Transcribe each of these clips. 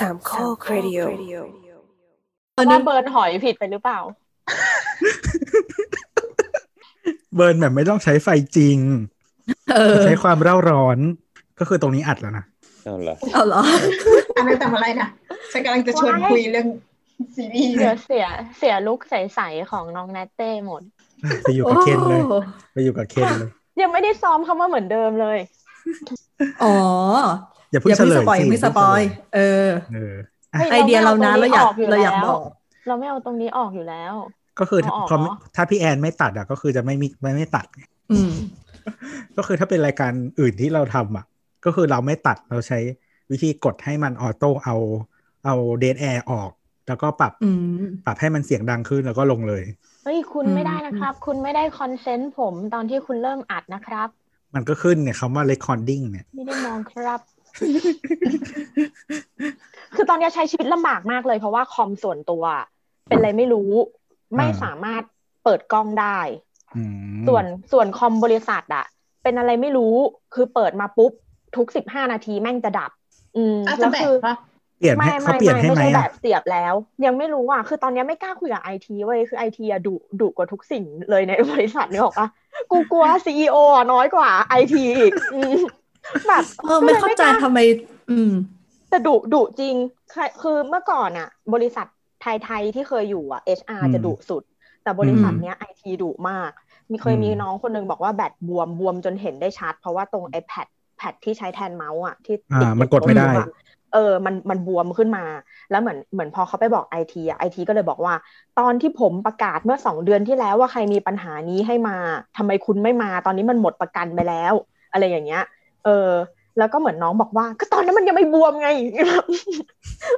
สามข้อครดิโอว่าเบิร์นหอยผิดไปหรือเปล่า เบิร์นแบบไม่ต้องใช้ไฟจริงเออใช้ความเร่าร้อน ก็คือตรงนี้อัดแล้วนะเอาเหรอเอาเหรออันนั้นแต่อะไรนะฉันกำลังจะชวนคุยเรื่องซีรีส์เดี๋ยวเสียเสียลุกใสๆของน้องแนตเต้หมด ไปอยู่กับเคนเลยโอ้ไปอยู่กับเคนเลย ยังไม่ได้ซ้อมคำว่าเหมือนเดิมเลย อ๋อ อย่าเพิ่งอย่าเฉลยสิอย่าเพิ่ง spoil อย่าเพิ่ง spoil เออเออเฮ้ยไอเดียเรานะเราอยากตรงนี้เราอยากแล้วบอก เราไม่เอาตรงนี้ออกอยู่แล้ว ก็คือถ้าเอาออกพอเหรอถ้าพี่แอนไม่ตัดอะก็คือจะไม่มีไม่ไม่ตัดไงอืม ก็คือถ้าเป็นรายการอื่นที่เราทำอะ ก็คือเราไม่ตัดเราใช้วิธีกดให้มัน auto เอาเอา dead air ออก แล้วก็ปรับอืมปรับให้มันเสียงดังขึ้นแล้วก็ลงเลยเฮ้ยคุณอืมไม่ได้นะครับ คุณไม่ได้ consent ผมตอนที่คุณเริ่มอัดนะครับ มันก็ขึ้นเนี่ยคำว่า recording เนี่ย ไม่ได้มองครับ คือตอนนี้ใช้ชีวิตลำบากมากเลยเพราะว่าคอมส่วนตัว เป็นอะไรไม่รู้ไม่สามารถเปิดกล้องได้อืมส่วนส่วนคอมบริษัทอะเป็นอะไรไม่รู้คือเปิดมาปุ๊บทุกสิบห้านาทีแม่งจะดับ อืมอาจจะแล้วแบคืบอว่าเปลี่ยนให้เขาเปลี่ยนให้ไหมไม่ใช่แบอะบเสียบแล้ว ยังไม่รู้อะคือตอนนี้ไม่กล้าคุยกับไอทีเว้ยคือไอทีอะดุดุกว่าทุกสิ่งเลยในบริษัทนี่บอกปะกูกลัวซีอีโอน้อยกว่าไอทีอีกอืม แบบเออไม่เข้าใจทำไม อืม แต่ดุดุจริงคือคือเมื่อก่อนอะบริษัทไทยๆที่เคยอยู่อะ HR จะดุสุด แต่บริษัทเนี้ยไอทีดุมาก มีเคยมีน้องคนหนึงบอกว่าแบตบวมบวมจนเห็นได้ชัด เพราะว่าตรง iPad แพดที่ใช้แทนเมาส์อะที่อ่าติมันกดไม่ได้บอะเออ มัน มันบวมขึ้นมา แล้วเหมือน เหมือนพอเขาไปบอกไอทีอะไอทีก็เลยบอกว่า ตอนที่ผมประกาศเมื่อสองเดือนที่แล้วว่าใครมีปัญหานี้ให้มาทำไมคุณไม่มา ตอนนี้มันหมดประกันไปแล้ว อะไรอย่างเงี้ย เออ แล้วก็เหมือนน้องบอกว่า ก็ตอนนั้นมันยังไม่บวมไง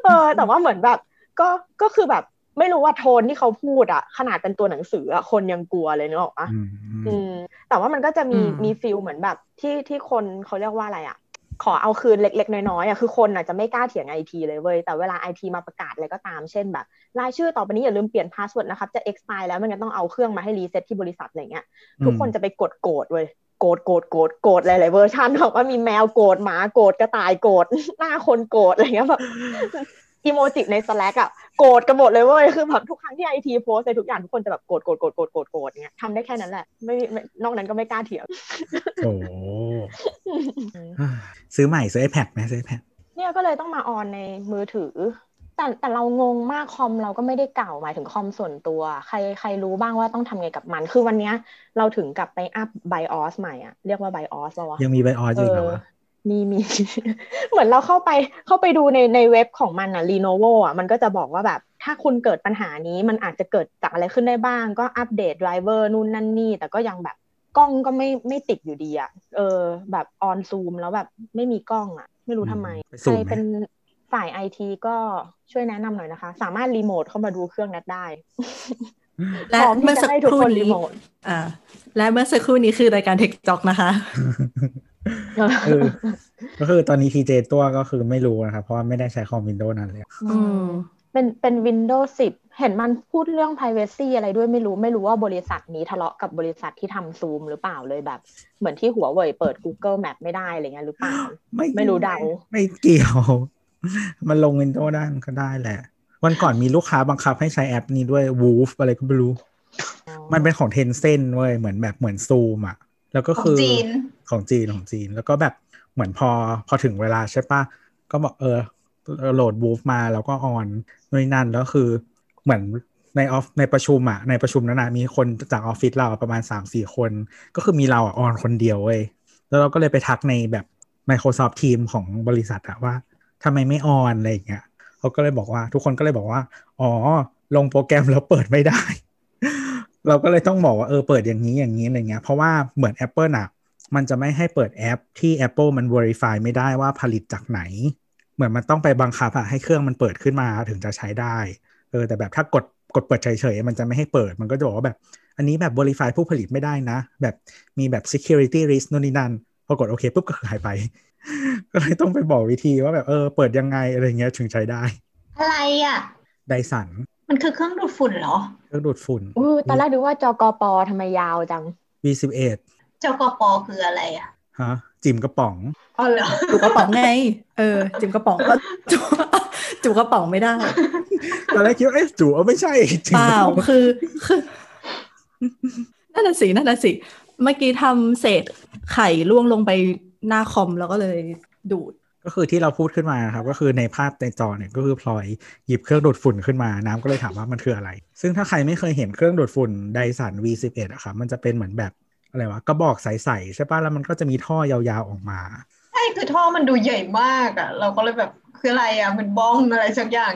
เออ แต่ว่าเหมือนแบบ ก็ก็คือแบบไม่รู้ว่าโทนที่เขาพูดอะขนาดเป็นตัวหนังสืออะคนยังกลัวเลยเนกอะปะอืมอืม แต่ว่ามันก็จะมีอืมมีฟิลเหมือนแบบ ที่ที่คนเขาเรียกว่าอะไรอะขอเอาคืนเล็ก ๆ น้อยๆอะคือคนอะจะไม่กล้าเถียงไอทีเลยเว้ย แต่เวลาไอทีมาประกาศอะไรก็ตามเช่นแบบ รายชื่อต่อไปนี้อย่าลืมเปลี่ยน password นะครับ จะ expire แล้วมันก็ต้องเอาเครื่องมาให้ reset ที่บริษัทอะไรเงี้ย ทุกคนจะไปกดโกรธเว้ย โกรธโกรธโกรธโกรธหลายๆเวอร์ชันบอกว่ามีแมวโกรธหมาโกรธกระต่ายโกรธหน้าคนโกรธอะไรเงี้ยแบบอีโมจิใน Slack อะโกรธกันหมดเลยเว้ยคือแบบทุกครั้งที่ IT post ในทุกอย่างทุกคนจะแบบโกรธโกรธโกรธโกรธโกรธโกรธเงี้ยทำได้แค่นั้นแหละไม่ไม่นอกนั้นก็ไม่กล้าเถียงโอ้ซื้อใหม่ซื้อ iPad ไหมซื้อ iPad เนี่ยก็เลยต้องมาออนในมือถือ แต่แต่เรางงมากคอมเราก็ไม่ได้เก่าหมายถึงคอมส่วนตัว ใครใครรู้บ้างว่าต้องทำไงกับมัน คือวันเนี้ย เราถึงกลับไปอัพไบออสใหม่อะเรียกว่าไบออสแล้ววะยังมีไบออสอยู่เหรอวะมีมี เหมือนเราเข้าไปเข้าไปดูในในเว็บของมันอะ Lenovo อะมันก็จะบอกว่าแบบถ้าคุณเกิดปัญหานี้มันอาจจะเกิดจากอะไรขึ้นได้บ้าง ก็อัปเดตไดรเวอร์นู่นนั่นนี่ แต่ก็ยังแบบกล้องก็ไม่ไม่ติดอยู่ดีอะเออ แบบออนซูมแล้วแบบไม่มีกล้องอะไม่รู้ทำไมไปใคซูรมไหมเป็น ฝ่ายไอทีก็ช่วยแนะนำหน่อยนะคะ สามารถรีโมทเข้ามาดูเครื่องนัดได้ และพร้อมเมื่ที่อจะสักให้คทุกรู่คนรีนี้โมทอ่า และเมื่อสักครู่นี้คือรายการเทคจ็อกนะคะเออก็คือตอนนี้พีเจตัวก็คือไม่รู้นะครับ เพราะว่าไม่ได้ใช้คอมวินโดว์นั้นเลยอืมเป็นเป็น Windows 10 เห็นมันพูดเรื่อง privacy อะไรด้วยไม่รู้ไม่รู้ว่าบริษัทนี้ทะเลาะกับบริษัทที่ทำซูมหรือเปล่าเลยแบบ เหมือนที่หัวเว่ยเปิด Google Map ไม่ได้อะไรเงี้ยหรือเปล่า ไม่รู้เดาไม่เกี่ยว มันลงวินโดว์ได้มันก็ได้แหละ วันก่อนมีลูกค้าบังคับให้ใช้แอปนี้ด้วย Woof อะไรก็ไม่รู้ มันเป็นของเทนเซนเว้ยเหมือนแบบเหมือนซูมอะ แล้วก็ของคือจีนของจีนของจีน แล้วก็แบบเหมือนพอพอถึงเวลาใช่ปะก็บอกเออโหลดบูฟมาแล้วก็ออนนู่นนนั่นแล้วคือเหมือนในออฟในประชุมอะในประชุมนั้นนะมีคนจากออฟฟิศเราประมาณ 3 4 คน ก็คือมีเราอะออนคนเดียวเว้ยแล้วเราก็เลยไปทักในแบบ Microsoft Team ของบริษัทอะว่า ทำไมไม่ออนอะไรอย่างเงี้ยเขาก็เลยบอกว่า ทุกคนก็เลยบอกว่า อ๋อ ลงโปรแกรมแล้วเปิดไม่ได้ เราก็เลยต้องบอกว่าเออเปิดอย่างนี้อย่างนี้อะไรเงี้ยเพราะว่าเหมือน Apple อะมันจะไม่ให้เปิดแอปที่ Apple มัน verify ไม่ได้ว่าผลิตจากไหน เหมือนมันต้องไปบังคับอะให้เครื่องมันเปิดขึ้นมาถึงจะใช้ได้เออแต่แบบถ้ากดกดเปิดเฉยๆมันจะไม่ให้เปิดมันก็จะบอกว่าแบบ อันนี้แบบ verify ผู้ผลิตไม่ได้นะ แบบมีแบบ security risk นู่นนี่นั่นพอกดโอเคปุ๊บก็หายไป ก็เลยต้องไปบอกวิธีว่าแบบเออเปิดยังไงอะไรเงี้ยถึงใช้ได้ อะไรอะไดสันมันคือเครื่องดูดฝุ่นเหรอ เครื่องดูดฝุ่นอู้ตอนแรกดูว่าจกปทำไมยาวจัง V11 เจ้ากปคืออะไรอะฮะจิมกระป๋องอ๋อเหรอจุกกระป๋องไง เออ จิมกระป๋องก็จุจุกกระป๋องไม่ได้ตอนแรกคิดว่าเอ๊ะจู่เอาไม่ใช่จิมเปกระล่าป๋องคือคือนั่นน่ะสินั่นน่ะสิ เมื่อกี้ทำเศษไข่ล่วงลงไป หน้าคอมแล้วก็เลยดูด ก็คือที่เราพูดขึ้นมาครับ ก็คือในภาพในจอเนี่ยก็คือพลอยหยิบเครื่องดูดฝุ่นขึ้นมา น้ำก็เลยถามว่ามันคืออะไร ซึ่งถ้าใครไม่เคยเห็นเครื่องดูดฝุ่นไดสัน V11 อะครับมันจะเป็นเหมือนแบบอะไรวะกระบอกใสๆใช่ป่ะแล้วมันก็จะมีท่อยาวๆออกมาใช่คือท่อมันดูใหญ่มากอะเราก็เลยแบบคืออะไรอะมันบ้องอะไรสักอย่าง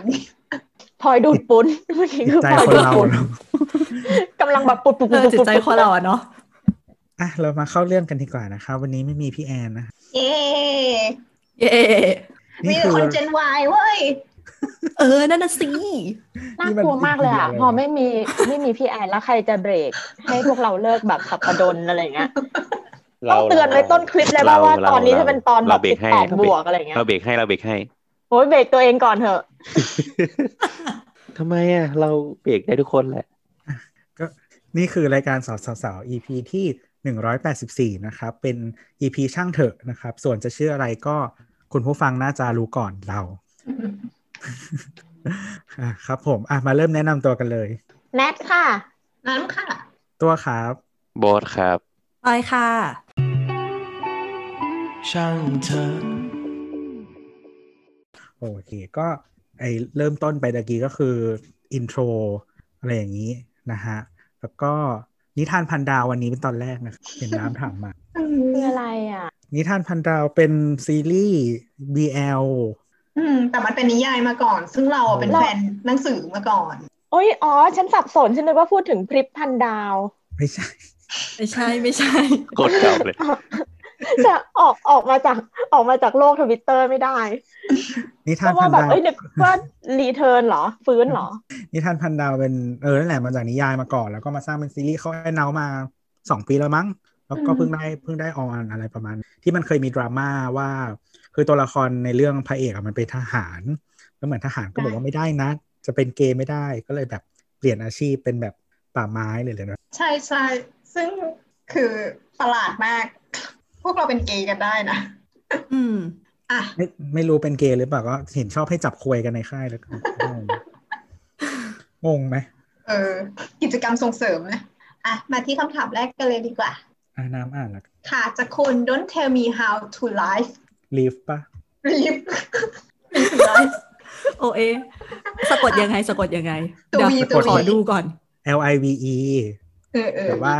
พลอยดูดปุ้นเมื่อกี้คือใจพลอยคนดูดเราปุ้นเนอะกำลังแบบปุดปุดเอปุดอปุดจิตใจคนเราอะเนาะ อะเรามาเข้าเรื่องกันดีกว่านะครับวันนี้ไม่มีพี่แอนนะเย้เย่มีนี่แต่คือคนเจนวายเว้ยเออ นั่นน่ะสิน่ากลัวมากเลยอะนี่มันพอไม่มีไม่มีพี่แอนแล้วใครจะเบรก ให้พวกเราเลิกแบบสับปะดนอะไรเงี้ยต้องเตือนไว้ต้นคลิปเลยว่าว่าตอนนี้จะเป็นตอนแบบเราเบรติกดให้ตอบบวกอะไรเงี้ยเราเบรกให้เราเบรกให้โอ้ยเบรกตัวเองก่อนเถอะทำไมอะ เราเบรกได้ทุกคนแหละก็นี่คือรายการสาวสาวๆ EP ที่ 184 นะครับ เป็น EP ช่างเถอะนะครับ ส่วนจะชื่ออะไรก็คุณผู้ฟังน่าจะรู้ก่อนเราอะครับผมอะมาเริ่มแนะนำตัวกันเลยแนทค่ะน้ำค่ะ ตัวครับโบสครับไปค่ะ ช่างเธอโอเค ก็ไอเริ่มต้นไปตะกี้ก็คืออินโทรอะไรอย่างนี้นะฮะ แล้วก็ นิทานพันดาววันนี้เป็นตอนแรกนะเห็นน้ำถามมาคืออะไรอะ นิทานพันดาวเป็นซีรีส์ BL อืม แต่มันเป็นนิยายมาก่อน ซึ่งเราอะเป็นเราแฟนหนังสือมาก่อน โอ้ยอ๋อ ฉันสับสน ฉันนึกว่าพูดถึงพริบพันดาว ไม่ใช่ ไม่ใช่ไม่ใช่โคตรเก่าเลย จะออกออกมาจากออกมาจากโลกทวิตเตอร์ไม่ได้ นิเพทานราะว่าพันแบบดาวเอ้ยนึกว่ารีเทิร์นเหรอ ฟื้นเหรอ นิทานพันดาวเป็นเออนั่นแหละมาจากนิยายมาก่อน แล้วก็มาสร้างเป็นซีรีส์เขาไอ้เนามาสองปีแล้วมั้ง แล้วก็อืมเพิ่งได้เพิ่งได้ออนอะไรประมาณ ที่มันเคยมีดราม่าว่า คือตัวละครในเรื่องพระเอกอะมันเป็นทหาร แล้วเหมือนทหารก็บอกว่าไม่ได้นะ จะเป็นเกย์ไม่ได้ก็เลยแบบเปลี่ยนอาชีพเป็นแบบป่าไม้เลยเลยนะใช่ใช่ซึ่งคือประหลาดมาก พวกเราเป็นเกย์กันได้นะ อืม อะ ไม่ไม่รู้เป็นเกย์หรือเปล่าก็เห็นชอบให้จับควยกันในค่ายแล้วก็งงงงไหมเออ กิจกรรมส่งเสริมนะอะ มาที่คำถามแรกกันเลยดีกว่า อ่าน้ำอ่านแล้วค่ะจากคุณ don't tell me how to live ลีฟปะ live live life โอเอสะกดยังไง สะกดยังไงตัวเดี๋ยววีตัววีขอดูก่อน L I V E เออเออแต่ว่า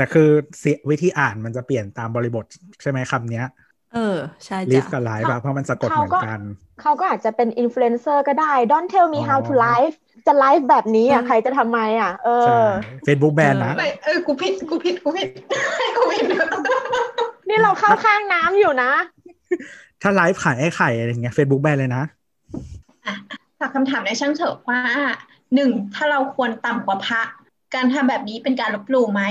แต่คือเสียวิธีอ่านมันจะเปลี่ยนตามบริบทใช่ไหมคำเนี้ย เออ ใช่ลีฟจ้ะกับไลฟ์อะเพราะมันสะกดเหมือนกัน เขาก็อาจจะเป็นอินฟลูเอนเซอร์ก็ได้ don't tell me อ๋อ how to live จะไลฟ์แบบนี้อะ ใครจะทำไมอะ เอใช่อ Facebook แบนนะไม่เออ กูผิด กูผิด กูผิด กูผิด นี่เราเข้าข้างน้ำอยู่นะ ถ้าไลฟ์ขายไอ้ไข่อะไรเงี้ย Facebook แบนเลยนะฝากคำถามในช่างเถอะว่าหนึ่งถ้าเราควรต่ำกว่าพระ การทำแบบนี้เป็นการลบหลู่ไหม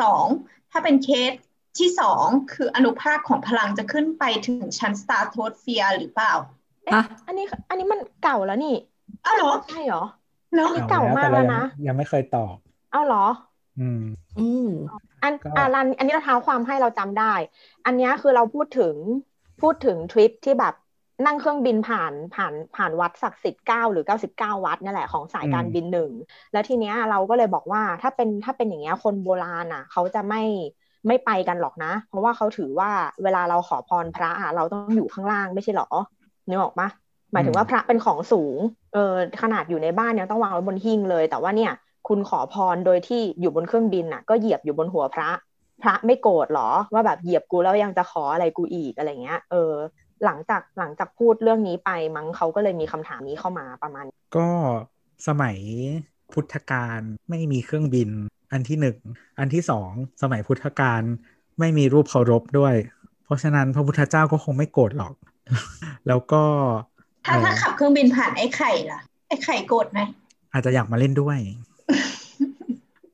สองถ้าเป็นเคสที่สองคืออนุภาคของพลังจะขึ้นไปถึงชั้น stratosphere หรือเปล่าฮะอันนี้อันนี้มันเก่าแล้วนี่อ้าวเหรอใช่เหรอเหรออันนี้เก่ามากแล้วนะต่เรายังยังไม่เคยตอบเอาเหรอ อืมอืมอันก็อ่ารันอันนี้เราเท้าความให้เราจำได้ อันเนี้ยคือเราพูดถึงพูดถึงทริปที่แบบ นั่งเครื่องบินผ่านผ่านผ่านวัดศักดิ์สิทธิ์เก้าหรือเก้าสิบเก้าวัดนั่นแหละของสายการบินหนึ่งแล้วทีเนี้ยเราก็เลยบอกว่าถ้าเป็นถ้าเป็นอย่างเงี้ยคนโบราณอะ เขาจะไม่ไม่ไปกันหรอกนะ เพราะว่าเขาถือว่าเวลาเราขอพรพระอะเราต้องอยู่ข้างล่างไม่ใช่หรอนึกออกปะหมายถึงว่าพระเป็นของสูงเออขนาดอยู่ในบ้านยังต้องวางไว้บนหิ้งเลย แต่ว่าเนี่ย คุณขอพรโดยที่อยู่บนเครื่องบินน่ะ ก็เหยียบอยู่บนหัวพระพระไม่โกรธหรอว่าแบบเหยียบกูแล้วยังจะขออะไรกูอีกอะไรเงี้ยเออ หลังจากหลังจากพูดเรื่องนี้ไปมั้งเขาก็เลยมีคำถามนี้เข้ามาประมาณ ก็สมัยพุทธกาลไม่มีเครื่องบิน อันที่หนึ่งอันที่สองสมัยพุทธกาลไม่มีรูปเคารพด้วย เพราะฉะนั้นพระพุทธเจ้าก็คงไม่โกรธหรอก แล้วก็ถ้าถ้าขับเครื่องบินผ่านไอ้ไข่ล่ะไอ้ไข่โกรธไหมอาจจะอยากมาเล่นด้วย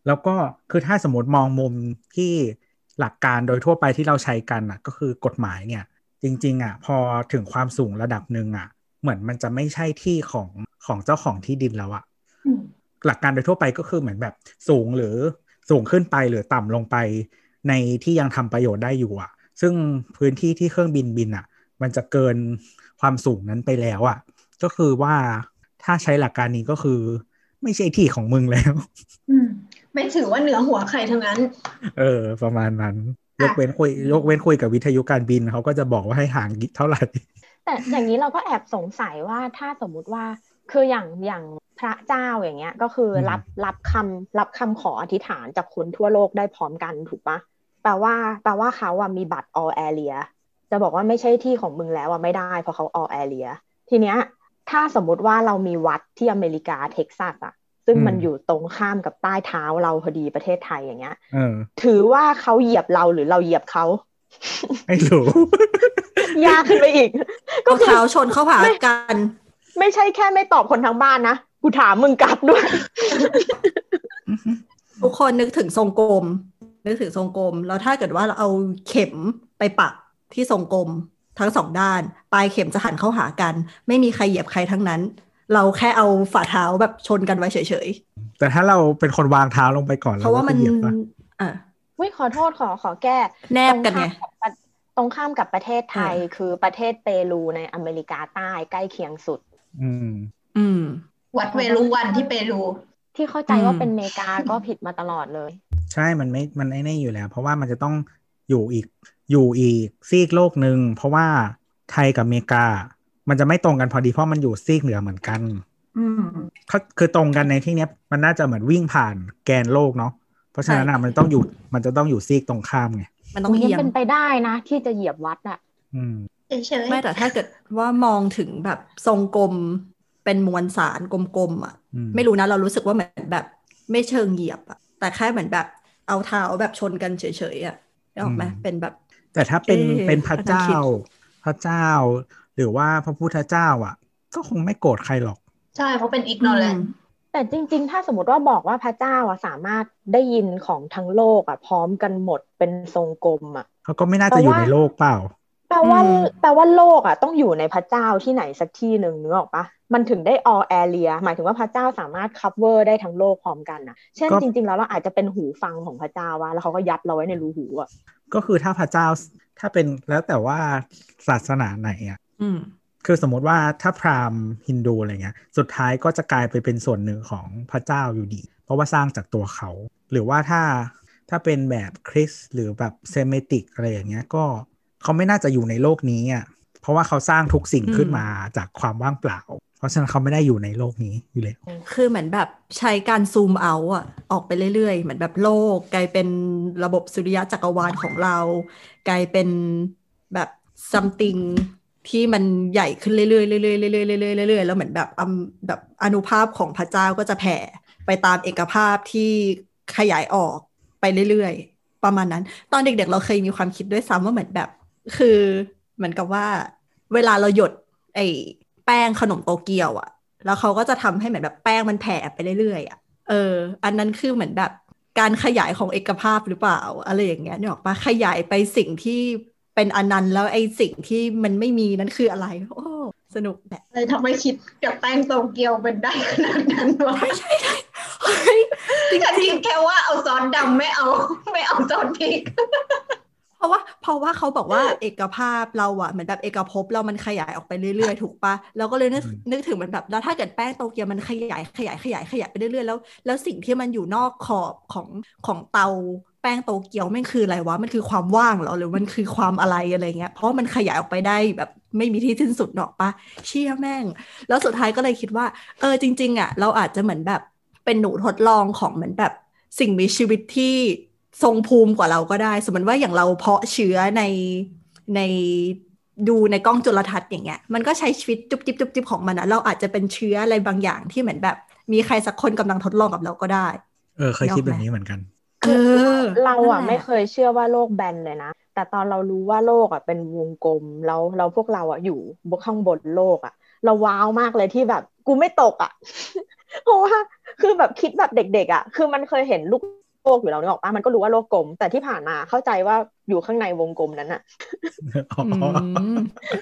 แล้วก็คือถ้าสมมติมองมุมที่หลักการโดยทั่วไปที่เราใช้กันอะก็คือกฎหมายเนี่ย จริงๆอะพอถึงความสูงระดับหนึ่งอะ เหมือนมันจะไม่ใช่ที่ของของเจ้าของที่ดินแล้วอะอืมหลักการโดยทั่วไปก็คือเหมือนแบบสูงหรือสูงขึ้นไปหรือต่ำลงไป ในที่ยังทำประโยชน์ได้อยู่อะ ซึ่งพื้นที่ที่เครื่องบินบินอะ มันจะเกินความสูงนั้นไปแล้วอะ ก็คือว่าถ้าใช้หลักการนี้ก็คือ ไม่ใช่ที่ของมึงแล้ว อืมไม่ถือว่าเหนือหัวใครทั้งนั้น เออ ประมาณนั้น ยอะกเว้นคุยยกเว้นคุยกับวิทยุการบินเขาก็จะบอกว่าให้ห่างเท่าไหร่ แต่อย่างนี้เราก็แอบสงสัยว่าถ้าสมมุติว่าคืออย่างอย่างพระเจ้าอย่างเงี้ย ก็คืออมรับรับคำรับคำขออธิษฐานจากคนทั่วโลกได้พร้อมกันถูกปะแปลว่าแปลว่าเขาอะมีบัตร all area จะบอกว่าไม่ใช่ที่ของมึงแล้วอะไม่ได้เพราะเขา all area ทีเนี้ยถ้าสมมุติว่าเรามีวัดที่อเมริกาเท็กซัสอะ ซึ่งมันอยู่ตรงข้ามกับใต้เท้าเราพอดีประเทศไทยอย่างเงี้ยเออถือว่าเขาเหยียบเราหรือเราเหยียบเขาไม่รู้ยากขึ้นไปอีก ก็ก็คือเท้าชนเข้าหากัน ไม่ใช่แค่ไม่ตอบคนทางบ้านนะกูถามมึงกลับด้วย ทุกคนนึกถึงทรงกลม นึกถึงทรงกลม แล้วถ้าเกิดว่าเราเอาเข็มไปปักที่ทรงกลมทั้งสองด้าน ปลายเข็มจะหันเข้าหากัน ไม่มีใครเหยียบใครทั้งนั้น เราแค่เอาฝ่าเท้าแบบชนกันไว้เฉยแต่ถ้าเราเป็นคนวางเท้าลงไปก่อนๆแล้เพราะว่ามันก็หยียบปะอะวิขอโทษขอขอแก้ แนบกันไงตรงข้ามกับประเทศไทยเออคือประเทศเปรูในอเมริกาใต้ใกล้เคียงสุด อืม อืม วัดเวรุวันที่เปรู ที่เข้าใจว่าอืมเป็นเมกาก็ผิดมาตลอดเลย ใช่ มันไม่ มันไอ้นี่อยู่แล้ว เพราะว่ามันจะต้องอยู่อีก อยู่อีกซีกโลกหนึ่ง เพราะว่าไทยกับอเมริกา มันจะไม่ตรงกันพอดีเพราะมันอยู่ซีกเหนือเหมือนกันอืมเขาคือตรงกันในที่เนี้ย มันน่าจะเหมือนวิ่งผ่านแกนโลกเนาะเพราะฉะนั้นอะใช่มันต้องอยู่มันจะต้องอยู่ซีกตรงข้ามไงมันต้องยัเอียงเป็นไปได้นะ ที่จะเหยียบวัดอะอืมเฉยๆไม่แต่ถ้าเกิดว่ามองถึงแบบทรงกลมเป็นมวลสารกลมๆอะอืมไม่รู้นะเรารู้สึกว่าเหมือนแบบ ไม่เชิงเหยียบอะแต่แค่เหมือนแบบเอาเท้าแบบชนกันเฉยๆอะได้ออกไหมเป็นแบบ แต่ถ้าเป็นเอ๊ะเป็นพระเจ้ากำลังคิดพระเจ้า หรือว่าพระพุทธเจ้าอะ ก็คงไม่โกรธใครหรอก ใช่เพราะเป็นอิกโนแลนแต่จริง ๆ ถ้าสมมติว่าบอกว่าพระเจ้าอะสามารถได้ยินของทั้งโลกอะพร้อมกันหมดเป็นทรงกลมอะเขาก็ไม่น่าจะอยู่ในโลกเปล่าแปลว่าอืมแปลว่าโลกอะต้องอยู่ในพระเจ้าที่ไหนสักที่หนึ่งนึกออกปะมันถึงได้ all area หมายถึงว่าพระเจ้าสามารถ cover ได้ทั้งโลกพร้อมกันนะเช่นก็จริง ๆ แล้วเราอาจจะเป็นหูฟังของพระเจ้าว่า แล้วเขาก็ยัดเราไว้ในรูหูอะก็คือถ้าพระเจ้าถ้าเป็นแล้วแต่ว่าศาสนาไหนอะอืม คือสมมติว่าถ้าพราหมณ์ฮินดูอะไรเงี้ย สุดท้ายก็จะกลายไปเป็นส่วนหนึ่งของพระเจ้าอยู่ดี เพราะว่าสร้างจากตัวเขา หรือว่าถ้าถ้าเป็นแบบคริสหรือแบบเซมิติกอะไรอย่างเงี้ยก็เขาไม่น่าจะอยู่ในโลกนี้อะเพราะว่าเขาสร้างทุกสิ่งขึ้นมาจากความว่างเปล่า เพราะฉะนั้นเขาไม่ได้อยู่ในโลกนี้อยู่แล้วคือเหมือนแบบใช้การซูมเอาอะออกไปเรื่อยๆ เหมือนแบบโลก กลายเป็นระบบสุริยะจักรวาลของเรา กลายเป็นแบบ something ที่มันใหญ่ขึ้นเรื่อยๆเรื่อยๆเรื่อยๆเรื่อยๆเรื่อยๆแล้วเหมือนแบบอแบบอนุภาพของพระเจ้าก็จะแผ่ไปตามเอกภาพที่ขยายออกไปเรื่อยๆ ประมาณนั้น ตอนเด็กๆ เราเคยมีความคิดด้วยซ้ำว่าเหมือนแบบ คือเหมือนกับว่า เวลาเราหยดไอ้แป้งขนมโตเกียวอะแล้วเขาก็จะทำให้เหมือนแบบแป้งมันแผ่ไปเรื่อยๆอะเออ อันนั้นคือเหมือนแบบการขยายของเอกภาพหรือเปล่า อะไรอย่างเงี้ยเนี่ยหรอกปะขยายไปสิ่งที่ เป็นอนันต์แล้วไอ้สิ่งที่มันไม่มีนั้นคืออะไร โอ้สนุกแหละเลยทำไมคิดกับแป้งโตเกียวเป็นได้ขนาดนั้นวะใช่ใช่ใช่เฮ้ยจฉันริคิงดแค่ว่าเอาซอสดำไม่เอา ไม่เอาซอสพริกๆเพราะว่าเพราะว่าเขาบอกว่าเอกภาพเราอะเหมือนแบบเอกภพเรามันขยายออกไปเรื่อยๆ ถูกปะเราก็เลยนึกอืมนึกถึงเหมือนแบบแล้วถ้าเกิดแป้งโตเกียวมันขยายขยายขยายขยายไปเรื่อยๆแล้ว แล้วสิ่งที่มันอยู่นอกขอบของของเตา แป้งโตเกียวม่งคืออะไรวะ มันคือความว่างเหรอ หรือมันคือความอะไรอะไรเงี้ย เพราะมันขยายออกไปได้แบบไม่มีที่สิ้นสุดหรอกปะเชี่ยแม่ง แล้วสุดท้ายก็เลยคิดว่า เออจริง ๆ อะ เราอาจจะเหมือนแบบเป็นหนูทดลองของเหมือนแบบสิ่งมีชีวิตที่ทรงภูมิกว่าเราก็ได้ สมมติว่าอย่างเราเพาะเชื้อในในดูในกล้องจุลทรรศน์อย่างเงี้ย มันก็ใช้ชีวิตจุบจิบจุบจิบของมันอะเราอาจจะเป็นเชื้ออะไรบางอย่างที่เหมือนแบบ มีใครสักคนกำลังทดลองกับเราก็ได้ เออเคยคิดแบบนี้เหมือนกัน เออเราอะนั่นแหละไม่เคยเชื่อว่าโลกแบนเลยนะ แต่ตอนเรารู้ว่าโลกอะเป็นวงกลมแล้วเราพวกเราอะอยู่บนข้างบนโลกอะ เราว้าวมากเลยที่แบบกูไม่ตกอะ เพราะว่าคือแบบคิดแบบเด็ก ๆ อะ คือมันเคยเห็นลูกโลกอยู่แล้วนึกออกปะมันก็รู้ว่าโลกกลม แต่ที่ผ่านมาเข้าใจว่าอยู่ข้างในวงกลมนั้นอะอ๋ออืม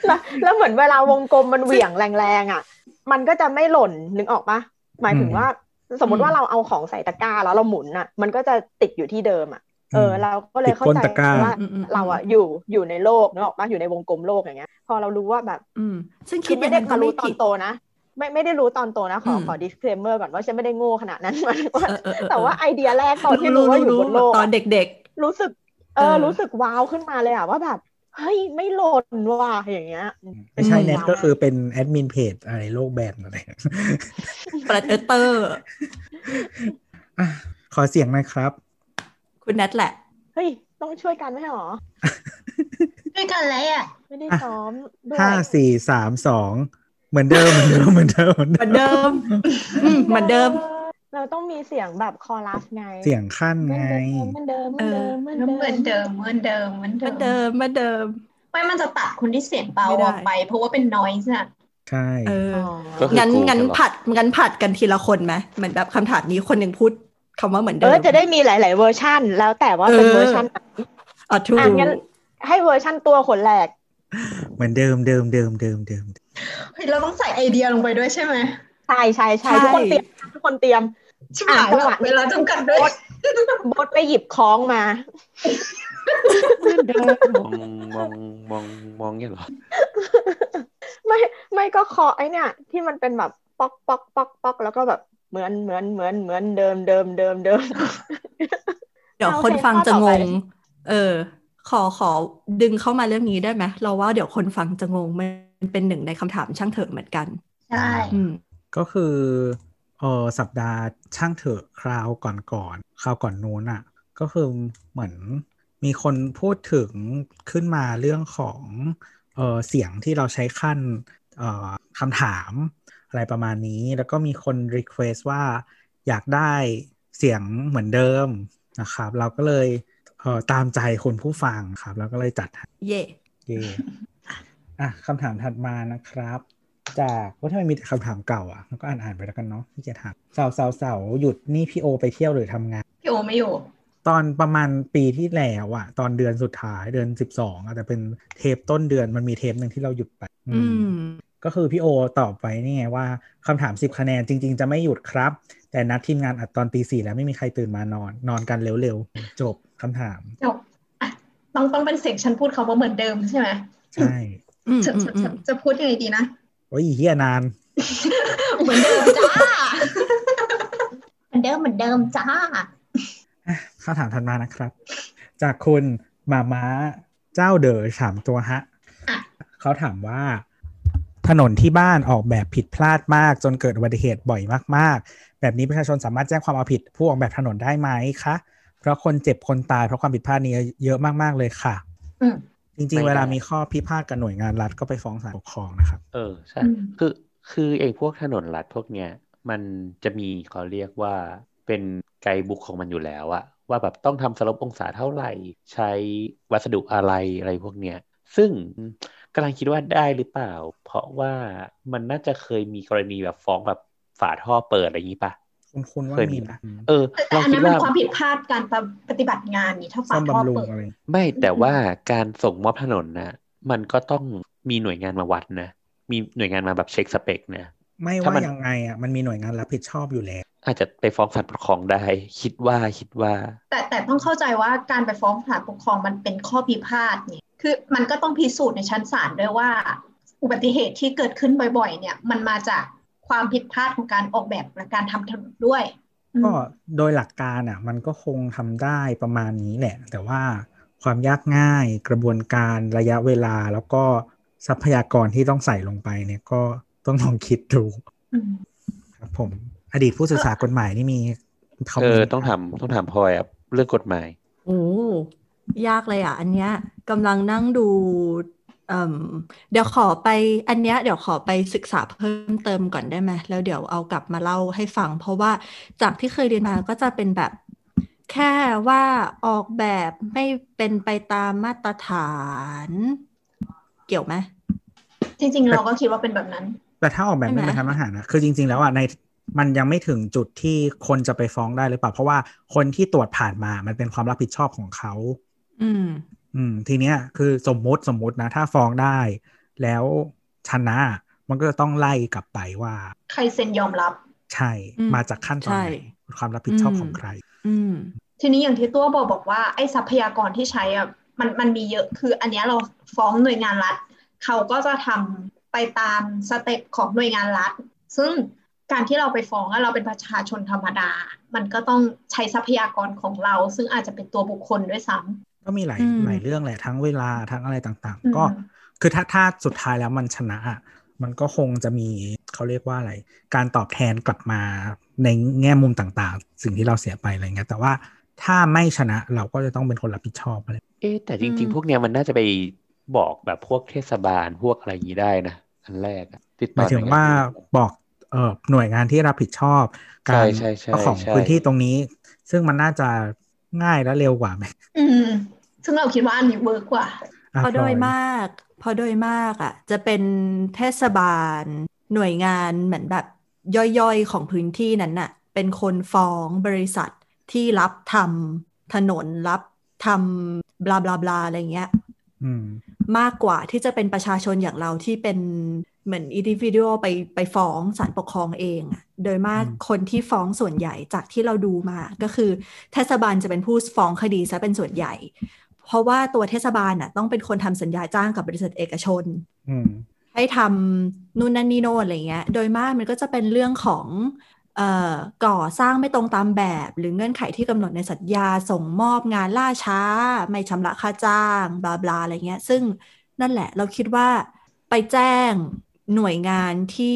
แล้วแล้วเหมือนเวลาวงกลมมันเหวี่ยงแรงๆอะมันก็จะไม่หล่นนึกออกปะหมายถึงว่า สมมติว่าเราเอาของใส่ตะกร้าแล้วเราหมุนอะ มันก็จะติดอยู่ที่เดิมอะเออเราก็เลยเข้าใจติดก้นตะกร้าว่าอืมอืมเราอะอยู่อยู่ในโลกนึกออกปะอยู่ในวงกลมโลกอย่างเงี้ย พอเรารู้ว่าแบบ อืม ซึ่งคืคิอดอไม่ย่างได้นั้นมาก็ไม่รู้ตอผินดโตนะไม่ไม่ได้รู้ตอนโตนะขออืมขอ disclaimer ก่อนว่าฉันไม่ได้โง่ขนาดนั้นหมายถึงว่าเออเออเออแต่ว่าไอเดียแรกตอนที่รู้ว่าอยู่บนโลกตอนอะเด็กรู้สึกเอเอออรู้สึกว้าวขึ้นมาเลยอะว่าแบบ เฮ้ย ไม่หล่นว่ะอย่างเงี้ย ไม่ใช่อืมเน็ตก็คือเป็นแอดมินเพจอะไรโลกแบนอะไรๆประเออเตอร์อะขอเสียงหน่อยครับ คุณแนทแหละ เฮ้ย ต้องช่วยกันไม่ใช่หรอด้วยกันเลยอะ ไม่ได้อะซ้อมด้วยห้าสี่สามสองเหมือนเดิมเหมือนเดิมเหมือนเดิมเหมือนเหมือนเดิมอืมเหมือนเดิม เราต้องมีเสียงแบบคอรัสไง เสียงขั้นเหมือนไงเดิมเหมือนเดิมเหมือนเดิมเหมือนเดิมเหมือนเดิมเหมือนเหมือนเดิเดิมมเหมือนเดิมไม่มันจะตัดคนที่เสียงเบาไม่ได้ออกไป เพราะว่าเป็น noise น่ะใช่เอออ๋อก็คืองั้นกูงั้นจะหรอผัดงั้นผัดกันทีละคนไหมเหมือนแบบคำถามนี้คนหนึ่งพูดคำว่าเหมือนเอเดิมอจะได้มีหลาย ๆ เวอร์ชันแล้วแต่ว่าเป็นเออเวอร์ชันไหนอะถูกอะงั้นให้เวอร์ชันตัวคนแรกเหมือนเดิมเดิมเดิมเดิมเดิมเฮ้ยเราต้องใส่ไอเดียลงไปด้วยใช่ไหมใช่ใช่ใช่ทุกคนเตรียม ทุกคนเตรียมชิบหายอะจังแล้หววะเวลาจำกัดด้วยบดไปหยิบคล้องมาเหมือนเดิมมองมองมองมองเนี่ยเหรอ ไม่ไม่ก็เคาะไอเนี่ย ที่มันเป็นแบบป๊อกป๊อกป๊อกป๊อกแล้วก็แบบเหมือนเหมือนเหมือนเหมือนเดิมเดิมเดิมเดิมเดี๋ยวเอาคนเพลงฟังข้อจะต่องไปงเออ ขอขอดึงเข้ามาเรื่องนี้ได้ไหมเราว่าเดี๋ยวคนฟังจะงงมันเป็นหนึ่งในคำถามช่างเถอะเหมือนกัน ใช่อืมก็คือ เออสัปดาห์ช่างเถอะคราวก่อนก่อนๆคราวก่อนนู้นอะ ก็คือเหมือนมีคนพูดถึงขึ้นมาเรื่องของเออเสียงที่เราใช้ขั้นเอ่อคำถามอะไรประมาณนี้ แล้วก็มีคนรีเควสว่าอยากได้เสียงเหมือนเดิมนะครับ เราก็เลยเอ่อตามใจคนผู้ฟังครับเราก็เลยจัดให้เย่เย่อะคำถามถัดมานะครับ จากว่าทำไมมีแต่คำถามเก่าอะแล้วก็อ่านอ่านไปแล้วกันเนาะพี่จะถามเสาเสาเสาหยุดนี่พี่โอไปเที่ยวหรือทำงานพี่โอไม่อยู่ ตอนประมาณปีที่แล้วอะตอนเดือนสุดท้ายเดือนสิบสองอะแต่เป็นเทปต้นเดือนมันมีเทปหนึ่งที่เราหยุดไป อือืมมก็คือพี่โอตอบไปนี่ไงว่าคำถามสิบคะแนนจริง ๆ จะไม่หยุดครับ แต่นัดทีมงานอัดตอนตีสี่แล้วไม่มีใครตื่นมานอน นอนกันเร็วๆ จบคำถามจบอะต้องต้องเป็นเสียงฉันพูดคำว่าเหมือนเดิมใช่ไหมใช่อืมจะอืมจะอืจะมจะพูดยังไงดีนะ โอ้ยเฮียนาน เหมือนเดิมจ้า เหมือนเดิมเหมือนเดิมจ้าอะคำถามถัดมานะครับ จากคุณมาม้าเจ้าเด๋อถามตัวฮะอะเขาถามว่า ถนนที่บ้านออกแบบผิดพลาดมาก จนเกิดอุบัติเหตุบ่อยมาก ๆ แบบนี้ประชาชนสามารถแจ้งความเอาผิด ผู้ออกแบบถนนได้ไหมคะ เพราะคนเจ็บคนตายเพราะความผิดพลาดนี้เยอะมาก ๆ เลยค่ะอืม จริงไม่ๆเวลาได้มีข้อพิพาทกับหน่วยงานรัฐก็ไปฟ้องศาลปกครองนะครับ เออใช่อืมคือคือไอ้พวกถนนลัดพวกเนี้ยมันจะมีเขาเรียกว่าเป็นไกด์บุ๊กของมันอยู่แล้วอะว่าแบบต้องทำสลบองศาเท่าไหร่ ใช้วัสดุอะไรอะไรพวกเนี้ยซึ่งกำลังคิดว่าได้หรือเปล่า เพราะว่ามันน่าจะเคยมีกรณีแบบฟ้องแบบฝาท่อเปิดอะไรอย่างนี้ปะ คุณคุณว่าเคยมีมีไหมนะอืมเออแต่ลองอันคินั้ดนมันว่าความผิดพลาดการปฏิบัติงานนี่ถ้าฝาซ่อมท่อบำรุงเปิดอะไรไม่แต่ว่าการส่งมอบถนนนะมันก็ต้องมีหน่วยงานมาวัดนะ มีหน่วยงานมาแบบเช็คสเปคนะไม่ถ้าว่ามันยังไงอะมันมีหน่วยงานรับผิดชอบอยู่แล้ว อาจจะไปฟ้องศาลปกครองได้ คิดว่าคิดว่า แต่แต่ต้องเข้าใจว่าการไปฟ้องศาลปกครองมันเป็นข้อพิพาทเนี่ยคือมันก็ต้องพิสูจน์ในชั้นศาลด้วยว่า อุบัติเหตุที่เกิดขึ้นบ่อย ๆ เนี่ย มันมาจาก ความผิดพลาดของการออกแบบและการทำถนนด้วยอืมก็โดยหลักการอะ มันก็คงทำได้ประมาณนี้แหละ แต่ว่าความยากง่ายกระบวนการระยะเวลาแล้วก็ทรัพยากรที่ต้องใส่ลงไปเนี่ยก็ต้องลองคิดดูอืมครับผม อดีตผู้ศึกษากฎหมายนี่มีคอมเอเมอนต์ต้องถามต้องถามพลอยอะเรื่องกฎหมายโอ้ยากเลยอะ อันเนี้ยกำลังนั่งดู เอ่มเดี๋ยวขอไปอันเนี้ยเดี๋ยวขอไปศึกษาเพิ่มเติมก่อนได้ไหมแล้วเดี๋ยวเอากลับมาเล่าให้ฟัง เพราะว่าจากที่เคยเรียนมาก็จะเป็นแบบแค่ว่าออกแบบไม่เป็นไปตามมาตรฐาน เกี่ยวไหมจริง ๆ เราก็คิดว่าเป็นแบบนั้น แต่ถ้าออกแบบใช่ไหมไม่เป็นทำอาหารนะคือจริง ๆ แล้วอะในมันยังไม่ถึงจุดที่คนจะไปฟ้องได้หรือเปล่า เพราะว่าคนที่ตรวจผ่านมามันเป็นความรับผิดชอบของเขา อืม อืมทีเนี้ยคือสมมุติสมมุตินะ ถ้าฟ้องได้ แล้วชนะ มันก็จะต้องไล่กลับไปว่า ใครเซ็นยอมรับ ใช่อืมมาจากขั้นตอนใช่ไหนความรับผิดชอบอืมของใคร อืมทีนี้อย่างที่ตัวบอกบอกว่าไอ้ทรัพยากรที่ใช้อะมันมันมีเยอะคือ อันเนี้ยเราฟ้องหน่วยงานรัฐเขาก็จะทำไปตามสเต็ปของหน่วยงานรัฐ ซึ่งการที่เราไปฟ้องอะเราเป็นประชาชนธรรมดา มันก็ต้องใช้ทรัพยากรของเรา ซึ่งอาจจะเป็นตัวบุคคลด้วยซ้ำ ก็มีหลายอืมหลายเรื่องแหละทั้งเวลาทั้งอะไรต่างอืมๆก็คือถ้าถ้าสุดท้ายแล้วมันชนะอะมันก็คงจะมีเขาเรียกว่าอะไร การตอบแทนกลับมาในแง่มุมต่างๆ สิ่งที่เราเสียไปอะไรเงี้ยแต่ว่าถ้าไม่ชนะเราก็จะต้องเป็นคนรับผิดชอบอะไรเอ๊ะแต่จอืริงมๆพวกเนี้ยมันน่าจะไปบอกแบบพวกเทศบาลพวกอะไรอย่างนี้ได้นะอันแรกอะติดหต่อมายถึงหน่ยงนว่าอื่นบอกเอ่อหน่วยงานที่รับผิดชอบใช่การใช่ใช่เจ้าของใช่พื้นที่ตรงนี้ ซึ่งมันน่าจะง่ายและเร็วกว่าไหมอืม ซึ่งเราคิดว่าอันนี้เวิร์กกว่าอะเพราะโดยพลอมากเพราะโดยมากอะ จะเป็นเทศบาลหน่วยงานเหมือนแบบย่อยๆของพื้นที่นั้นน่ะ เป็นคนฟ้องบริษัทที่รับทำถนนรับทำบลาบลาบลาอะไรเงี้ยอืมมากกว่าที่จะเป็นประชาชนอย่างเราที่เป็นเหมือนอินดิวิ u a l ไปไปฟ้องศาลปกครองเองอะโดยมากอืมคนที่ฟ้องส่วนใหญ่จากที่เราดูมา ก็คือเทศบาลจะเป็นผู้ฟ้องคดีซะเป็นส่วนใหญ่ เพราะว่าตัวเทศบาลน่ะต้องเป็นคนทำสัญญาจ้างกับบริษัทเอกชนอืมให้ทำนู่นนั่นนี่โน่นอะไรเงี้ย โดยมากมันก็จะเป็นเรื่องของเอ่อก่อสร้างไม่ตรงตามแบบ หรือเงื่อนไขที่กำหนดในสัญญาส่งมอบงานล่าช้า ไม่ชำระค่าจ้างบลาบลาอะไรเงี้ย ซึ่งนั่นแหละเราคิดว่าไปแจ้งหน่วยงานที่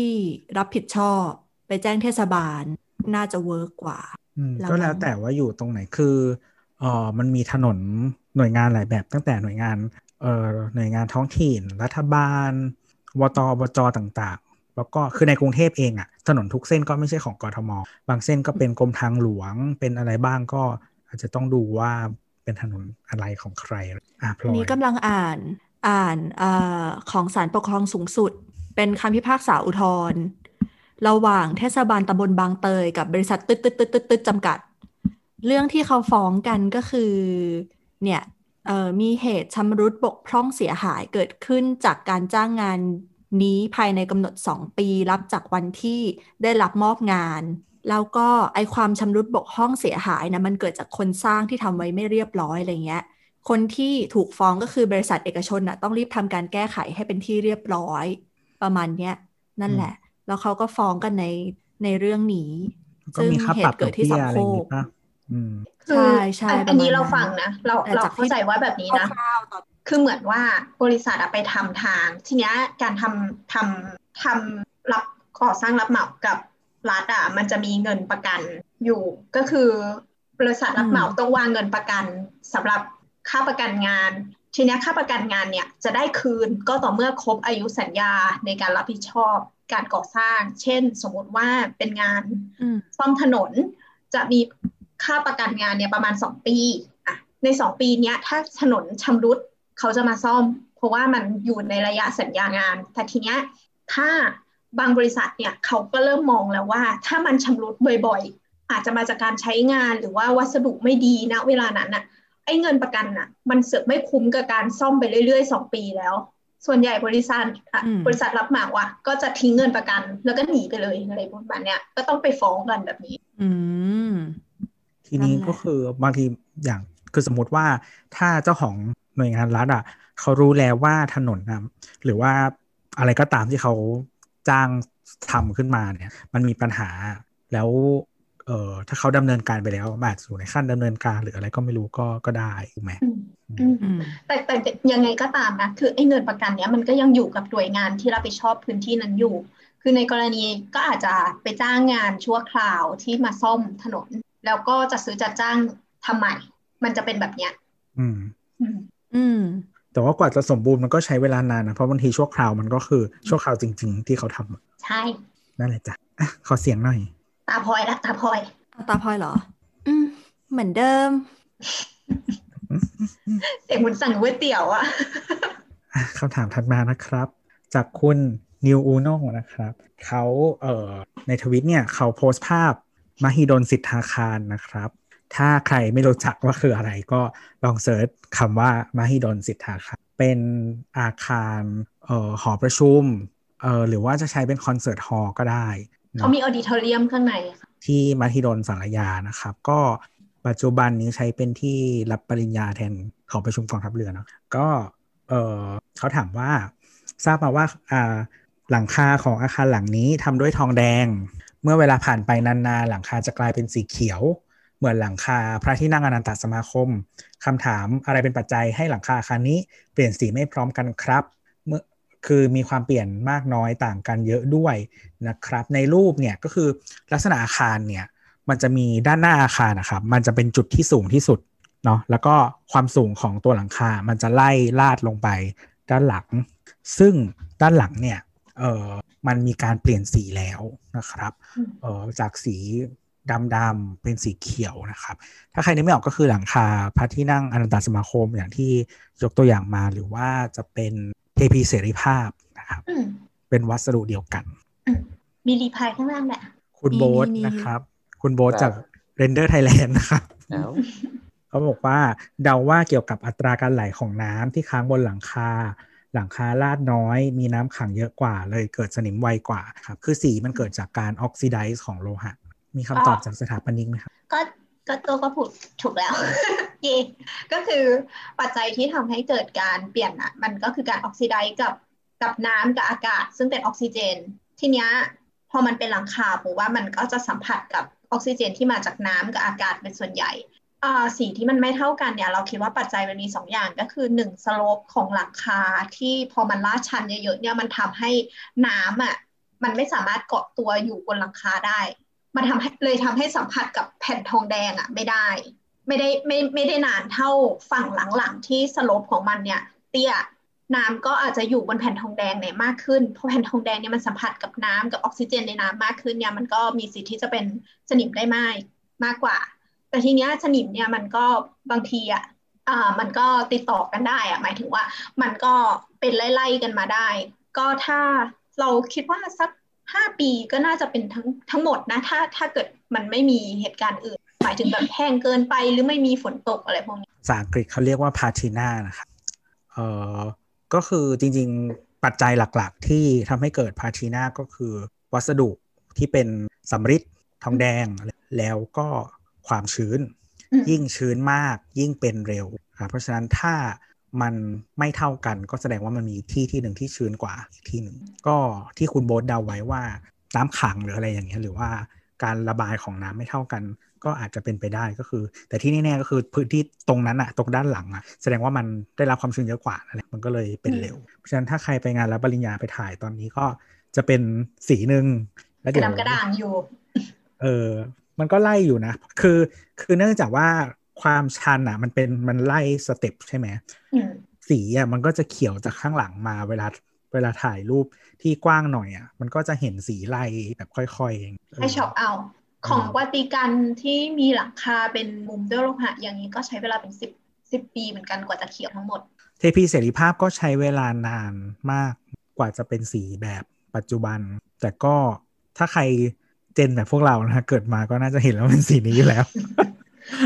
รับผิดชอบ ไปแจ้งเทศบาลน่าจะเวิร์กกว่าอืมระวังก็แล้วแต่ว่าอยู่ตรงไหนคือเออมันมีถนน หน่วยงานหลายแบบตั้งแต่หน่วยงานเอ่อหน่วยงานท้องถิ่น รัฐบาลวตอบจต่างๆ แล้วก็คือในกรุงเทพเองอะถนนทุกเส้นก็ไม่ใช่ของกทม บางเส้นก็เป็นกรมทางหลวงเป็นอะไรบ้างก็อาจจะต้องดูว่าเป็นถนนอะไรของใครอะพลอันอนี้ยกำลังอ่านอ่านเออของศาลปกครองสูงสุด เป็นคำพิพากษาอุทธรณ์ระหว่างเทศบาลตำบลบางเตยกับบริษัทตึ๊ดตึ๊ดตึ๊ดตึ๊ดตึ๊ดจำกัด เรื่องที่เขาฟ้องกันก็คือ เนี่ยเอ่อมีเหตุชำรุดบกพร่องเสียหายเกิดขึ้นจากการจ้างงานนี้ภายในกำหนด 2 ปีรับจากวันที่ได้รับมอบงาน แล้วก็ไอความชำรุดบกพร่องเสียหายนะมันเกิดจากคนสร้างที่ทำไว้ไม่เรียบร้อยอะไรเงี้ยคนที่ถูกฟ้องก็คือบริษัทเอกชนน่ะต้องรีบทำการแก้ไขให้เป็นที่เรียบร้อย ประมาณเนี้ยนั่นแหละ แล้วเขาก็ฟ้องกันในในเรื่องนี้ก็มีค่าปรับเหตุเกิดอดกที่เบี้ยสามอะไรโคอย่างกงี้ป่ะอืม คือใช่ใช่อันประมาณอันนี้เรานั้นฟังนะ เราแต่เราจากที่เข้าใจว่าแบบนี้นะคร่าวๆตอนคือเหมือนว่าบริษัทอะไปทำทาง ทีเนี้ยการทำทำทำรับก่อสร้างรับเหมากับรัฐอะมันจะมีเงินประกันอยู่ก็คือบริษัทรับเหมาต้องวางเงินประกันสำหรับค่าประกันงาน ทีเนี้ยค่าประกันงานเนี่ยจะได้คืนก็ต่อเมื่อครบอายุสัญญาในการรับผิดชอบการก่อสร้าง เช่น สมมติว่าเป็นงานอืมซ่อมถนนจะมี ค่าประกันงานเนี่ยประมาณ2ปีอะใน2ปีเนี้ยถ้าถนนชำรุดเขาจะมาซ่อม เพราะว่ามันอยู่ในระยะสัญญางาน แต่ทีเนี้ยถ้าบางบริษัทเนี่ยเขาก็เริ่มมองแล้วว่า ถ้ามันชำรุดบ่อยๆ อาจจะมาจากการใช้งานหรือว่าวัสดุไม่ดีนะเวลานั้นน่ะไอ้เงินประกันน่ะมันเสือกไม่คุ้มกับการซ่อมไปเรื่อยๆ2ปีแล้ว ส่วนใหญ่บริษัทอะอืมบริษัทรับเหมาอะก็จะทิ้งเงินประกัน แล้วก็หนีไปเลยอะไรประมาณเนี้ยก็ต้องไปฟ้องกันแบบนี้ อืม ทีนี้นั่นแหละก็คือบางทีอย่างคือสมมติว่าถ้าเจ้าของหน่วยงานรัฐอะเขารู้แล้วว่าถนนนะหรือว่าอะไรก็ตามที่เขาจ้างทำขึ้นมาเนี่ย มันมีปัญหาแล้วเอ่อถ้าเขาดำเนินการไปแล้วมันอาจจะอยู่ในขั้นดำเนินการหรืออะไรก็ไม่รู้ก็ก็ได้ถูกไหมอืมอืมอืมแต่แต่ยังไงก็ตามนะ คือไอ้เงินประกันเนี้ยมันก็ยังอยู่กับหน่วยงานที่รับผิดชอบพื้นที่นั้นอยู่ คือในกรณีก็อาจจะไปจ้างงานชั่วคราวที่มาซ่อมถนน แล้วก็จะซื้อจัดจ้างทำใหม่ มันจะเป็นแบบเนี้ยอืมอืม อืม แต่ว่ากว่าจะสมบูรณ์มันก็ใช้เวลานานนะ เพราะบางทีชั่วคราวมันก็คือชั่วคราวจริง ๆ ที่เขาทำอะใช่นั่นแหละจ้ะอะขอเสียงหน่อย ตาพลอยละตาพลอย ตาพลอยเหรอ อืม เหมือนเดิม เสียงเหมือนสั่งก๋วยเตี๋ยวอะอะคำถามถัดมานะครับ จากคุณนิวอูโนนะครับ เขาเอ่อในทวิตเนี่ย เขาโพสต์ภาพ มหิดลสิทธาคารนะครับ ถ้าใครไม่รู้จักว่าคืออะไรก็ลองเซิร์ชคำว่ามหิดลสิทธาคาร เป็นอาคารเอ่อหอประชุมเอ่อหรือว่าจะใช้เป็น concert hall ก็ได้ เขาเนาะมีออดิทอเรียมข้างในค่ะที่มหิดลสารยานะครับ ก็ปัจจุบันนี้ใช้เป็นที่รับปริญญาแทนของประชุมกองทัพเรือเนาะก็เออเขาถามว่าทราบมาว่าอ่าหลังคาของอาคารหลังนี้ทำด้วยทองแดง เมื่อเวลาผ่านไปนานๆ หลังคาจะกลายเป็นสีเขียว เหมือนหลังคาพระที่นั่งอนันตสมาคมคำถามอะไรเป็นปัจจัยให้หลังคาอาคารนี้เปลี่ยนสีไม่พร้อมกันครับเมื่อคือมีความเปลี่ยนมากน้อยต่างกันเยอะด้วยนะครับ ในรูปเนี่ยก็คือลักษณะอาคารเนี่ยมันจะมีด้านหน้าอาคารนะครับมันจะเป็นจุดที่สูงที่สุดเนาะแล้วก็ความสูงของตัวหลังคา มันจะไล่ลาดลงไปด้านหลัง ซึ่งด้านหลังเนี่ย เออมันมีการเปลี่ยนสีแล้วนะครับเออจากสีดำๆเป็นสีเขียวนะครับ ถ้าใครนึกไม่ออกก็คือหลังคาพระที่นั่งอนันตสมาคมอย่างที่ยกตัวอย่างมาหรือว่าจะเป็นเทพีเสรีภาพนะครับอืมเป็นวัสดุเดียวกัน มีรีพายข้างล่างแหละ คุณมีโบ๊ทมีนะครับ คุณโบ๊ทครับจาก Render Thailand นะครับเอ้าเขาบอกว่าเดาว่าเกี่ยวกับอัตราการไหลของน้ำที่ค้างบนหลังคา หลังคาลาดน้อย มีน้ำขังเยอะกว่า เลยเกิดสนิมไวกว่าครับ คือสีมันเกิดจากการออกซิไดซ์ของโลหะ มีคำตอบจากสถาปนิกไหมครับก็ก็ตัวก็พูดถูกแล้วเย่ก็คือปัจจัยที่ทำให้เกิดการเปลี่ยนอะ มันก็คือการออกซิไดซ์กับกับน้ำกับอากาศ ซึ่งเป็นออกซิเจน ทีเนี้ยพอมันเป็นหลังคาผมว่ามันก็จะสัมผัสกับออกซิเจนที่มาจากน้ำกับอากาศเป็นส่วนใหญ่อ่า สีที่มันไม่เท่ากันเนี่ย เราคิดว่าปัจจัยมันมีสองอย่างก็คือหนึ่งสโลปของหลังคาที่พอมันลาดชันเยอะๆเนี่ยมันทำให้น้ำอะมันไม่สามารถเกาะตัวอยู่บนหลังคาได้ มันทำให้เลยทำให้สัมผัสกับแผ่นทองแดงอะไม่ได้ ไม่ได้ไม่ไม่ได้นานเท่าฝั่งหลังๆที่สโลปของมันเนี่ย เตี้ยน้ำก็อาจจะอยู่บนแผ่นทองแดงเนี่ยมากขึ้น เพราะแผ่นทองแดงเนี่ยมันสัมผัสกับน้ำกับออกซิเจนในน้ำมากขึ้นเนี่ยมันก็มีสิทธิ์ที่จะเป็นสนิมได้มากมากกว่า แต่ทีเนี้ยสนิมเนี่ยมันก็บางทีอะอ่ามันก็ติดต่อกันได้อะหมายถึงว่า มันก็เป็นไล่ๆกันมาได้ ก็ถ้าเราคิดว่าสักห้าปีก็น่าจะเป็นทั้งทั้งหมดนะ ถ้าถ้าเกิดมันไม่มีเหตุการณ์อื่น หมายถึงแบบแห้งเกินไปหรือไม่มีฝนตกอะไรพวกนี้ภาษาอังกฤษเขาเรียกว่าพาทีนานะครับเอ่อก็คือจริงๆปัจจัยหลักๆ ที่ทำให้เกิดพาทีนาก็คือวัสดุที่เป็นสำริดทองแดงแล้วก็ ความชื้นอืมยิ่งชื้นมากยิ่งเป็นเร็วครับเพราะฉะนั้นถ้ามันไม่เท่ากันก็แสดงว่ามันมีที่ที่หนึ่งที่ชื้นกว่าอีกที่หนึ่งก็ที่คุณโบ๊ทเดาไว้ว่าน้ำขังหรืออะไรอย่างเงี้ยหรือว่าการระบายของน้ำไม่เท่ากัน ก็อาจจะเป็นไปได้ก็คือ แต่ที่แน่ๆก็คือพื้นที่ตรงนั้นอะตรงด้านหลังอะแสดงว่ามันได้รับความชื้นเยอะกว่านั่นแหละมันก็เลยเป็นเร็ว เพราะฉะนั้นถ้าใครไปงานรับปริญญาไปถ่ายตอนนี้ก็จะเป็นสีหนึ่งแล้วกระเดี๋ยวดำกระด่างอยู่เออ มันก็ไล่อยู่นะ คือคือเนื่องจากว่าความชันอะ มันเป็นมันไล่ step ใช่ไหมอืมสีอะมันก็จะเขียวจากข้างหลังมาเวลาเวลาถ่ายรูปที่กว้างหน่อยอะ มันก็จะเห็นสีไล่แบบค่อยๆเองให้ช็อปเอา ของวัติกันที่มีหลังคาเป็นมุมด้วยโลหะอย่างนี้ก็ใช้เวลาเป็นสิบสิบปีเหมือนกันกว่าจะเขียวทั้งหมด เทพีเสรีภาพก็ใช้เวลานานมากกว่าจะเป็นสีแบบปัจจุบัน แต่ก็ถ้าใคร เจนแบบพวกเรานะฮะเกิดมาก็น่าจะเห็นแล้วเป็นสีนี้อยู่แล้ว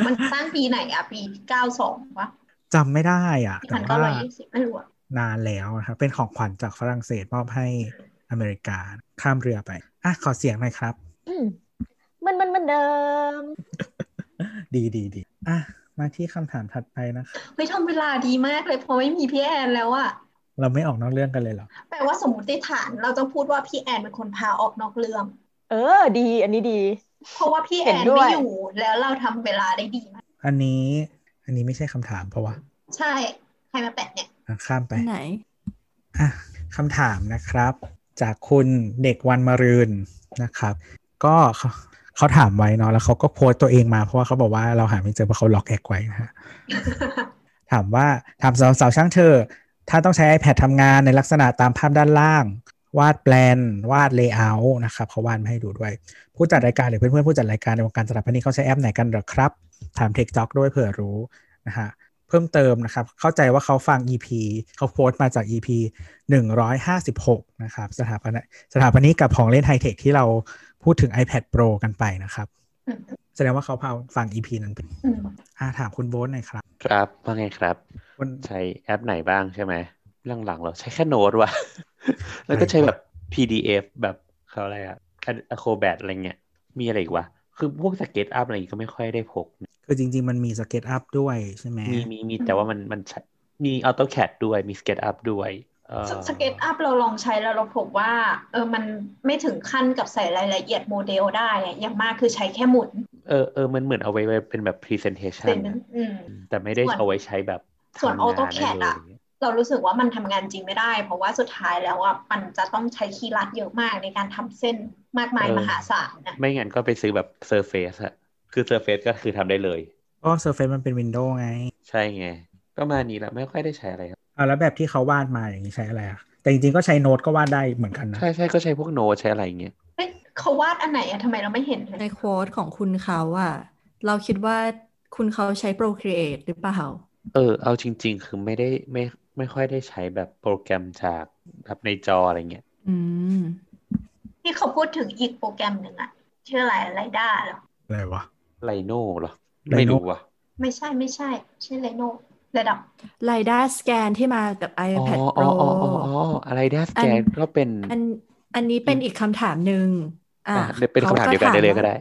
มันสร้างปีไหนอะปีเก้าสองวะจำไม่ได้อะปีแต่พันเก้าร้ว่าอยยี่สิบไม่รู้อะนานแล้วนะครับเป็นของขวัญจากฝรั่งเศสมอบให้อเมริกาข้ามเรือไปอะขอเสียงหน่อยครับอืมมันมันมันเดิม ดีดีดีอะมาที่คำถามถัดไปนะครับเฮ้ยทำเวลาดีมากเลยเพราะไม่มีพี่แอนแล้วอะเราไม่ออกนอกเรื่องกันเลยเหรอแปลว่าสมมติฐานเราจะพูดว่าพี่แอนเป็นคนพาออกนอกเรื่อง เออ ดี อันนี้ดี เพราะว่าพี่แอเห็นนด้วยไม่อยู่แล้วเราทำเวลาได้ดีมากอันนี้ อันนี้ไม่ใช่คำถามเพราะว่าใช่ ใครมาแปะเนี่ยอะข้ามไปไหนอะคำถามนะครับ จากคุณเด็กวันมะรืนนะครับ ก็เขาเขาถามไว้เนาะแล้วเขาก็โพสต์ตัวเองมาเพราะว่าเขาบอกว่าเราหาไม่เจอเพราะเขาล็อกแอกไว้นะฮะถามว่าถามเสาเสาช่างเถอะ ถ้าต้องใช้ iPad ทำงานในลักษณะตามภาพด้านล่าง วาดแปลน วาด layer นะครับเขาวาดมาให้ดูด้วย ผู้จัดรายการหรือเพื่อนๆผู้จัดรายการในวงการสถาปนิกเขาใช้แอปไหนกันเหรอครับ ถาม Tech Talk ด้วยเผื่อรู้นะฮะเพิ่มเติมนะครับ เข้าใจว่าเขาฟัง EP เขาโพสต์มาจาก EP 156 นะครับสถาปนิกสถาปนิกกับของเล่นไฮเทคที่เราพูดถึง iPad Pro กันไปนะครับอืมแสดงว่าเขาพาฟัง EP นั้นเป็นอืมอ่าถามคุณโบ๊ทหน่อยครับ ครับว่าไงครับ คุณใช้แอปไหนบ้างใช่ไหม หลังๆเราใช้แค่โน้ตว่ะ แล้วก็ใช้แบบ PDF แบบเขาอะไรอะ Acrobat อะไรเงี้ย มีอะไรอีกวะ คือพวก SketchUp อะไรอย่างงี้ก็ไม่ค่อยได้พก คือจริง ๆ มันมี SketchUp ด้วยใช่ไหม มีมีมีแต่ว่ามันมันใช้มี AutoCAD ด้วยมี SketchUp ด้วยเอ่อสเก็ตอัพเราลองใช้แล้วเราพบว่าเออมันไม่ถึงขั้นกับใส่รายละเอียดโมเดลได้อะอย่างมากคือใช้แค่หมุน เออเออมันเหมือนเอาไว้ไว้เป็นแบบ presentation เป็นนะอืมแต่ไม่ได้ส่วนเอาไว้ใช้แบบส่วนทำงานได้ AutoCAD เลยอะ เรารู้สึกว่ามันทำงานจริงไม่ได้ เพราะว่าสุดท้ายแล้วอะมันจะต้องใช้คีย์ลัดเยอะมากในการทำเส้นมากมายเออมหาศาลนะไม่งั้นก็ไปซื้อแบบ Surface อะคือ Surface ก็คือทำได้เลยก็ Surface มันเป็น Windows ไง ใช่ไงประมาณนี้แหละไม่ค่อยได้ใช้อะไรครับอ่าแล้วแบบที่เขาวาดมาอย่างนี้ใช้อะไรอะแต่จริงๆก็ใช้โน้ตก็วาดได้เหมือนกันนะใช่ใช่ก็ใช้พวกโน้ตใช้อะไรอย่างเงี้ยเฮ้ยเขาวาดอันไหนอะทำไมเราไม่เห็นเลในยโค้ดของคุณเขาอะเราคิดว่าคุณเขาใช้ Procreate หรือเปล่า เออ เอาจริง ๆ คือไม่ได้ไม่ ไม่ค่อยได้ใช้แบบโปรแกรมจากแบบในจออะไรเงี้ยอืมที่เขาพูดถึงอีกโปรแกรมหนึ่งอะชื่ออะไรไรด้าเหรออะไรวะไลโน่เหรอ Rhino ไม่รู้ว่ะ ไม่ใช่ไม่ใช่ ชื่อไรโนระดับ l i d a Scan ที่มากับอ๋อ iPad อ๋อ Pro อ๋ออ๋ออ๋ออะไรได้สอัแกนนก็เป็นอันอันนี้เป็นอีกคำถามหนึ่งอะอะเดี๋ยวเป็นคำถามเดียวกันได้เลยก็ได้เออ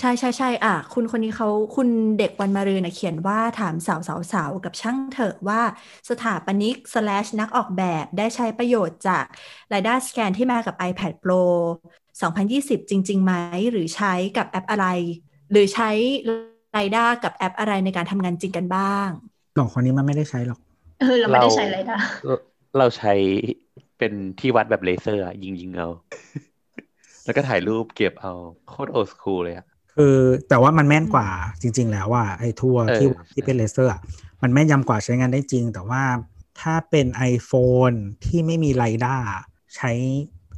ใช่ใช่ใช่อะคุณคนนี้เขาคุณเด็กวันมารืนนะเขียนว่าถามสาวสาวสาวกับช่างเถอะว่าสถาปนิก slash นักออกแบบได้ใช้ประโยชน์จาก r a d a r Scan ที่มากับ iPad Pro 2020 จริง ๆ ไหม หรือใช้กับแอปอะไร หรือใช้ r a d a r กับแอปอะไรในการทำงานจริงกันบ้างสองคนนี้มันไม่ได้ใช้หรอก เออ เราไม่ได้ใช้ LiDARเราเราใช้เป็นที่วัดแบบเลเซอร์อะยิงยิงเอา แล้วก็ถ่ายรูปเก็บเอาโคตรโอ s คูลเลยอะคือแต่ว่ามันแม่นกว่าจริง ๆ แล้วว่าไอ้ทั่วเออที่ที่เป็นเลเซอร์อะมันแม่นยำกว่าใช้งานได้จริง แต่ว่าถ้าเป็น iPhone ที่ไม่มี LiDAR ใช้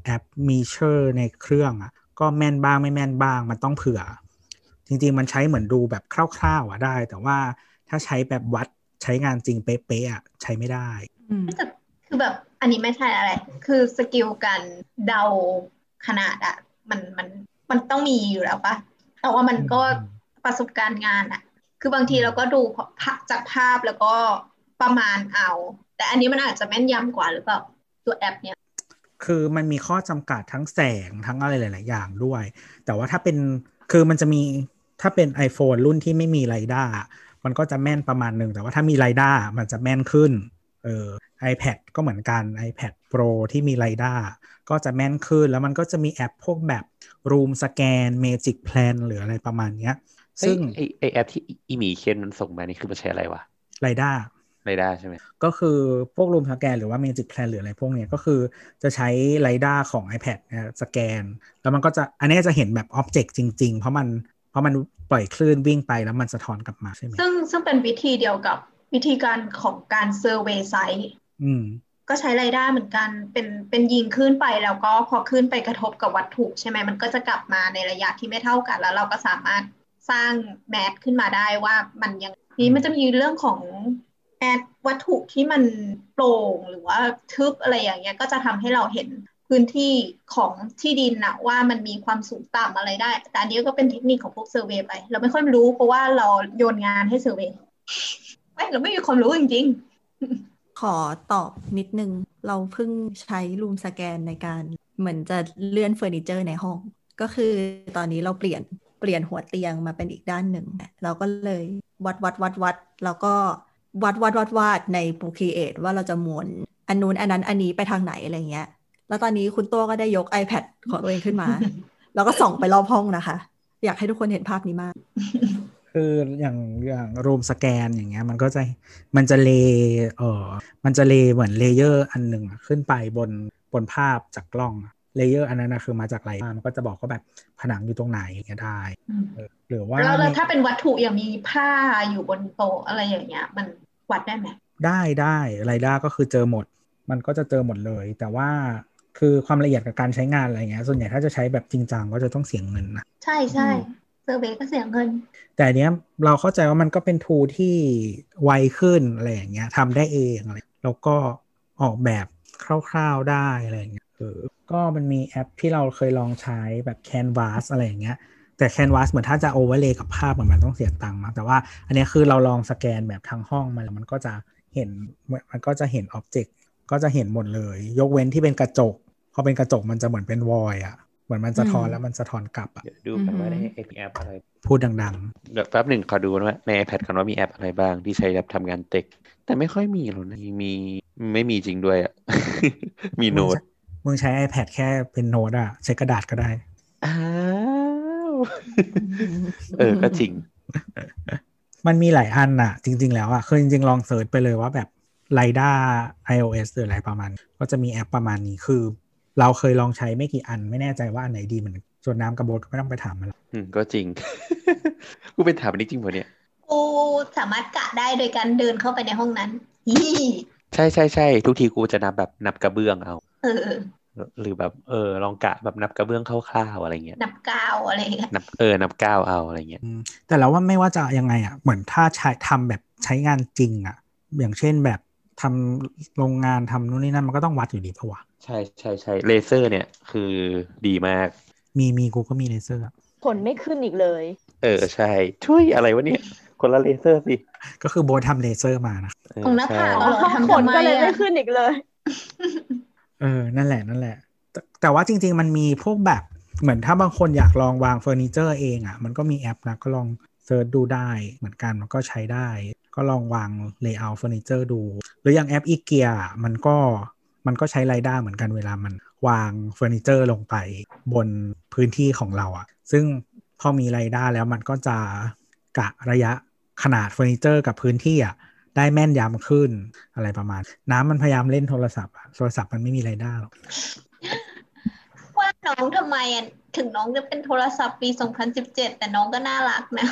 แอป Measure ในเครื่องอะก็แม่นบ้างไม่แม่นบ้าง มันต้องเผื่อ จริง ๆ มันใช้เหมือนดูแบบคร่าวๆอะได้ แต่ว่าถ้าใช้แบบวัดใช้งานจริงเป๊ะๆอะใช้ไม่ได้อืมแต่คือแบบอันนี้ไม่ใช่อะไร คือ skill การเดา ขนาดอะมันมันมันต้องมีอยู่แล้วปะแต่ว่ามันก็ประสบการณ์งานอะคือบางทีเราก็ดูภาพจากภาพแล้วก็ประมาณเอา แต่อันนี้มันอาจจะแม่นยำกว่าหรือเปล่าตัวแอปเนี่ยคือมันมีข้อจำกัดทั้งแสงทั้งอะไรหลาย ๆ อย่างด้วย แต่ว่าถ้าเป็นคือมันจะมีถ้าเป็น iPhone รุ่นที่ไม่มีไรด้ามันก็จะแม่นประมาณหนึ่งแต่ว่าถ้ามีไรด้ามันจะแม่นขึ้น เออ iPad ก็เหมือนกัน iPad Pro ที่มีไรด้าก็จะแม่นขึ้นแล้วมันก็จะมีแอปพวกแบบ Room Scan Magic Plan หรืออะไรประมาณเนี้ยเฮ้ยซึ่งไอไอแอปที่อีหมีเคนมันส่งมานี่คือมันใช้อะไรวะ LiDAR LiDAR ใช่ไหมก็คือพวก Room Scan หรือว่า Magic Plan หรืออะไรพวกเนี้ยก็คือจะใช้ LiDAR ของ iPad นะสแกน แล้วมันก็จะอันนี้จะเห็นแบบ object จริง ๆ เพราะมันเพราะมันปล่อยคลื่นวิ่งไปแล้วมันสะท้อนกลับมาใช่ไหมซึ่งซึ่งเป็นวิธีเดียวกับวิธีการของการเซอร์เวยไซต์อืม ก็ใช้ไรายได้เหมือนกัน เป็นเป็นยิงขึ้นไปแล้วก็พอขึ้นไปกระทบกับวัตถุใช่ไหมมันก็จะกลับมาในระยะที่ไม่เท่ากัน แล้วเราก็สามารถสร้างแมทขึ้นมาได้ว่ามันยังนี้มันจะมีเรื่องของแมทวัตถุที่มันโปร่งหรือว่าทึบอะไรอย่างเงี้ยก็จะทำให้เราเห็นพื้นที่ของที่ดินนะว่ามันมีความสูงต่ำอะไรได้ แต่อันนี้ก็เป็นเทคนิคของพวกเซอร์เวย์ไป เราไม่ค่อยรู้เพราะว่าเราโยนงานให้เซอร์เวย์ไม่เราไม่มีความรู้จริงๆ ขอตอบนิดนึง เราเพิ่งใช้รูมสแกนในการเหมือนจะเลื่อนเฟอร์นิเจอร์ในห้อง ก็คือตอนนี้เราเปลี่ยนเปลี่ยนหัวเตียงมาเป็นอีกด้านหนึ่ง เราก็เลยวัดวัดวัดวัดแล้วก็วัดวัดวัดวัดใน Procreate ว่าเราจะหมุนอันนู้นอันนั้นอันนี้ไปทางไหนอะไรเงี้ย แล้วตอนนี้คุณตัวก็ได้ยก iPad ของตัวเองขึ้นมา แล้วก็ส่องไปรอบห้องนะคะ อยากให้ทุกคนเห็นภาพนี้มาก คืออย่างอย่างรูมสแกนอย่างเงี้ย มันก็จะมันจะเลเออมันจะเลเหมือน layer อันหนึ่งอะขึ้นไปบนบนภาพจากกล้อง layer อันนั้นนะคือมาจากไรมันก็จะบอกว่าแบบผนังอยู่ตรงไหนอย่างเงี้ยได้เออหรือว่าแล้วแล้วในถ้าเป็นวัตถุอย่างมีผ้าอยู่บนโต๊ะอะไรอย่างเงี้ย มันวัดได้ไหมได้ได้ LiDAR ก็คือเจอหมด มันก็จะเจอหมดเลย แต่ว่าคือความละเอียดกับการใช้งานอะไรเงี้ยส่วนใหญ่ถ้าจะใช้แบบจริงจังก็จะต้องเสียเงินนะใช่ใช่ survey ก็เสียเงิน แต่เนี้ยเราเข้าใจว่ามันก็เป็นทูที่ไวขึ้นอะไรอย่างเงี้ยทำได้เองอะไรแล้วก็ออกแบบคร่าวๆได้อะไรอย่างเงี้ยเออก็มันมีแอปที่เราเคยลองใช้แบบ Canvas อะไรอย่างเงี้ยแต่ Canvas เหมือนถ้าจะโอเวอร์เลย์กับภาพมันต้องเสียตังค์มาแต่ว่าอันเนี้ยคือเราลองสแกนแบบทั้งห้องมาแล้วมันก็จะเห็นมันก็จะเห็นอ็อบเจกต์ก็จะเห็นหมดเลย ยกเว้นที่เป็นกระจกพอเป็นกระจกมันจะเหมือนเป็นวอยอะ เหมือนมันสะท้อนอืมแล้วมันสะท้อนกลับอะเดี๋ยวดูกันว่าอืในอฮึไอแอปอะไร พูดดังเดี๋ยวแป๊บหนึ่งขอดูว่าใน iPad กันว่ามีแอปอะไรบ้างที่ใช้แบบทำงานเต็ก แต่ไม่ค่อยมีหรอกนะมีไม่มีจริงด้วยอะมีๆโน้ตมึงใช้ iPad แค่เป็นโน้ตอะ ใช้กระดาษก็ได้อ้าวเออก็จริง มันมีหลายอันอะ จริง ๆ แล้วอะคือจริงๆ ลองเสิร์ชไปเลยว่าแบบ r i d a iOS หรืออะไรประมาณ ก็จะมีแอปประมาณนี้คือ เราเคยลองใช้ไม่กี่อัน ไม่แน่ใจว่าอันไหนดีเหมือนกันส่วนน้ำกระโบดก็ไม่ต้องไปถามมันหรอกอืมก็จริง กูเป็นถามอันนี้จริงป่ะเนี่ยกูสามารถกะได้โดยการเดินเข้าไปในห้องนั้นฮี่ใช่ใช่ใช่ทุกทีกูจะนับแบบนับกระเบื้องเอาเออหรือแบบเออลองกะแบบนับกระเบื้องคร่าวๆอะไรเงี้ยนับกาวอะไรอย่างเงี้ยนับเออนับก้าวเอาอะไรเงี้ยอืมแต่เราว่าไม่ว่าจะยังไงอะเหมือนถ้าใช้ทำแบบใช้งานจริงอะ อย่างเช่นแบบ ทำโรงงานทำนู่นนี่นั่นมันก็ต้องวัดอยู่ดีปะวะใช่ใช่ใช่เลเซอร์เนี่ยคือดีมาก มีมีกูก็มีเลเซอร์อะขนไม่ขึ้นอีกเลย เออใช่ช่วยอะไรวะเนี่ยคนละเลเซอร์สิ ก็คือโบททำเลเซอร์มานะเออตรงหน้าผากเราเหรอใช่ทำผมทำไมก็เลยอะไม่ขึ้นอีกเลย เออ นั่นแหละนั่นแหละแต่แต่ว่าจริง ๆ มันมีพวกแบบเหมือนถ้าบางคนอยากลองวางเฟอร์นิเจอร์เองอะ มันก็มีแอปนะก็ลองsearch ดูได้เหมือนกันมันก็ใช้ได้ ก็ลองวาง layer เฟอร์นิเจอร์ดู หรืออย่างแอปอีเกียมันก็มันก็ใช้ LiDAR เหมือนกันเวลามันวางเฟอร์นิเจอร์ลงไปบนพื้นที่ของเราอะซึ่งพอมี LiDAR แล้วมันก็จะกะระยะขนาดเฟอร์นิเจอร์กับพื้นที่อะได้แม่นยำขึ้นอะไรประมาณ นั้น มันพยายามเล่นโทรศัพท์อะโทรศัพท์มันไม่มี LiDAR หรอกว่าน้องทำไมอะถึงน้องจะเป็นโทรศัพท์ปี 2017 แต่น้องก็น่ารักนะ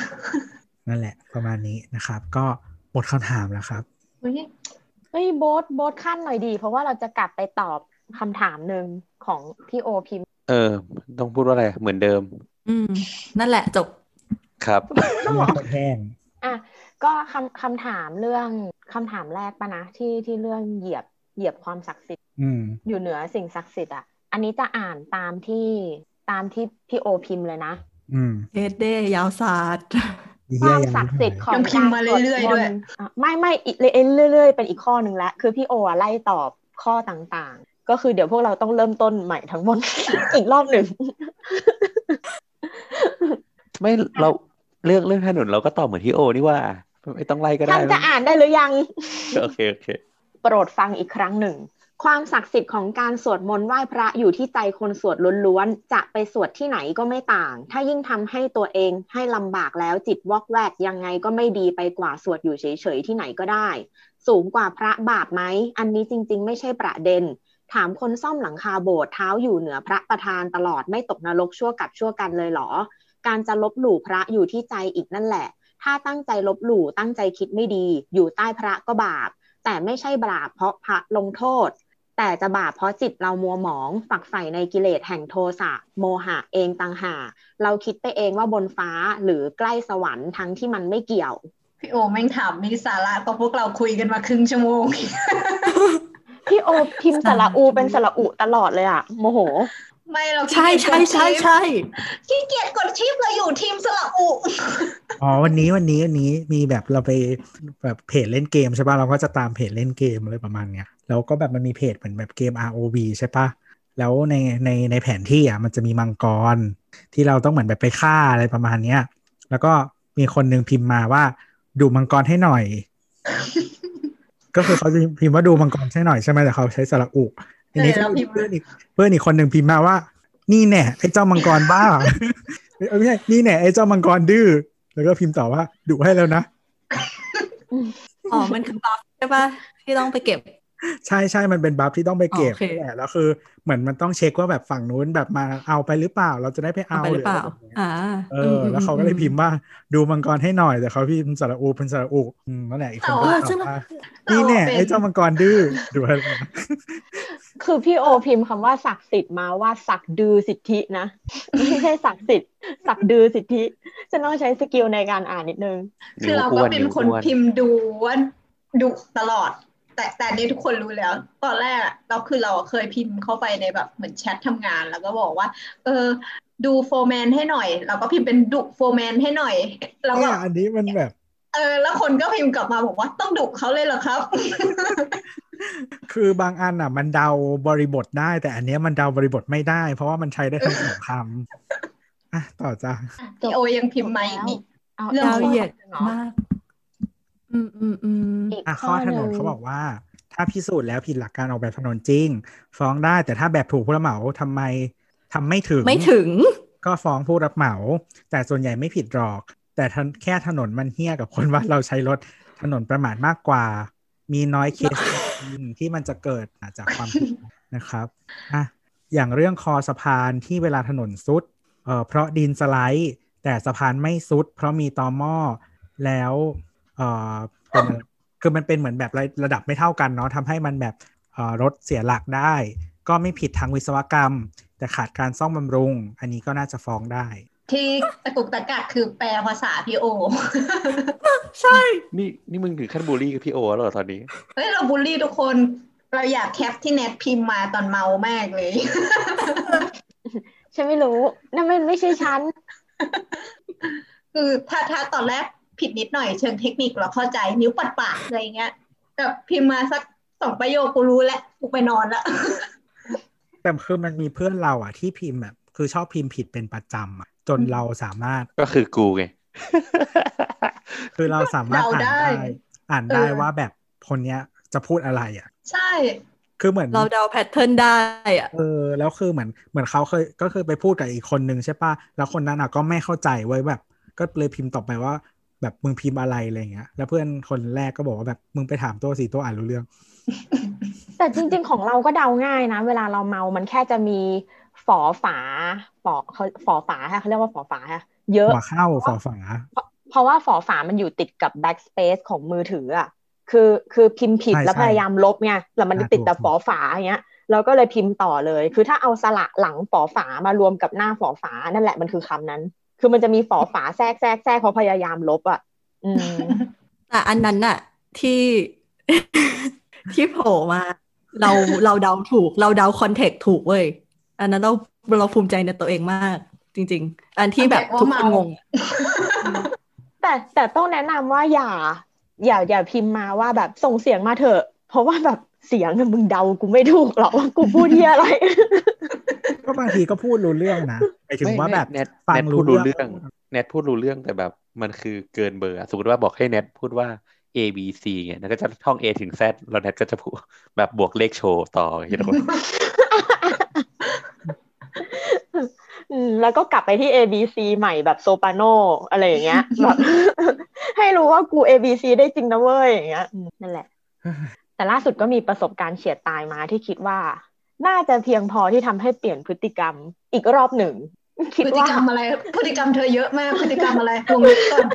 นั่นแหละประมาณนี้นะครับ ก็หมดคำถามแล้วครับเฮ้ยเฮ้ยโบทโบทขั้นหน่อยดี เพราะว่าเราจะกลับไปตอบคำถามหนึ่งของพี่โอพิมพ์เออ ต้องพูดว่าอะไรเหมือนเดิม อืม นั่นแหละจบครับแห้งอะก็คำคำถามเรื่องคำถามแรกปะนะที่ที่เรื่องเหยียบเหยียบความศักดิ์สิทธิ์อืมอยู่เหนือสิ่งศักดิ์สิทธิ์อะอันนี้จะอ่านตามที่ตามที่พี่โอพิมพ์เลยนะ อืมเอเดยาวศาสตร์เหี้ คยวามยังศักดิ์สิทธิ์ของยังพิมพ์มาการสวดเรื่อยๆมด้วยนต์อะไม่ไม่อีกเรื่อยๆ เป็นอีกข้อหนึ่งละคือพี่โออะไล่ตอบข้อต่างๆ ก็คือเดี๋ยวพวกเราต้องเริ่มต้นใหม่ทั้งหมดอีกรอบหนึ่ง ไม่เราเรื่องเรื่องถนนเราก็ตอบเหมือนที่โอนี่ว่า ไม่ต้องไล่ก็ได้ท่านจะอ่านได้หรือยัง โอเคโอเคโปรดฟังอีกครั้งหนึ่ง ความศักดิ์สิทธิ์ของการสวดมนต์ไหว้พระอยู่ที่ใจคนสวดล้วนๆ จะไปสวดที่ไหนก็ไม่ต่าง ถ้ายิ่งทำให้ตัวเองให้ลำบากแล้วจิตวอกแวกยังไงก็ไม่ดีไปกว่าสวดอยู่เฉยๆที่ไหนก็ได้ สูงกว่าพระบาปไหม อันนี้จริงๆ ไม่ใช่ประเด็น ถามคนซ่อมหลังคาโบสถ์เท้าอยู่เหนือพระประธานตลอดไม่ตกนรกชั่วกับชั่วกันเลยเหรอ การจะลบหลู่พระอยู่ที่ใจอีกนั่นแหละ ถ้าตั้งใจลบหลู่ตั้งใจคิดไม่ดี อยู่ใต้พระก็บาปแต่ไม่ใช่บาปเพราะพระลงโทษ แต่จะบาปเพราะจิตเรามัวหมองฝักใฝ่ในกิเลสแห่งโทสะโมหะเองต่างหากเราคิดไปเองว่าบนฟ้าหรือใกล้สวรรค์ทั้งที่มันไม่เกี่ยว พี่โอแม่งถามมีสาระกว่าพวกเราคุยกันมาครึ่งชั่วโมง พี่โอพิมพ์สระอูเป็นสระอุตลอดเลยอะโมโห ไม่เราขี้ใช่เกียจใช่กดใช่ชิปใช่ขี้เกียจกดชิปเราอยู่ทีมสระอุอ๋อวันนี้วันนี้วันนี้มีแบบเราไปแบบเพจเล่นเกมใช่ป่ะเราก็จะตามเพจเล่นเกมอะไรประมาณเนี้ย แล้วก็แบบมันมีเพจเหมือนแบบเกม ROV ใช่ป่ะแล้วในในในแผนที่อะมันจะมีมังกร ที่เราต้องเหมือนแบบไปฆ่าอะไรประมาณเนี้ยแล้วก็มีคนหนึ่งพิมพ์มาว่า ดูมังกรให้หน่อย ก็คือเขาจะพิมพ์ว่าดูมังกรให้หน่อยใช่ไหมแต่เขาใช้สระอุทีนี้เออเราพิมพ์เพื่อนอีกเพื่อนอีกคนหนึ่งพิมพ์มาว่า นี่แน่ไอ้เจ้ามังกรบ้าเอ้ยไม่ใช่นี่แน่ไอ้เจ้ามังกรดื้อแล้วก็พิมพ์ต่อว่าดุให้แล้วนะอ๋อมันคือบัฟใช่ปะที่ต้องไปเก็บ ใช่ใช่มันเป็นบัฟที่ต้องไปเก็บโอเคนั่นแหละแล้วคือเหมือนมันต้องเช็คว่าแบบฝั่งนู้นแบบมาเอาไปหรือเปล่า เราจะได้ไปเอาเอาไปหรือเปล่าะไแบบนี้ยอ่าเออ แล้วเขาก็เลยพิมพ์ว่าดูมังกรให้หน่อยแต่เขาพิมพ์สระอูเป็นสระอูอืมนั่นแหละอีกคนก็เออตซึ่อบงว่านี่แน่ไอ้เจ้ามังกรดื้อดูให้แล้วนะคือพี่โอพิมพ์คำว่าศักดิ์สิทธิ์มาว่าศักดือสิทธินะไม่ใช่ศักดิ์สิทธิ์ศักดือสิทธิฉันต้องใช้ skill ในการอ่านนิดนึง คือเราก็เป็นคนพิมพ์ดูว่าดุตลอด แต่แต่นี่ทุกคนรู้แล้ว ตอนแรกอะเราคือเราเคยพิมพ์เข้าไปในแบบเหมือนแชททำงาน แล้วก็บอกว่า เออ ดู foreman ให้หน่อย เราก็พิมพ์เป็นดุ foreman ให้หน่อย แล้วก็เนี่ยอันนี้มันแบบ เออ แล้วคนก็พิมพ์กลับมาบอกว่าต้องดุเขาเลยเหรอครับ คือบางอันอะ มันเดาบริบทได้ แต่อันเนี้ยมันเดาบริบทไม่ได้ เพราะว่ามันใช้ได้ทั้งสองคำอะต่อจ้าพี่โอยังพิมพ์มาอีกนี่เอาเรื่องดาวเหยียดเหรอมาก อืมอืมอืมอีกอะข้ข้ออหถนึ่นงนเขาบอกว่า ถ้าพิสูจน์แล้วผิดหลักการออกแบบถนนจริง ฟ้องได้แต่ถ้าแบบถูกผู้รับเหมาทำไมทำไม่ถึง ไม่ถึง ก็ฟ้องผู้รับเหมา แต่ส่วนใหญ่ไม่ผิดหรอก แต่ท่านแค่ถนนมันเฮี้ยกับคนว่าเราใช้รถถนนประมาทมากกว่า มีน้อยเคส ที่มันจะเกิดจากความผิดนะครับอะอย่างเรื่องคอสะพานที่เวลาถนนซุดเอ่อเพราะดินสไลด์ แต่สะพานไม่ซุด เพราะมีตอหม้อแล้ว เอ่อเป็นอะไรคือมันเป็นเหมือนแบบระระดับไม่เท่ากันเนาะทำให้มันแบบเอ่อรถเสียหลักได้ ก็ไม่ผิดทางวิศวกรรม แต่ขาดการซ่อมบำรุง อันนี้ก็น่าจะฟ้องได้ ที่ตะกุกตะกักคือแปลภาษาพี่โอ ใช่ นี่นี่มึงถึงขั้นบูลลี่กับพี่โอแล้วเหรอตอนนี้เฮ้ยเราบูลลี่ทุกคนเราอยากแคปที่เน็ตพิมพ์มาตอนเมามากเลย ฉันไม่รู้นั่นไม่ไม่ใช่ฉัน คือถ้าถ้าตอนแรก ผิดนิดหน่อยเชิงเทคนิคเราเข้าใจนิ้วปัดปากอะไรเงี้ยแต่พิมพ์มาสักสองประโยคกูรู้แล้วกูไปนอนแล้วแต่คือมันมีเพื่อนเราอะที่พิมพ์แบบคือชอบพิมพ์ผิดเป็นประจำอะจนเราสามารถก็คือกูไงคือเราสามารถเดาอ่านได้ได้ อ่านได้เออว่าแบบคนเนี้ยจะพูดอะไรอะ ใช่ คือเหมือนเราเดา pattern ได้อะเออแล้วคือเหมือนเหมือนเขาเคยก็คือไปพูดกับอีกคนนึงใช่ปะแล้วคนนั้นอะก็ไม่เข้าใจเว้ยแบบ ก็เลยพิมพ์ตอบไปว่า แบบมึงพิมพ์อะไรอะไรเงี้ย แล้วเพื่อนคนแรกก็บอกว่าแบบมึงไปถามตัวสีตัวอ่านรู้เรื่อง แต่จริง ๆ ของเราก็เดาง่ายนะ เวลาเราเมา มันแค่จะมีฝอฝาฝอเขาฝอฝาค่ะเขาเรียกว่าฝอฝาค่ะเยอะหัวเข้าฝอฝา เพราะว่าฝอฝามันอยู่ติดกับ backspace ของมือถืออะคือคือพิมพ์ผิดใช่แล้วใช่พยายามลบไงแล้วมันอ่าติดแต่ถูกฝอฝาอย่างเงี้ยเราก็เลยพิมพ์ต่อเลย คือถ้าเอาสระหลังฝอฝามารวมกับหน้าฝอฝานั่นแหละมันคือคำนั้น คือมันจะมีฝอฝาแทรกแทรกแทรกเพราะพยายามลบอะอืมแต่อันนั้นน่ะ ที่ที่โผล่มา เราเราเดาถูก เราเดาคอนเทกต์ถูกเว้ยอันนั้นเราเราภูมิใจในตัวเองมาก จริง ๆ อันที่แบบว่าทุกคนเมางง แต่แต่ต้องแนะนำว่าอย่า อย่าอย่าพิมพ์มาว่าแบบส่งเสียงมาเถอะ เพราะว่าแบบเสียงน่ะมึงเดากูไม่ถูกหรอกว่ากูพูดเหียอะไร ก็บางทีก็พูดรู้เรื่องนะไปถึงไม่ว่าไม่แบบเน็ตฟังเน็ตพูรู้ดรู้เรื่เรื่อองงเน็ตพูดรู้เรื่องแต่แบบ มันคือเกินเบอร์อะสมมติว่าบอกให้เน็ตพูดว่า A B C เนี่ยแล้วก็จะท่อง A ถึง Z แล้วเน็ตก็จะพูดแบบบวกเลขโชว์ต่ออย่างเงี้ยทุกคนอืมแล้วก็กลับไปที่ A B C ใหม่แบบโซปราโนอะไรอย่างเงี้ยแบบให้รู้ว่ากู A B C ได้จริงนะเว้ยอย่างเงี้ยอืมนั่นแหละ แต่ล่าสุดก็มีประสบการณ์เฉียดตายมาที่คิดว่า น่าจะเพียงพอที่ทำให้เปลี่ยนพฤติกรรมอีกรอบหนึ่งคิดพฤติว่ากรรมอะไร พฤติกรรมเธอเยอะมากพฤติกรรมอะไรวงเล็บก่อน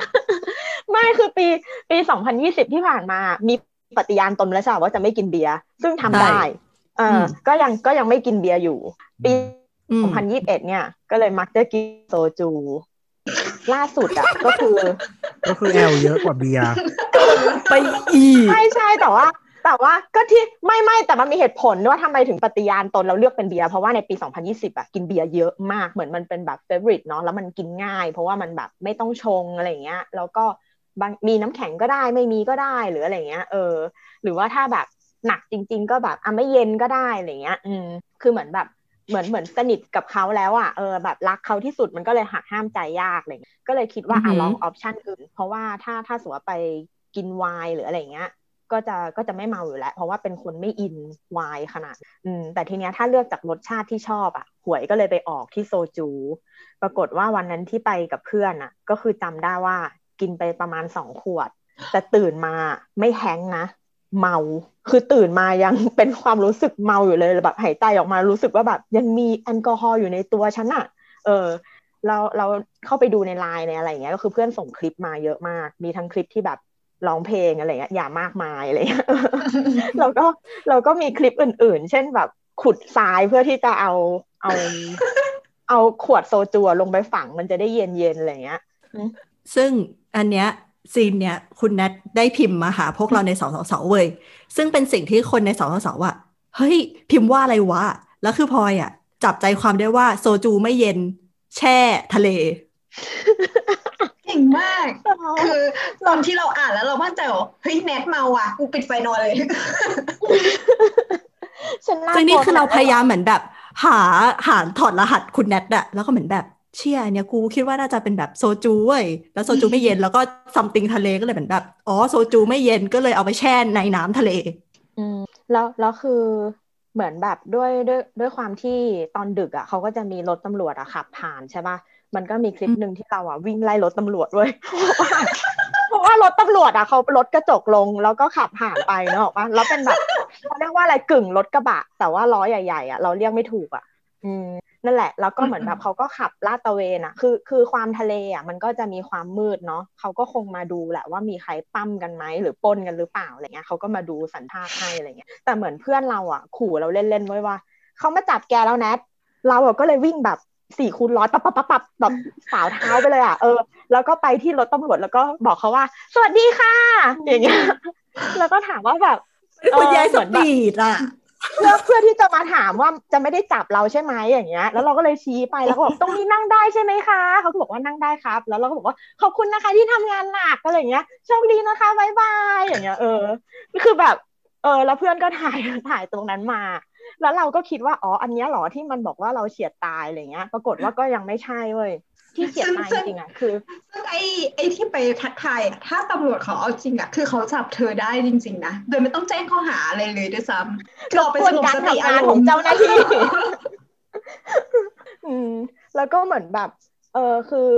ไม่คือปีปี2020ที่ผ่านมา มีปฏิญาณตนแล้วใช่ไหมว่าจะไม่กินเบียร์ซึ่งทำใช่ได้เอออมก็ยังก็ยังไม่กินเบียร์อยู่ ปีอืม2021เนี่ย ก็เลยมักจะกินโซจู ล่าสุดอะก็คือ ก็คือแอลเยอะกว่าเบียร์ไปอีกใช่ใช่แต่ว่า แต่ว่าก็ที่ไม่ไม่แต่มันมีเหตุผลว่าทำไมถึงปฏิญาณตนเราเลือกเป็นเบียร์เพราะว่าในปี 2020อะกินเบียร์เยอะมากเหมือนมันเป็นแบบเฟ v o r i t e เนาะแล้วมันกินง่าย เพราะว่ามันแบบไม่ต้องชงอะไรอย่างเงี้ย แล้วก็บางมีน้ำแข็งก็ได้ไม่มีก็ได้หรืออะไรเงี้ย เออ หรือว่าถ้าแบบหนักจริง ๆ ก็แบบอะไม่เย็นก็ได้อะไรเงี้ย อืมคือเหมือนแบบเหมือนเหมือนสนิทกับเขาแล้วอะเออแบบรักเขาที่สุดมันก็เลยหักห้ามใจยากอะไรเงี้ยก็เลยคิดว่าอะอือหือลอง option อื่น เพราะว่าถ้าถ้าสมมติว่าไปกินไวน์หรืออะไรเงี้ย ก็จะก็จะไม่เมาอยู่แล้ว เพราะว่าเป็นคนไม่อินวน์ขนาดอืมแต่ทีเนี้ยถ้าเลือกจากรสชาติที่ชอบอะหวยก็เลยไปออกที่โซจู ปรากฏว่าวันนั้นที่ไปกับเพื่อนอะ ก็คือจำได้ว่ากินไปประมาณสองขวด แต่ตื่นมาไม่แฮงนะเมา คือตื่นมายังเป็นความรู้สึกเมาอยู่เลยแบบหายใจออกมารู้สึกว่าแบบยังมีแอลกอฮอล์อยู่ในตัวฉันอะเออ เราเราเข้าไปดูในไลน์ในอะไรอย่างเงี้ยก็คือเพื่อนส่งคลิปมาเยอะมาก มีทั้งคลิปที่แบบ ร้องเพลงอะไรเงี้ยอย่ามากมายอะไรเงี้ยเราก็เราก็มีคลิปอื่น ๆ เช่นแบบขุดทรายเพื่อที่จะเอาเอาเอาขวดโซจูลงไปฝังมันจะได้เย็นๆอะไรเงี้ยซึ่งอันเนี้ยซีนเนี้ยคุณแนทได้พิมพ์มาหาพวกเราในสสสเว้ยซึ่งเป็นสิ่งที่คนในสสสว่าเฮ้ย พิมพ์ว่าอะไรวะ แล้วคือพลอยอะ จับใจความได้ว่าโซจูไม่เย็น แช่ทะเลพี่เก่งมาก คือตอนที่เราอ่านแล้วเรามั่นใจว่าเฮ้ยแนทเมาอะกูปิดไฟนอนเลยฉันน่าซึ่งนี่กลัวคือเราขนดพยายามเหมือนแบบ หาหาถอดรหัสคุณแนทอะแล้วก็เหมือนแบบเชี่ยอันเนี่ยกูคิดว่าน่าจะเป็นแบบโซจูเว้ยแล้วโซจูไม่เย็นแล้วก็ซัมติงทะเลก็เลยเหมือนแบบอ๋อโซจูไม่เย็นก็เลยเอาไปแช่ในน้ำทะเล อืมแล้วแล้วคือเหมือนแบบด้วยด้วยด้วยความที่ตอนดึกอะเขาก็จะมีรถตำรวจอะขับผ่านใช่ป่ะ มันก็มีคลิปหนึ่งที่เราอะวิ่งไล่รถตำรวจเว้ยเพราะว่ารถตำรวจอะเขาลดกระจกลงแล้วก็ขับผ่านไปเนอะป่ะแล้วเป็นแบบเขาเรียกว่าอะไรกึ่งรถกระบะ แต่ว่าล้อใหญ่ๆอะเราเรียกไม่ถูกอะ อืมนั่นแหละ แล้วก็เหมือนแบบเขาก็ขับลาดตระเวนอะ คือ คือความทะเลอะ มันก็จะมีความมืดเนาะเขาก็คงมาดูแหละว่ามีใครปั้มกันไหมหรือปล้นกันหรือเปล่าอะไรเงี้ยเขาก็มาดูสันทาให้อะไรเงี้ย แต่เหมือนเพื่อนเราอะ ขู่เราเล่นๆไว้ว่าเขามาจับแกแล้วแนทเราอะก็เลยวิ่งแบบ สี่คูณร้อยปับปับปับปับแบบสาวเท้าไปเลยอะเออแล้วก็ไปที่รถตำรวจแล้วก็บอกเขาว่า สวัสดีค่ะ อย่างเงี้ย แล้วก็ถามว่าแบบคุณยายสเหมือนแบบปีดอะเพื่อเพื่อที่จะมาถามว่าจะไม่ได้จับเราใช่ไหมอย่างเงี้ย แล้วเราก็เลยชี้ไปแล้วก็บอกตรงนี้นั่งได้ใช่ไหมคะเขาก็บอกว่านั่งได้ครับ แล้วเราก็บอกว่าขอบคุณนะคะที่ทำงานหนักอะไรอย่างเงี้ยโชคดีนะคะบายบายอย่างเงี้ย เออคือแบบ เออ แล้วเพื่อนก็ถ่ายถ่ายตรงนั้นมา แล้วเราก็คิดว่าอ๋ออันเนี้ยเหรอที่มันบอกว่าเราเฉียดตายอะไรเงี้ย ปรากฏว่าก็ยังไม่ใช่เว้ยที่เฉียดตายจริงๆอะคือซึ่งไอ้ไอ้ที่ไปทักทายอะถ้าตำรวจเขาเอาจริงอะคือเขาจับเธอได้จริง ๆ นะโดยไม่ต้องแจ้งข้อหาอะไรเลยด้วยซ้ำรบกวนการทำงานของเจ้าหน้าที่อืมแล้วก็เหมือนแบบ เออคือ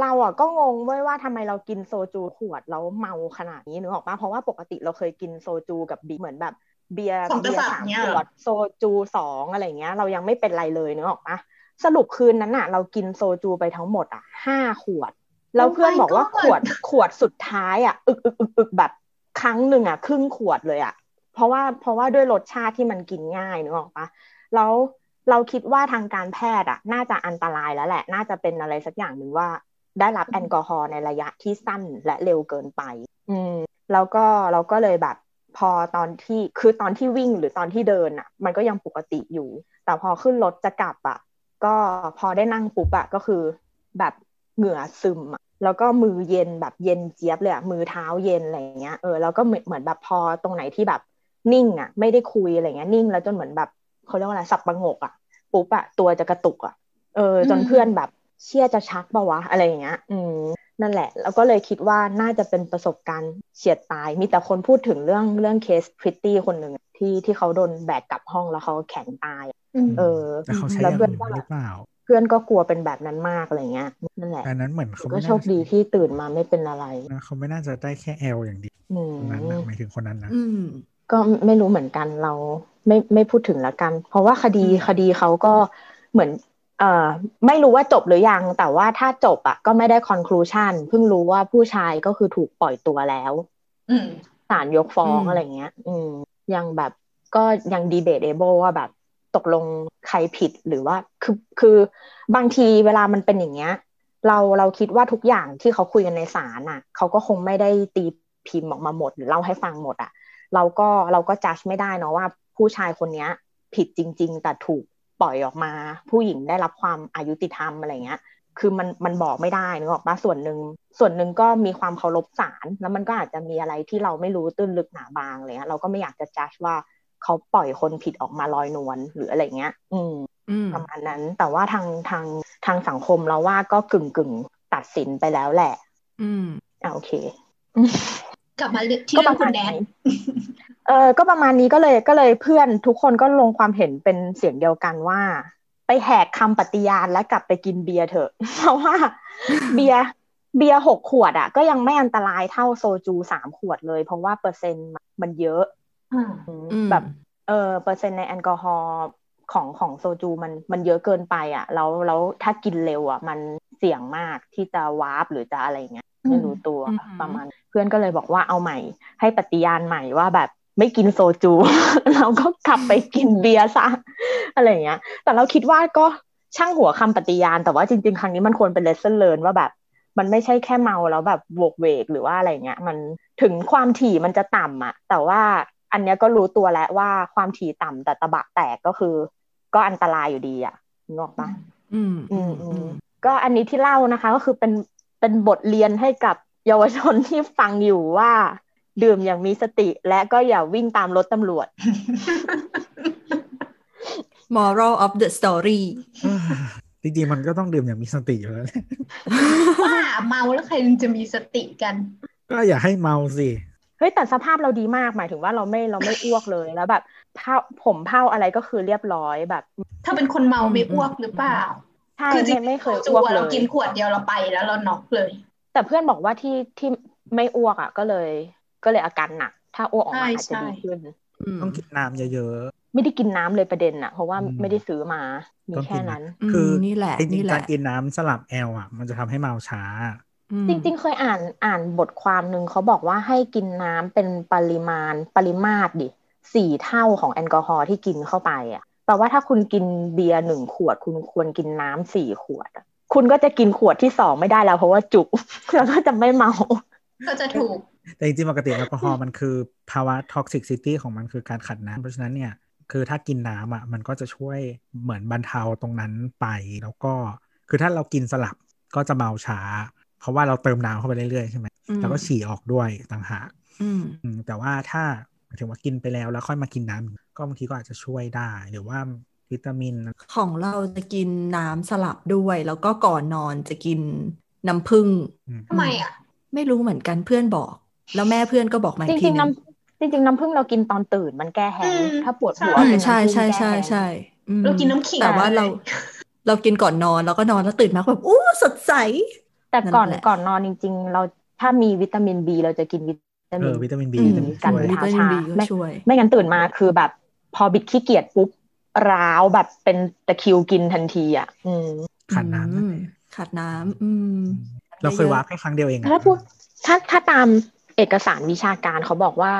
เราอะก็งงเว้ยว่าทำไมเรากินโซจูขวดแล้วเมาขนาดนี้นึกออกปะเพราะว่าปกติเราเคยกินโซจูกับบีเหมือนแบบ เบียร์สองกเบียษัร์ตริสามย์เนี่ยขเหรวอดโซจูสองอะไรเงี้ย เรายังไม่เป็นไรเลยนึกออกปะสรุปคืนนั้นอะเรากินโซจูไปทั้งหมดอะห้าขวด แล้วเพื่อนบอกว่าขวดขวดสุดท้ายอะอึกอึกอึกอึกแบบครั้งหนึ่งอะครึ่งขวดเลยอะเพราะว่าเพราะว่าด้วยรสชาติที่มันกินง่ายนึกออกปะแล้วเราคิดว่าทางการแพทย์อะน่าจะอันตรายแล้วแหละ น่าจะเป็นอะไรสักอย่างหนึ่งว่า ได้รับแอลกอฮอล์ในระยะที่สั้นและเร็วเกินไป อืมแล้วก็เราก็เลยแบบ พอตอนที่คือตอนที่วิ่งหรือตอนที่เดินอะ มันก็ยังปกติอยู่ แต่พอขึ้นรถจะกลับอะ ก็พอได้นั่งปุ๊บอะก็คือแบบเหงื่อซึมอะแล้วก็มือเย็นแบบเย็นเจี๊ยบเลยอะมือเท้าเย็นอะไรเงี้ยเออแล้วก็เหมือนแบบพอตรงไหนที่แบบนิ่งอะไม่ได้คุยอะไรเงี้ยนิ่งแล้วจนเหมือนแบบเขาเรียกว่าอะไรสับประงกอะปุ๊บอะตัวจะกระตุกอะเออ จนเพื่อนแบบเชี่ยจะชักปะวะอะไรเงี้ย อืม นั่นแหละ แล้วก็เลยคิดว่าน่าจะเป็นประสบการณ์เฉียดตาย มีแต่คนพูดถึงเรื่องเรื่องเคสพริตตี้คนหนึ่งอะที่ที่เขาโดนแบกกลับห้องแล้วเขาแข็งตายมเออแต่เขาใช้แล้วอย่างเพื่อนอื่นก็หรือเปล่าเพื่อนก็กลัวเป็นแบบนั้นมากอะไรเงี้ยนั่นแหละอันนั้นเหมือนเขาก็ไม่โชน่าคดีที่ตื่นมาไม่เป็นอะไรนะเขาไม่น่าจะได้แค่แอลอย่างเดียวอืมคนนั้นนะหมายถึงคนนั้นนะอืมก็ไม่รู้เหมือนกันเราไม่ไม่พูดถึงละกัน เพราะว่าคดีอืมคดีเขาก็เหมือน เอ่อไม่รู้ว่าจบหรือยัง แต่ว่าถ้าจบอะก็ไม่ได้ conclusion เพิ่งรู้ว่าผู้ชายก็คือถูกปล่อยตัวแล้วอืมศาลยกฟ้องอืมอะไรเงี้ย อืม ยังแบบก็ยัง debatable ว่าแบบตกลงใครผิดหรือว่าคือคือบางทีเวลามันเป็นอย่างเงี้ย เราเราคิดว่าทุกอย่างที่เขาคุยกันในศาลอะ เขาก็คงไม่ได้ตีพิมพ์ออกมาหมด หรือเล่าให้ฟังหมดอะ เราก็เราก็จัดไม่ได้เนาะว่าผู้ชายคนเนี้ย ผิดจริง ๆ แต่ถูก ปล่อยออกมา ผู้หญิงได้รับความอายุติธรรมอะไรเงี้ย คือมันมันบอกไม่ได้นึกออกปะส่วนหนึ่งส่วนหนึ่งก็มีความเคารพศาลแล้วมันก็อาจจะมีอะไรที่เราไม่รู้ตื้นลึกหนาบางอะไรเลยเราก็ไม่อยากจะจัดว่าเขาปล่อยคนผิดออกมาลอยนวลหรืออะไรเงี้ย อืมอืมประมาณนั้นแต่ว่าทางทางทางสังคมเราว่าก็กึ่งกึ่งๆตัดสินไปแล้วแหละ อืมอะโอเค กลับมาที่เรื่องคุณแนทเออก็ประมาณนี้ก็เลยก็เลยเพื่อนทุกคนก็ลงความเห็นเป็นเสียงเดียวกันว่า ไปแหกคำปฏิญาณและกลับไปกินเบียร์เถอะ เพราะว่าเบียร์เบียร์หกขวดอะ ก็ยังไม่อันตรายเท่าโซจูสามขวดเลย เพราะว่าเปอร์เซ็นต์มันเยอะอืมอืมแบบเออเปอร์เซ็นต์ในแอลกอฮอล์ของของโซจูมันมันเยอะเกินไปอะแล้วแล้วถ้ากินเร็วอะ มันเสี่ยงมากที่จะวาร์ปหรือจะอะไรเงี้ยไม่รู้ตัวอืมประมาณ เพื่อนก็เลยบอกว่าเอาใหม่ ให้ปฏิญาณใหม่ว่าแบบไม่กินโซจู เราก็กลับไปกินเบียร์ซะอะไรเงี้ย แต่เราคิดว่าก็ช่างหัวคำปฏิญาณ แต่ว่าจริง ๆ ครั้งนี้มันควรเป็น lesson learn ว่าแบบ มันไม่ใช่แค่เมาแล้วแบบโวกเวกหรือว่าอะไรเงี้ย มันถึงความถี่มันจะต่ำอะแต่ว่าอันเนี้ยก็รู้ตัวแล้วว่าความถี่ต่ำแต่ตะบะแตกก็คือ ก็อันตรายอยู่ดีอะนึกออกปะอืมอือืมมอือืมมก็อันนี้ที่เล่านะคะ ก็คือเป็นเป็นบทเรียนให้กับ เยาวชนที่ฟังอยู่ว่า ดื่มอย่างมีสติ และก็อย่าวิ่งตามรถตำรวจ moral of the story จริงๆมันก็ต้องดื่มอย่างมีสติอยู่แล้วแหละว่าเมาแล้วใครจะมีสติกัน ก็อย่าให้เมาสิเฮ้ยแต่สภาพเราดีมากหมายถึงว่าเราไม่เราไม่อ้วกเลยแล้วแบบเผาผมเผาอะไรก็คือเรียบร้อยแบบ ถ้าเป็นคนเมาไม่อ้วกหรือเปล่าใช่คือจริไม่งไม่เคยจูอ้วกอะเลเรายกินขวดเดียวเราไปแล้วเราน็อกเลย แต่เพื่อนบอกว่าที่ที่ไม่อ้วกอะ ก็เลย ก็เลยอาการหนัก ถ้าอ้วกออกมาใช่อาจจะดีใช่ขึ้นอืมต้องกินน้ำเยอะไม่ได้กินน้ำเลยประเด็นอะ เพราะว่าอืมไม่ได้ซื้อมา มีต้องแค่กินนั้นๆคือนี่แหละจรินี่งแหๆละการกินน้ำสลับแอลอะ มันจะทำให้เมาช้าอืมจริง ๆ เคยอ่านอ่านบทความหนึ่งเขาบอกว่าให้กินน้ำเป็นปริมาณปริมาตรดิสี่เท่าของแอลกอฮอล์ที่กินเข้าไปอะแปลว่าถ้าคุณกินเบียร์หนึ่งขวด คุณควรกินน้ำสี่ขวดอะ คุณก็จะกินขวดที่สองไม่ได้แล้ว เพราะว่าจุกแล้วก็จะไม่เมาก็จะถูก แต่จริงๆปกติแอลกอฮอล์มันคือภาวะ toxicity ของมันคือการขาดน้ำเพราะฉะนั้นเนี่ยคือถ้ากินน้ำอะมันก็จะช่วยเหมือนบรรเทาตรงนั้นไป แล้วก็คือถ้าเรากินสลับก็จะเมาช้า เพราะว่าเราเติมน้ำเข้าไปเรื่อยๆใช่ไหมอืมแล้วก็ฉี่ออกด้วยต่างหากอืมอืมแต่ว่าถ้าหมายถึงว่ากินไปแล้วแล้วค่อยมากินน้ำก็บางทีก็อาจจะช่วยได้ หรือว่า วิตามิน ของเราจะกินน้ำสลับด้วย แล้วก็ก่อนนอนจะกินน้ำผึ้งอืมทำไมอะ ไม่รู้เหมือนกันเพื่อนบอก แล้วแม่เพื่อนก็บอกมาจอีกทีริงๆหนึงน้ำจริงๆน้ำผึ้งเรากินตอนตื่นมันแก้แห้งอืมถ้าปวดหัวอืมกินใช่น้ำผึ้งใช่แก้ใช่แห้งใช่อืมเรากินน้ำขิงแต่ว่าเราเรากินก่อนนอนแล้วก็นอนแล้วตื่นมาก็แบบอู้สดใส แต่ก่อนนั่นแหละก่อนนอนจริง ๆ เราถ้ามีวิตามินบีเราจะกินวิตาเอมินอวิตามินบีอืมจะมีกันช่วยวิตามินบีก็ไม่ช่วยไม่งั้นตื่นมาคือแบบ พอบิดขี้เกียจปุ๊บ ร้าวแบบเป็นตะคริวกินทันทีอะอืมขัดน้ำนั่นอืมแหละขาดน้ำอืม เราเคยวาร์ปแค่ครั้งเดียวเองอะถ้าพูดถ้าถ้าตามเอกสารวิชาการเขาบอกว่า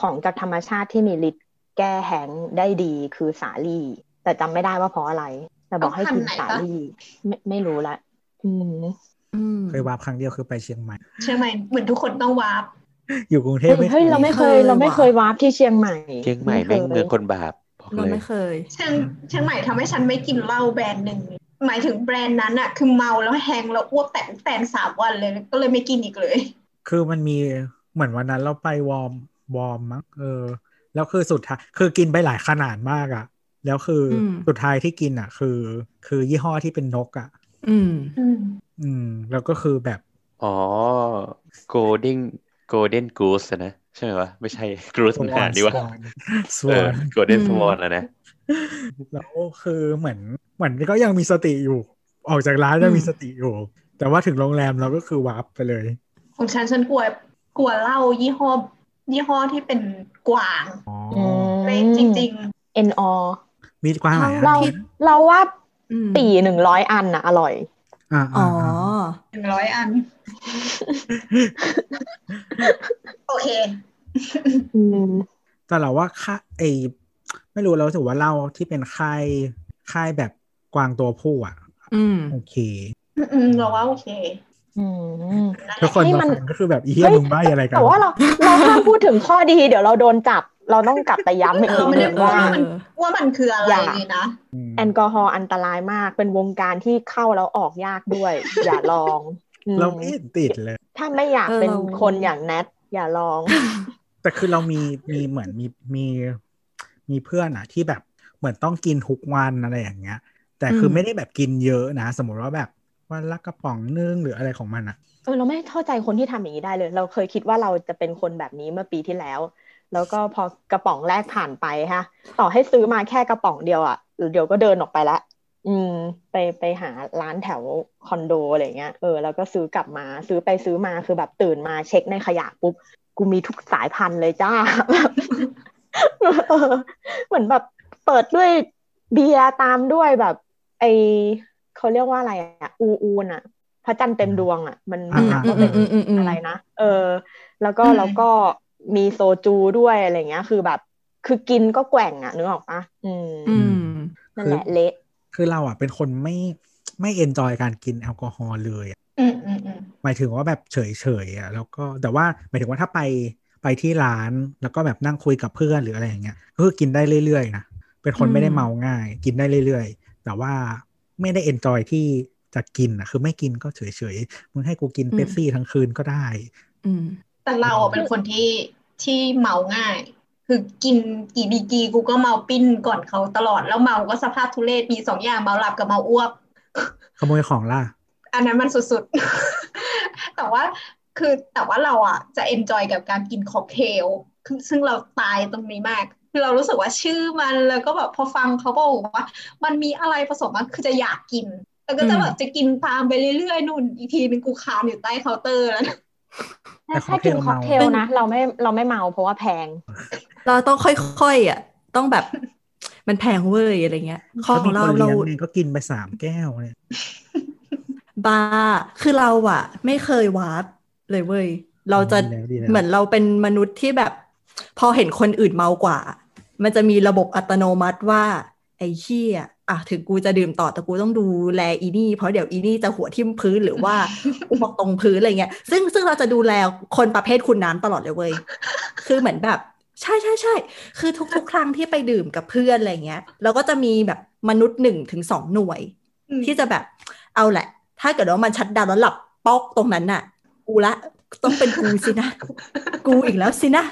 ของจากธรรมชาติที่มีฤทธิ์แก้แห้งค์ได้ดีคือสาลี่ แต่จำไม่ได้ว่าเพราะอะไร แต่บอกให้กินสาลี่ ไม่ไม่รู้ละอืมอืมเคยวาร์ปครั้งเดียวคือไปเชียงใหม่ใช่ไหมเหมือนทุกคนต้องวาร์ปอยู่กรุงเทเฮ้พยไม่เฮ้ยเราไม่เคย เราไม่เคยวาร์ปที่เชียงใหม่ เชียงใหม่แม่งไคยเมืองคนบาป บอกเราเลยไม่เคยเชียงเชียงใหม่ทำให้ฉันไม่กินเหล้าแบรนด์หนึ่งหมายถึงแบรนด์นั้นอะคือเมาแล้วแฮงแล้วอ้วกแตนแตนสามวันเลยก็เลยไม่กินอีกเลย คือมันมีเหมือนวันนั้นเราไปวอร์มวอร์มมั้งเออ แล้วคือสุดท้ายคือกินไปหลายขนาดมากอะแล้วคืออมสุดท้ายที่กินอะคือ คือยี่ห้อที่เป็นนกอะอืม อืมอืมแล้วก็คือแบบ อ๋อ golden golden goose อะนะ ใช่ไหมวะ ไม่ใช่ goose มันหาดีวะสเอวอน golden อืม swan อะนะ แล้วคือเหมือนเหมือนก็ยังมีสติอยู่ ออกจากร้านยังมีสติอยู่ แต่ว่าถึงโรงแรมเราก็คือวาร์ปไปเลย ของฉันฉันกลัวกลัวเหล้ายี่ห้อยี่ห้อที่เป็นกวางอ๋ออืมเลยจริงเอ็นอมีกว้างหลายอันเราที่เราว่าอืมปีหนึ่งร้อยอันน่ะอร่อยอ่าอ๋อๆ หนึ่งร้อยอัน โอเคอืมแต่เราว่าค่าไอไม่รู้เราถือว่าเหล้าที่เป็นค่ายค่ายแบบกวางตัวผู้อะอืมโอเคอืมเราว่าโอเคอืมนั่นแหทุกละคนให้มามันฟังก็คือแบบอีเหี้ยเฮ้ยมึงใบ้อะไรกันแต่ว่าเราเราห้ามพูดถึงข้อดี เดี๋ยวเราโดนจับ เราต้องกลับไปย้ำอีกทีเราไม่หได้นึ่งพูดว่าว่ามันว่ามันคืออะไรอย่าเลยนะอืมแอลกอฮอล์อันตรายมากเป็นวงการที่เข้าแล้วออกยากด้วย อย่าลองอืมเราไม่เห็นติดเลย ถ้าไม่อยากเออเป็นเราคนอย่างแนทอย่าลอง แต่คือเรามีมีเหมือนมีมีมีเพื่อนอะที่แบบเหมือนต้องกินทุกวันอะไรอย่างเงี้ย แต่คือไม่ได้แบบกินเยอะนะ สมมติว่าแบบวันละกระป๋องนึงหรืออะไรของมันอะเออเราไม่เข้าใจคนที่ทำอย่างนี้ได้เลย เราเคยคิดว่าเราจะเป็นคนแบบนี้เมื่อปีที่แล้ว แล้วก็พอกระป๋องแรกผ่านไปฮะ ต่อให้ซื้อมาแค่กระป๋องเดียวอะ่ะเดี๋ยวก็เดินออกไปละอืม ไปไปหาร้านแถวคอนโดอะไรเงี้ยเออแล้วก็ซื้อกลับมาซื้อไปซื้อมาคือแบบตื่นมาเช็คในขยะปุ๊บกูมีทุกสายพันธุ์เลยจ้าแบบเออเหมือนแบบเปิดด้วยเบียร์ตามด้วยแบบ ไอเขาเรียกว่าอะไรอะอูอูนอะพระจันทร์เต็มดวงอะมันอ่ามันอ่าก็เป็นอืมอืมอืมอะไรนะเออ แล้วก็อืมแล้วก็ มีโซจูด้วยอะไรเงี้ย คือแบบ คือกินก็แกว่งอะนึกออกปะอืมอืมนั่นแหละเละคือเราอะเป็นคนไม่ไม่ enjoy การกินแอลกอฮอล์เลยอะอืมอืมอืมหมายถึงว่าแบบเฉยเฉยๆอะแล้วก็แต่ว่าหมายถึงว่าถ้าไปไปที่ร้านแล้วก็แบบนั่งคุยกับเพื่อนหรืออะไรอย่างเงี้ยก็คือกินได้เรื่อยๆนะเป็นคนไม่ได้อืมเมาง่าย กินได้เรื่อยๆ แต่ว่าไม่ได้เอนจอยที่จะกินอะคือไม่กินก็เฉยๆมึงให้กูกินอืมเป๊ปซี่ทั้งคืนก็ได้อืม แต่เราอะเป็นคนที่ที่เมาง่าย คือกินกี่ดีกรีกูก็เมาปิ้นก่อนเขาตลอดแล้วเมาก็สภาพทุเรศมีสองอย่างเมาหลับกับเมาอ้วก ขโมยของล่ะ อันนั้นมันสุดๆ แต่ว่าคือแต่ว่าเราอะจะ enjoy กับการกินค็อกเทลคือซึ่งเราตายตรงนี้มากคือเรารู้สึกว่าชื่อมันแล้วก็แบบพอฟังเขาบอกว่า มันมีอะไรผสมมันคือจะอยากกิน แล้วก็จะแบบจะกินตามไปเรื่อยๆ นู่น อีกทีนึงกูคลานอยู่ใต้เคาน์เตอร์แล้วนะแต่ ถ้ากินค็ค็ออกกเทเทลลเมานะ เราไม่เราไม่เมาเพราะว่าแพง เราต้องค่อยๆอะ ต้องแบบมันแพงเว้ยอะไรเงี้ยขอถ้างมีเราคนเราเลี้ยงเนี่ยก็กินไปสามแก้วเนี่ยบาร์คือเราอะ ไม่เคยวาร์ปเลยเว้ย เราจะดีแล้วดีแล้วเหมือนเราเป็นมนุษย์ที่แบบ พอเห็นคนอื่นเมากว่า มันจะมีระบบอัตโนมัติว่า ไอ้เหี้ย อะถึงกูจะดื่มต่อแต่กูต้องดูแลอีนี่ เพราะเดี๋ยวอีนี่จะหัวทิ่มพื้นหรือว่าอ้วกตรงพื้นอะไรเงี้ย ซึ่งซึ่งเราจะดูแลคนประเภทคุณน้ำตลอดเลยเว้ยคือเหมือนแบบ ใช่ใช่ใช่คือทุกๆ ครั้งที่ไปดื่มกับเพื่อนอะไรเงี้ยเราก็จะมีแบบมนุษย์หนึ่งถึงสองหน่วยอืมที่จะแบบเอาแหละ ถ้าเกิดว่ามันชัดดาวน์แล้วหลับป๊อกตรงนั้นน่ะ กูละต้องเป็นกูสินะ กูอีกแล้วสินะ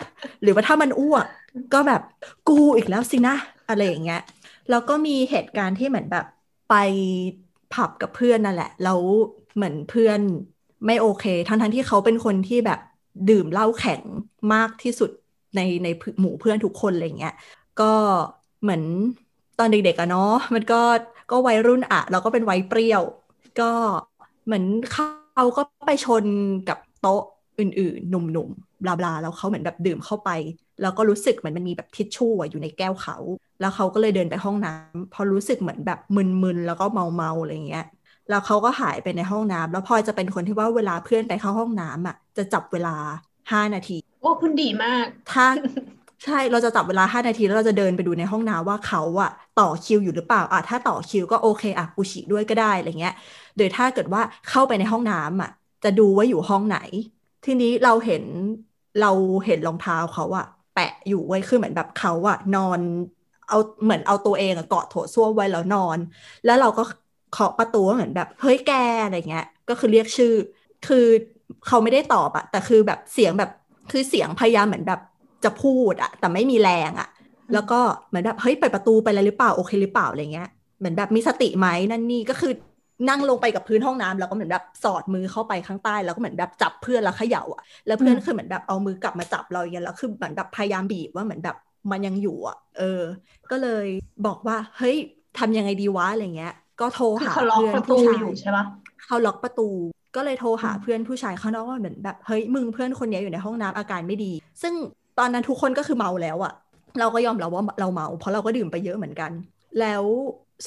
หรือว่าถ้ามันอ้วก ก็แบบกูอีกแล้วสินะ อะไรอย่างเงี้ย แล้วก็มีเหตุการณ์ที่เหมือนแบบไปผับกับเพื่อนนั่นแหละ แล้วเหมือนเพื่อนไม่โอเค ทั้งทั้งๆที่เขาเป็นคนที่แบบดื่มเหล้าแข็งมากที่สุดในในหมู่เพื่อนทุกคนอะไรเงี้ย ก็เหมือนตอนเด็กๆอะเนาะ มันก็ก็วัยรุ่นอะเราก็เป็นวัยเปรี้ยว ก็เหมือนเขาก็ไปชนกับโต๊ะอื่นๆ หนุ่มๆ บลาบลาแล้วเขาเหมือนแบบดื่มเข้าไป แล้วก็รู้สึกเหมือนมันมีแบบทิชชู่อะอยู่ในแก้วเขา แล้วเขาก็เลยเดินไปห้องน้ำพอรู้สึกเหมือนแบบมึนๆแล้วก็เมาๆอะไรเงี้ยแล้วเขาก็หายไปในห้องน้ำแล้วพลอยจะเป็นคนที่ว่าเวลาเพื่อนไปเข้าห้องน้ำอะจะจับเวลาห้านาที โอ้คุณดีมากถ้าใช่เราจะจับเวลาห้านาทีแล้วเราจะเดินไปดูในห้องน้ำว่าเขาอะต่อคิวอยู่หรือเปล่าอะถ้าต่อคิวก็โอเคอะกูฉี่ด้วยก็ได้อะไรเงี้ยหรือถ้าเกิดว่าเข้าไปในห้องน้ำอะจะดูว่าอยู่ห้องไหน ทีนี้เราเห็น เราเห็นรองเท้าเขาอะแปะอยู่ไว้คือเหมือนแบบเขาอะนอนเอาเหมือนเอาตัวเองอะเกาะโถส้วมไว้แล้วนอน แล้วเราก็เคาะประตูเหมือนแบบเฮ้ยแกอะไรเงี้ย ก็คือเรียกชื่อ คือเขาไม่ได้ตอบอะแต่คือแบบเสียงแบบคือเสียงพยายามเหมือนแบบจะพูดอะแต่ไม่มีแรงอะแล้วก็เหมือนแบบเฮ้ยเปิดประตูไปแล้วหรือเปล่าโอเคหรือเปล่าอะไรเงี้ยเหมือนแบบมีสติไหมนั่นนี่ก็คือ นั่งลงไปกับพื้นห้องน้ำแล้วก็เหมือนแบบสอดมือเข้าไปข้างใต้ แล้วก็เหมือนแบบจับเพื่อนแล้วเขย่าอะแล้วเพื่อนอืมคือเหมือนแบบเอามือกลับมาจับเราอย่างเงี้ยแล้วคือเหมือนแบบพยายามบีบว่าเหมือนแบบมันยังอยู่อะ เออ ก็เลยบอกว่า เฮ้ยทำยังไงดีวะอะไรเงี้ย ก็โทรคือหาเขาล็อกเพื่อนประตูผู้ชาอยู่ยใช่ปะเขาล็อกประตูก็เลยโทรหาอืมเพื่อนผู้ชายข้างนอกว่าเหมือนแบบเฮ้ยมึงเพื่อนคนเนี้ยอยู่ในห้องน้ำอาการไม่ดี ซึ่งตอนนั้นทุกคนก็คือเมาแล้วอะเราก็ยอมรับว่าเราเมา เพราะเราก็ดื่มไปเยอะเหมือนกัน แล้ว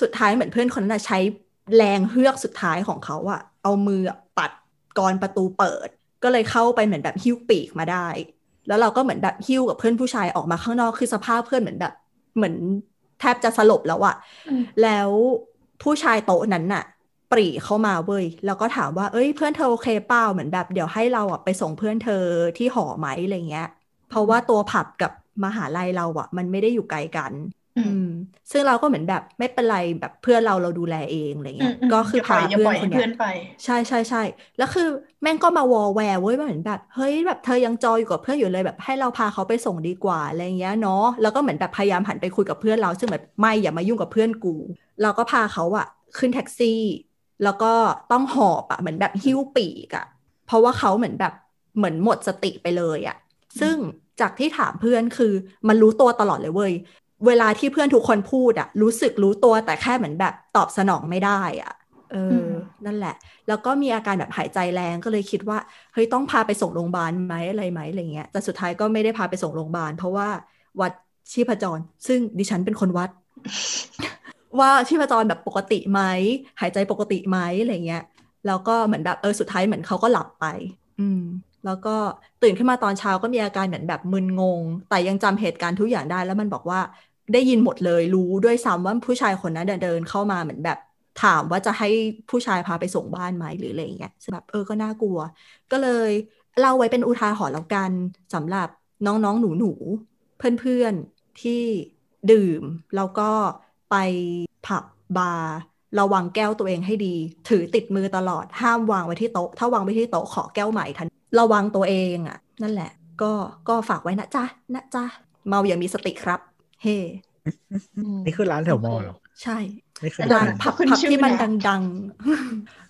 สุดท้ายเหมือนเพื่อนคนนั้นนะใช้ แรงเฮือกสุดท้ายของเขาอะเอามืออะปัดกรอนประตูเปิด ก็เลยเข้าไปเหมือนแบบหิ้วปีกมาได้ แล้วเราก็เหมือนแบบหิ้วกับเพื่อนผู้ชายออกมาข้างนอกคือสภาพเพื่อนเหมือนแบบ เหมือนแทบจะสลบแล้วอะอืมแล้วผู้ชายโต๊ะนั้นน่ะ ปรีเข้ามาเว้ยแล้วก็ถามว่า เอ้ยเพื่อนเธอโอเคเปล่าเหมือนแบบเดี๋ยวให้เราอะไปส่งเพื่อนเธอที่หอไหมอะไรเงี้ย เพราะว่าตัวผับกับมหาลัยเราอะมันไม่ได้อยู่ไกลกัน อืมอืม ซึ่งเราก็เหมือนแบบไม่เป็นไรแบบเพื่อนเราเราดูแลเองอะไรอืเงี้มยอืมก็คืออย่าปล่พาอยอย่าเพื่ปอล่นอยคนให้เนี้เพื่ยอนไปใช่ใช่ใช่แล้วคือแม่งก็มาวอลแวร์เว้ยว่าเหมือนแบบเฮ้ยแบบเธอยังจอยอยู่กับเพื่อนอยู่เลยแบบให้เราพาเขาไปส่งดีกว่าอะไรเงี้ยเนาะแล้วก็เหมือนแบบพยายามหันไปคุยกับเพื่อนเรา ซึ่งแบบไม่อย่ามายุ่งกับเพื่อนกู เราก็พาเขาอะขึ้นแท็กซี่ แล้วก็ต้องหอบอะเหมือนแบบหิ้วปีกอะเพราะว่าเขาเหมือนแบบเหมือนหมดสติไปเลยอะซึ่งจากที่ถามเพื่อนคือมันรู้ตัวตลอดเลยเว้ย เวลาที่เพื่อนทุกคนพูดอะรู้สึกรู้ตัวแต่แค่เหมือนแบบตอบสนองไม่ได้อะเอออมนั่นแหละ แล้วก็มีอาการแบบหายใจแรงก็เลยคิดว่า เฮ้ย ต้องพาไปส่งโรงพยาบาลไหมอะไรไหมอะไรเงี้ย แต่สุดท้ายก็ไม่ได้พาไปส่งโรงพยาบาล เพราะว่าวัดชีพจร ซึ่งดิฉันเป็นคนวัด ว่าชีพจรแบบปกติไหม หายใจปกติไหมอะไรเงี้ย แล้วก็เหมือนแบบเออสุดท้ายเหมือนเขาก็หลับไป อืม แล้วก็ตื่นขึ้นมาตอนเช้าก็มีอาการเหมือนแบบมึนงง แต่ยังจำเหตุการณ์ทุกอย่างได้ แล้วมันบอกว่าได้ยินหมดเลยรู้ด้วยซ้ำว่าผู้ชายคนนั้นเดินเข้ามาเหมือนแบบถามว่าจะให้ผู้ชายพาไปส่งบ้านไหมหรืออะไรอย่างเงี้ยแบบเออก็น่ากลัว ก็เลยเล่าไว้เป็นอุทาหรณ์แล้วกันสำหรับน้องๆหนูๆเพื่อนๆที่ดื่ม แล้วก็ไปผับบาร์ระวังแก้วตัวเองให้ดี ถือติดมือตลอดห้ามวางไว้ที่โต๊ะ ถ้าวางไว้ที่โต๊ะขอแก้วใหม่ทัน ระวังตัวเองอะ นั่นแหละ ก็ก็ฝากไว้นะจ๊ะนะจ๊ะเมาอย่างมีสติครับ เฮ้นี่คือร้านแถวมอเหรอ ใช่นี่คือร้านผับขึ้นผับชื่อที่มันแล้วดัง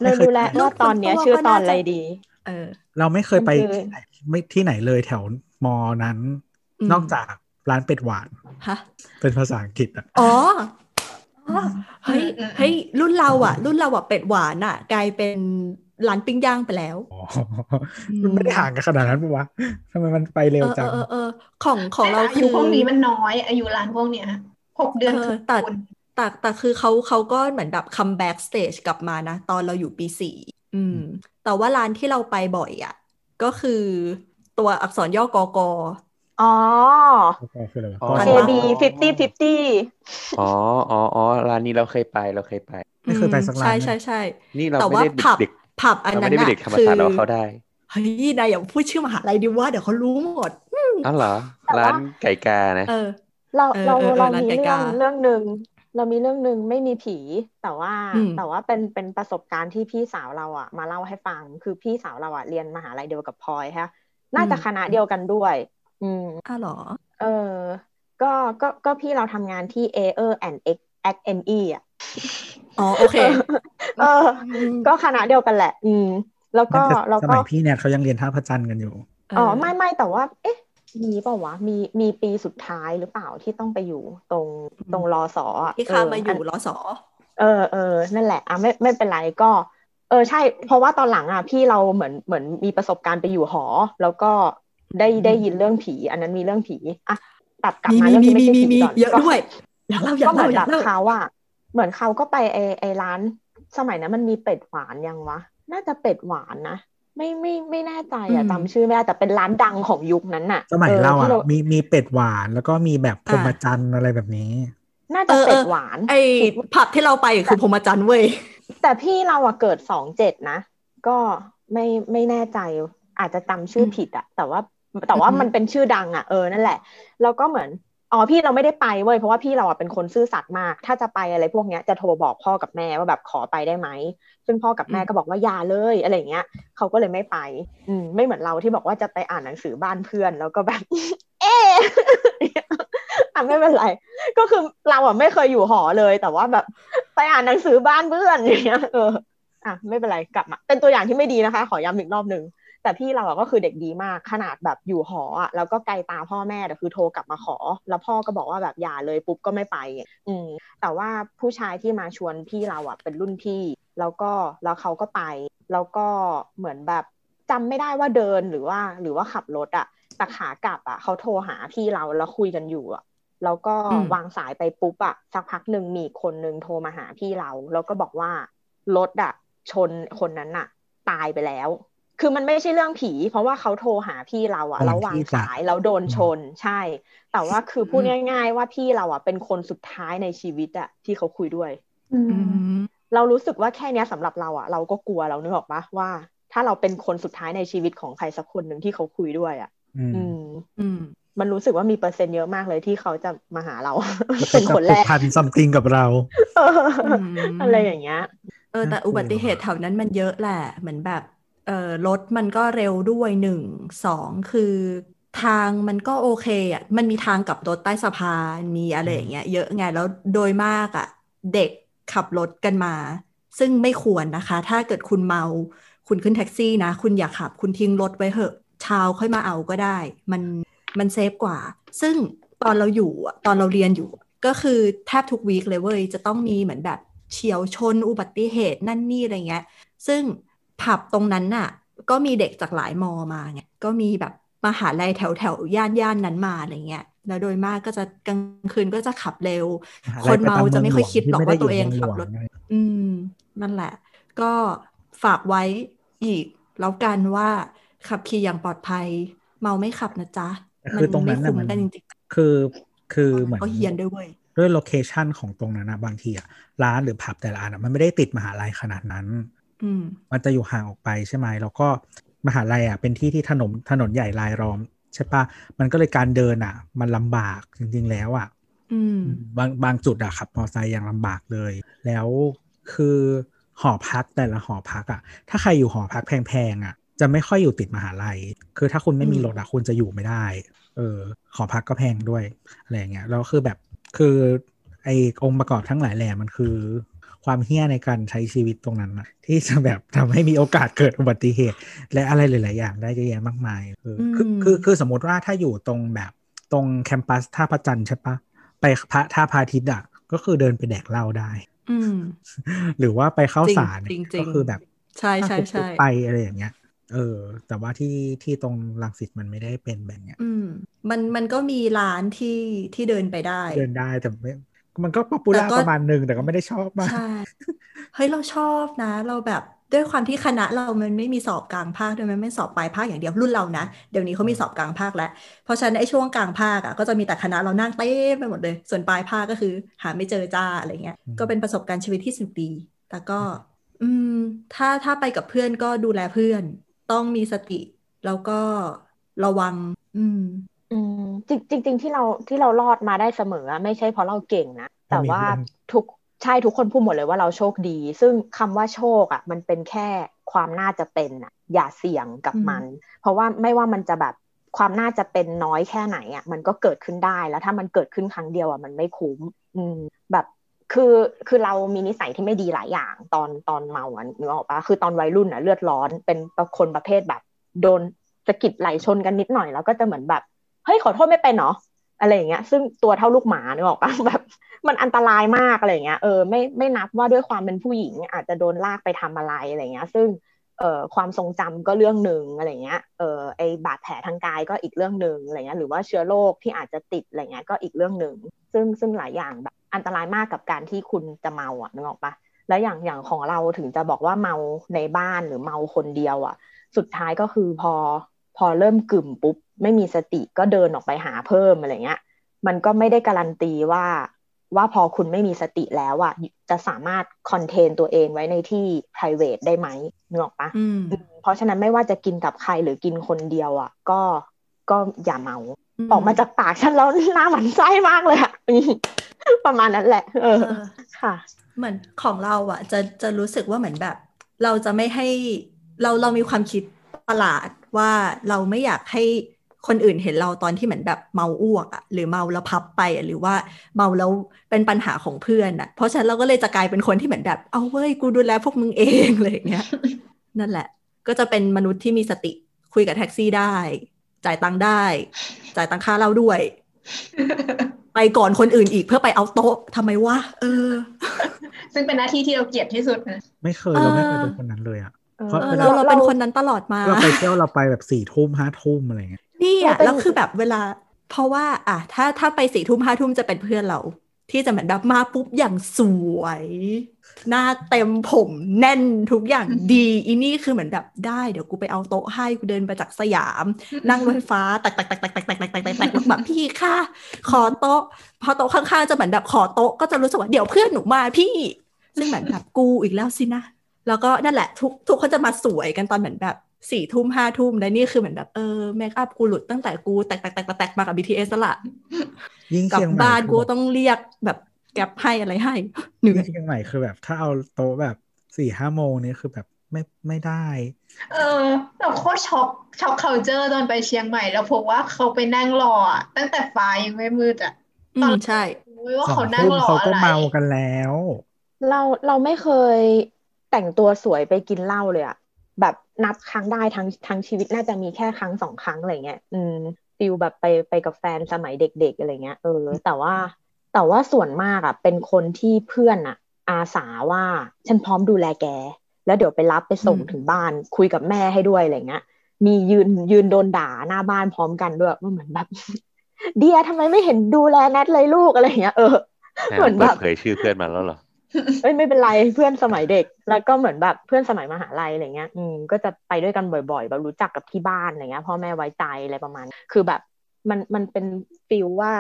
เลยรู้แล้วว่าตอนเนี้ยชื่อตอนอะไรดีๆเออ เราไม่เคยไปมันคือที่ไหนไม่ที่ไหนเลยแถวมอนั้นอืมนอกจากร้านเป็ดหวานฮะเป็นภาษาอังกฤษอะอ๋ออ๋อเฮ้ยอืมอืมเฮ้ยรุ่นเราอะ รุ่นเราอะเป็ดหวานอะ กลายเป็น ร้านปิ้งย่างไปแล้วอ๋ออืมมันไม่ได้ห่างกันขนาดนั้นปะวะทำไมมันไปเร็เอวอจังเออเออของของเราอาคืยุอพวกนี้มันน้อย อายุร้านพวกเนี้ยหกเดือนเออคือแต่คุณแต่แต่คือเขาเขาก็เหมือนแบบคัมแบ็กสเตจกลับมานะ ตอนเราอยู่ปีสี่อืม แต่ว่าร้านที่เราไปบ่อยอะ ก็คือตัวอักษรย่อกอกออ๋อก็คืออะไรวะอ๋อก้อน KB หิน50 50อ๋ออ๋ออ๋อร้านนี้เราเคยไปเราเคยไปไม่เคยไปสักร้านใช่เลยใช่ใช่นี่เราแต่ไม่ว่าได้ผับเด็ก ผับอันเรานั้ไม่นได้เป็นน่ะเด็กธรรมคือศาสตร์เราเข้าได้เฮ้ยนายอย่าพูดชื่อมหาลัยดิว่าเดี๋ยวเขารู้หมดอ๋อเหรอแต่ว่าร้านไก่กานะเออเราเออเราเออเออเราร้านมีไก่เรื่กาองเรื่องหนึ่งเรามีเรื่องหนึ่งไม่มีผีแต่ว่าอืมแต่ว่าเป็นเป็นประสบการณ์ที่พี่สาวเราอะมาเล่าให้ฟัง คือพี่สาวเราอะเรียนมหาลัยเดียวกับพลอยฮะน่าจะคณะเดียวกันด้วย อืมอ้าวเหรอ เออ ก็ก็ก็พี่เราทำงานที่ A E and X X N E อะ อ๋อโอเค เออ ก็คณะเดียวกันแหละ อืม แล้วก็นั่นคือแล้วสก็มัยพี่เนี่ยเขายังเรียนท่าพระจันทร์กันอยู่อ๋อไม่ไม่แต่ว่า เอ๊ะมีเปล่าวะมีมีปีสุดท้ายหรือเปล่าที่ต้องไปอยู่ตรงตรงรอสออะที่ข้ามเมาอยู่รอสอเออเออนั่นแหละอะไม่ไม่เป็นไรก็ เออใช่ เพราะว่าตอนหลังอะพี่เราเหมือนเหมือนมีประสบการณ์ไปอยู่หอ แล้วก็ได้ได้ยินเรื่องผี อันนั้นมีเรื่องผีอะตัดกลับมีมามีเรื่องมีที่ไม่มีใช่ผีก่อนมีเยอะก็ด้วยอยากเล่าอยาก็กเหมืเล่าอนอแบยากบเล่าเขาอะ เหมือนเขาก็ไปไอไอร้าน สมัยนั้นมันมีเป็ดหวานยังวะ น่าจะเป็ดหวานนะไม่ไม่ไม่แน่ใจอะอืมจำชื่อไม่ได้แต่เป็นร้านดังของยุคนั้นน่ะ สมัยออเราที่อะมีมีเป็ดหวานแล้วก็มีแบบพรหมจันทร์อะไรแบบนี้ น่าเอจะอเอเป็อดหวาน ไอผับที่เราไปคือพรหมจันทร์เว้ยแต่พี่เราอะเกิดสองเจ็ดนะ ก็ไม่ไม่แน่ใจอาจจะจำชื่อผิดอะแต่ว่าแต่ว่าอือฮึมันเป็นชื่อดังอะเออนั่นแหละ แล้วก็เหมือน อ๋อพี่เราไม่ได้ไปเว้ยเพราะว่าพี่เราอะเป็นคนซื่อสัตย์มาก ถ้าจะไปอะไรพวกเนี้ยจะโทรบอกพ่อกับแม่ว่าแบบขอไปได้ไหมซึ่งพ่อกับแม่ก็บอกว่าอย่าเลยอะไรเงี้ยเขาก็เลยไม่ไป อืมไม่เหมือนเราที่บอกว่าจะไปอ่านหนังสือบ้านเพื่อน แล้วก็แบบ เอ๊ะอะไม่เป็นไร ก็คือเราอะไม่เคยอยู่หอเลย แต่ว่าแบบไปอ่านหนังสือบ้านเพื่อนอย่างเงี้ยเอออะไม่เป็นไรกลับมาเป็นตัวอย่างที่ไม่ดีนะคะ ขอย้ำอีกรอบหนึ่ง แต่พี่เราอะก็คือเด็กดีมากขนาดแบบอยู่หออะแล้วก็ไกลตาพ่อแม่แต่คือโทรกลับมาขอ แล้วพ่อก็บอกว่าแบบอย่าเลยปุ๊บก็ไม่ไป อืมแต่ว่าผู้ชายที่มาชวนพี่เราอะเป็นรุ่นพี่ แล้วก็แล้วเขาก็ไป แล้วก็เหมือนแบบจำไม่ได้ว่าเดินหรือว่าหรือว่าขับรถอะแต่ขากลับอะเขาโทรหาพี่เราแล้วคุยกันอยู่อะแล้วก็อืมวางสายไปปุ๊บอะสักพักหนึ่งมีอีกคนนึงโทรมาหาพี่เรา แล้วก็บอกว่ารถอะชนคนนั้นอะตายไปแล้ว คือมันไม่ใช่เรื่องผี เพราะว่าเขาโทรหาพี่เราอะก่อนแล้ววางที่จะสายแล้วโดนชนใช่ แต่ว่าคือพูดอืมง่าย ๆ ว่าพี่เราอะเป็นคนสุดท้ายในชีวิตอะที่เขาคุยด้วยอืมอืมเรารู้สึกว่าแค่เนี้ยสำหรับเราอะเราก็กลัวเรานึกออกปะว่า ถ้าเราเป็นคนสุดท้ายในชีวิตของใครสักคนหนึ่งที่เขาคุยด้วยอะอืมอืมอืมมันรู้สึกว่ามีเปอร์เซ็นต์เยอะมากเลยที่เขาจะมาหาเราแล้วเป็นก็คนจะแรผูกกพันซัมติงกับเราเออมอะไรอย่างเงี้ยเออแต่น่ากลัวอุบัติเหตุแถวนั้นมันเยอะแหละเหมือนแบบ เออรถมันก็เร็วด้วยหนึ่งสองคือทางมันก็โอเคอะมันมีทางกลับรถใต้สะพานมีอะไรอย่างเงี้ยเยอะไงแล้วโดยมากอะ เด็กขับรถกันมา ซึ่งไม่ควรนะคะ ถ้าเกิดคุณเมาคุณขึ้นแท็กซี่นะ คุณอย่าขับ คุณทิ้งรถไว้เถอะเช้าค่อยมาเอาก็ได้ มันมันเซฟกว่า ซึ่งตอนเราอยู่อะตอนเราเรียนอยู่ ก็คือแทบทุกวีคเลยเว้ยจะต้องมีเหมือนแบบเฉียวชนอุบัติเหตุนั่นนี่อะไรเงี้ย ซึ่ง ผับตรงนั้นน่ะ ก็มีเด็กจากหลายมอมาไงก็มีแบบมหาลัยแถวแถวย่านย่านนั้นมาอะไรเงี้ยแล้วโดยมากก็จะกลางคืนก็จะขับเร็ว คนเมาจะไม่ค่อยคิดหรอกว่าตัวเองขับรถอืม นั่นแหละ ก็ฝากไว้อีก แล้วกันว่าขับขี่อย่างปลอดภัย เมาไม่ขับนะจ๊ะ คือตรงนั้นไม่น่ะคุ้มมันกันจริงคือคือๆเหมือนก็เฮียนด้วยเว้ยด้วยโลเคชันของตรงนั้นนะบางทีอะร้านหรือผับแต่ละอันอะมันไม่ได้ติดมหาลัยขนาดนั้นอื มมันจะอยู่ห่างออกไปใช่ไหมแล้วก็มหาลัยอะเป็นที่ที่ถนนถนนใหญ่รายล้อมใช่ปะมันก็เลยการเดินอะ มันลำบากจริง ๆ แล้วอะอืมบางบางจุดอะขับมอเตอร์ไซค์ยังลำบากเลย แล้วคือหอพักแต่ละหอพักอะถ้าใครอยู่หอพักแพงๆอะจะไม่ค่อยอยู่ติดมหาลัย คือถ้าคุณไม่มีรถอะคุณจะอยู่ไม่ได้ เออหอพักก็แพงด้วยอะไรอย่างเงี้ยแล้วคือแบบคือไอองค์ประกอบทั้งหลายแหล่มันคือ ความเฮี้ยในการใช้ชีวิตตรงนั้นนะที่จะแบบทำให้มีโอกาสเกิดอุบัติเหตุ และอะไรหลาย ๆ อย่างได้เยอะแยะมากมายเออคืออืมคือคือสมมติว่าถ้าอยู่ตรงแบบตรงแคมปัสท่าพระจันทร์ใช่ปะไปพระท่าพระอาทิตย์อะก็คือเดินไปแดกเหล้าได้อืมหรือว่าไปเข้าจริงสารเนี่ยจริงๆก็คือแบบใช่ใช่ถ้าใช่ไปอะไรอย่างเงี้ยเออ แต่ว่าที่ที่ตรงรังสิตมันไม่ได้เป็นแบบเนี้ย อืม มันมันก็มีร้านที่ที่เดินไปได้ เดินได้แต่ไม่ มันก็ป๊อปปูล่าแต่ก็ประมาณหนึ่งแต่ก็ไม่ได้ชอบมากใช่เฮ้ยเราชอบนะ เราแบบด้วยความที่คณะเรามันไม่มีสอบกลางภาคด้วยมันไม่สอบปลายภาคอย่างเดียวรุ่นเรานะ เดี๋ยวนี้เขามีสอบกลางภาคแล้ว เพราะฉะนั้นไอ้ช่วงกลางภาคอะก็จะมีแต่คณะเรานั่งเต้มไปหมดเลย ส่วนปลายภาคก็คือ หาไม่เจอจ้าอะไรเงี้ยอืมก็เป็นประสบการณ์ชีวิตที่สนุกดี แต่ก็ อืม ถ้าถ้าไปกับเพื่อนก็ดูแลเพื่อน ต้องมีสติ แล้วก็ระวัง อืม อืมจริงจริงๆที่เราที่เรารอดมาได้เสมออะไม่ใช่เพราะเราเก่งนะ แต่ว่ามีเพื่อนทุกใช่ทุกคนพูดหมดเลยว่าเราโชคดี ซึ่งคำว่าโชคอะ มันเป็นแค่ความน่าจะเป็นอะ อย่าเสี่ยงกับอืมมัน เพราะว่าไม่ว่ามันจะแบบความน่าจะเป็นน้อยแค่ไหนอะ มันก็เกิดขึ้นได้แล้วถ้ามันเกิดขึ้นครั้งเดียวอะมันไม่คุ้ม อืมแบบคือคือเรามีนิสัยที่ไม่ดีหลายอย่างตอนตอนเมาอะนึกออกปะคือตอนวัยรุ่นอะเลือดร้อนเป็นคนประเภทแบบ โดนสะกิดไหลชนกันนิดหน่อยแล้วก็จะเหมือนแบบ เฮ้ยขอโทษไม่เป็นเนาะอะไรอย่างเงี้ย ซึ่งตัวเท่าลูกหมาเนึกออกปะแบบมันอันตรายมากอะไรอย่างเงี้ยเออไม่ไม่นับว่าด้วยความเป็นผู้หญิง อาจจะโดนลากไปทำอะไรอะไรเงี้ย ซึ่งเอ่อความทรงจำก็เรื่องหนึ่งอะไรเงี้ยเออไอบาดแผลทางกายก็อีกเรื่องหนึ่งอะไรเงี้ยหรือว่าเชื้อโรคที่อาจจะติดอะไรเงี้ยก็อีกเรื่องหนึ่งซึ่งซึ่งหลายอย่างแบบอันตรายมากกับการที่คุณจะเมาอะนึกออกปะแล้วอย่างอย่างของเราถึงจะบอกว่าเมาในบ้านหรือเมาคนเดียวอะ สุดท้ายก็คือพอ พอเริ่มกึ่มปุ๊บ ไม่มีสติก็เดินออกไปหาเพิ่มอะไรเงี้ย มันก็ไม่ได้การันตีว่าว่าพอคุณไม่มีสติแล้วอะจะสามารถคอนเทนตัวเองไว้ในที่ private ได้ไหมนึกออกปะอืมเพราะฉะนั้นไม่ว่าจะกินกับใครหรือกินคนเดียวอะก็ก็อย่าเมาออกมาจากปากฉันแล้วหน้าหมันไส้มากเลยอะประมาณนั้นแหละ เออเออค่ะ เหมือนของเราอะจะจะรู้สึกว่าเหมือนแบบ เราจะไม่ให้เราเรามีความคิดประหลาดว่าเราไม่อยากให้คนอื่นเห็นเราตอนที่เหมือนแบบเมาอ้วกอะหรือเมาแล้วพับไปอะหรือว่าเมาแล้วเป็นปัญหาของเพื่อนอะเพราะฉะนั้นเราก็เลยจะกลายเป็นคนที่เหมือนแบบเอาเว้ยกูดูแลพวกมึงเองอะไรอย่างเงี้ยนั่นแหละ ก็จะเป็นมนุษย์ที่มีสติคุยกับแท็กซี่ได้ จ่ายตังค์ได้ จ่ายตังค่าเหล้าด้วย ไปก่อนคนอื่นอีกเพื่อไปเอาโต๊ะทำไมวะเออ ซึ่งเป็นหน้าที่ที่เราเกลียดที่สุดนะไม่เคยเราไม่เคยเออเป็นคนนั้นเลยอะ เออเพราะเออวลเราเราเป็นคนนั้นตลอดมาเราไปเที่ยวเราไปแบบสี่ทุ่มห้าทุ่มอะไรเงี้ยนี่อะเราเป็นแล้วคือแบบเวลา เพราะว่า อะถ้าถ้าไปสี่ทุ่มห้าทุ่มจะเป็นเพื่อนเรา ที่จะเหมือนแบบมาปุ๊บอย่างสวย หน้าเต็มผมแน่นทุกอย่างดีอีนี่คือเหมือนแบบได้เดี๋ยวกูไปเอาโต๊ะให้กูเดินไปจากสยาม นั่งรถไฟฟ้าแตกแตกแตกแตกแตกแตกแตกแตกแตกแตกแล้วแบบพี่ค่ะ ขอโต๊ะ พอโต๊ะข้างๆจะเหมือนแบบขอโต๊ะก็จะรู้สึกว่าเดี๋ยวเพื่อนหนูมาพี่ ซึ่งเหมือนแบบกูอีกแล้วสินะ แล้วก็นั่นแหละทุกทุกคนจะมาสวยกันตอนเหมือนแบบสี่ทุ่มห้าทุ่มและนี่คือเหมือนแบบเออเมคอัพกูหลุดตั้งแต่กูแตกแตกแตกแตกแตกมากับ BTS แล้วละยิ่งกลับเชียงใหม่บ้านคือกูแบบต้องเรียกแบบแก็บให้อะไรให้เหนื่ยิ่องยเชียงใหม่คือแบบ ถ้าเอาโต๊ะแบบสี่ห้าโมงนี่คือแบบไม่ไม่ได้ เออเราโคตรช็อกช็อกเคาเจอร์ตอนไปเชียงใหม่แล้วพบว่าเขาไปนั่งรออะตั้งแต่ฟ้ายังไม่มืดอะอืมใช่รู้ว่าสอเขางนั่งทุ่มรอเขาอะก็ไรเมากันแล้ว เราเราไม่เคย แต่งตัวสวยไปกินเหล้าเลยอะแบบนับครั้งได้ทั้งทั้งชีวิตน่าจะมีแค่ครั้งสองครั้งอะไรเงี้ย อืมฟิลแบบไปไปกับแฟนสมัยเด็กๆอะไรเงี้ยเออแต่ว่าแต่ว่าส่วนมากอะเป็นคนที่เพื่อนอะอาสาว่าฉันพร้อมดูแลแก แล้วเดี๋ยวไปรับไปส่งอืมถึงบ้านคุยกับแม่ให้ด้วยอะไรเงี้ย มียืนยืนโดนด่าหน้าบ้านพร้อมกันด้วยว่าเหมือนแบบเดียทำไมไม่เห็นดูแลแนทเลยลูกอะไรเงี้ยเออเหมือนแบบเปิดเผยชื่อเพื่อนมาแล้วเหรอ เอ้ยไม่เป็นไรเพื่อนสมัยเด็ก แล้วก็เหมือนแบบเพื่อนสมัยมหาลัยอะไรเงี้ย อืมก็จะไปด้วยกันบ่อยๆแบบรู้จักกับที่บ้านอะไรเงี้ยพ่อแม่ไว้ใจอะไรประมาณ คือแบบมันมันเป็น feel ว่า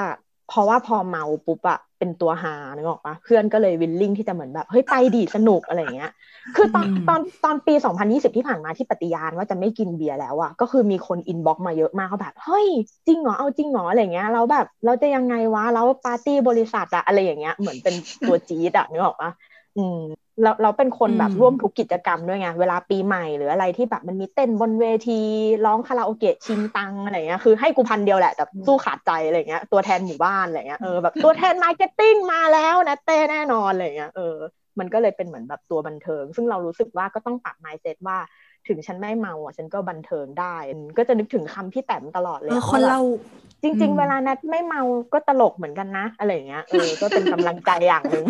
เพราะว่าพอเมาปุ๊บอะ เป็นตัวหานึกออกปะเพื่อนก็เลย willing ที่จะเหมือนแบบเฮ้ยไปดีสนุกอะไรเงี้ย คือตอนอืมตอนตอนปี 2020 ที่ผ่านมาที่ปฏิญาณว่าจะไม่กินเบียร์แล้วอะก็คือมีคน inbox มาเยอะมากเขาแบบเฮ้ยจริงเหรอเอาจริงเหรออะไรเงี้ยแล้วแบบเราจะยังไงวะแล้วปาร์ตี้บริษัทอะอะไรอย่างเงี้ยเหมือนเป็นตัวจี๊ดอะนึกออกปะอืม เราเราเป็นคนแบบอืมร่วมทุกกิจกรรมด้วยไงเวลาปีใหม่หรืออะไรที่แบบมันมีเต้นบนเวทีร้องคาราโอเกะชิงตังอะไรเงี้ยคือให้กูพันเดียวแหละแต่สู้ขาดใจอะไรเงี้ยตัวแทนหมู่บ้านอะไรเงี้ยเออแบบตัวแทน marketing มาแล้วนะเต้แน่นอนอะไรเงี้ยเออมันก็เลยเป็นเหมือนแบบตัวบันเทิง ซึ่งเรารู้สึกว่าก็ต้องปรับ mindset ว่า ถึงฉันไม่เมาอะฉันก็บันเทิงได้ ก็จะนึกถึงคำพี่แต้มตลอดเลยเอออะคนว่าแบบเราจอืริงมๆเวลานัดไม่เมาก็ตลกเหมือนกันนะ อะไรอย่างเงี้ยเออก็เป็นกำลังใจอย่างหนึ่ง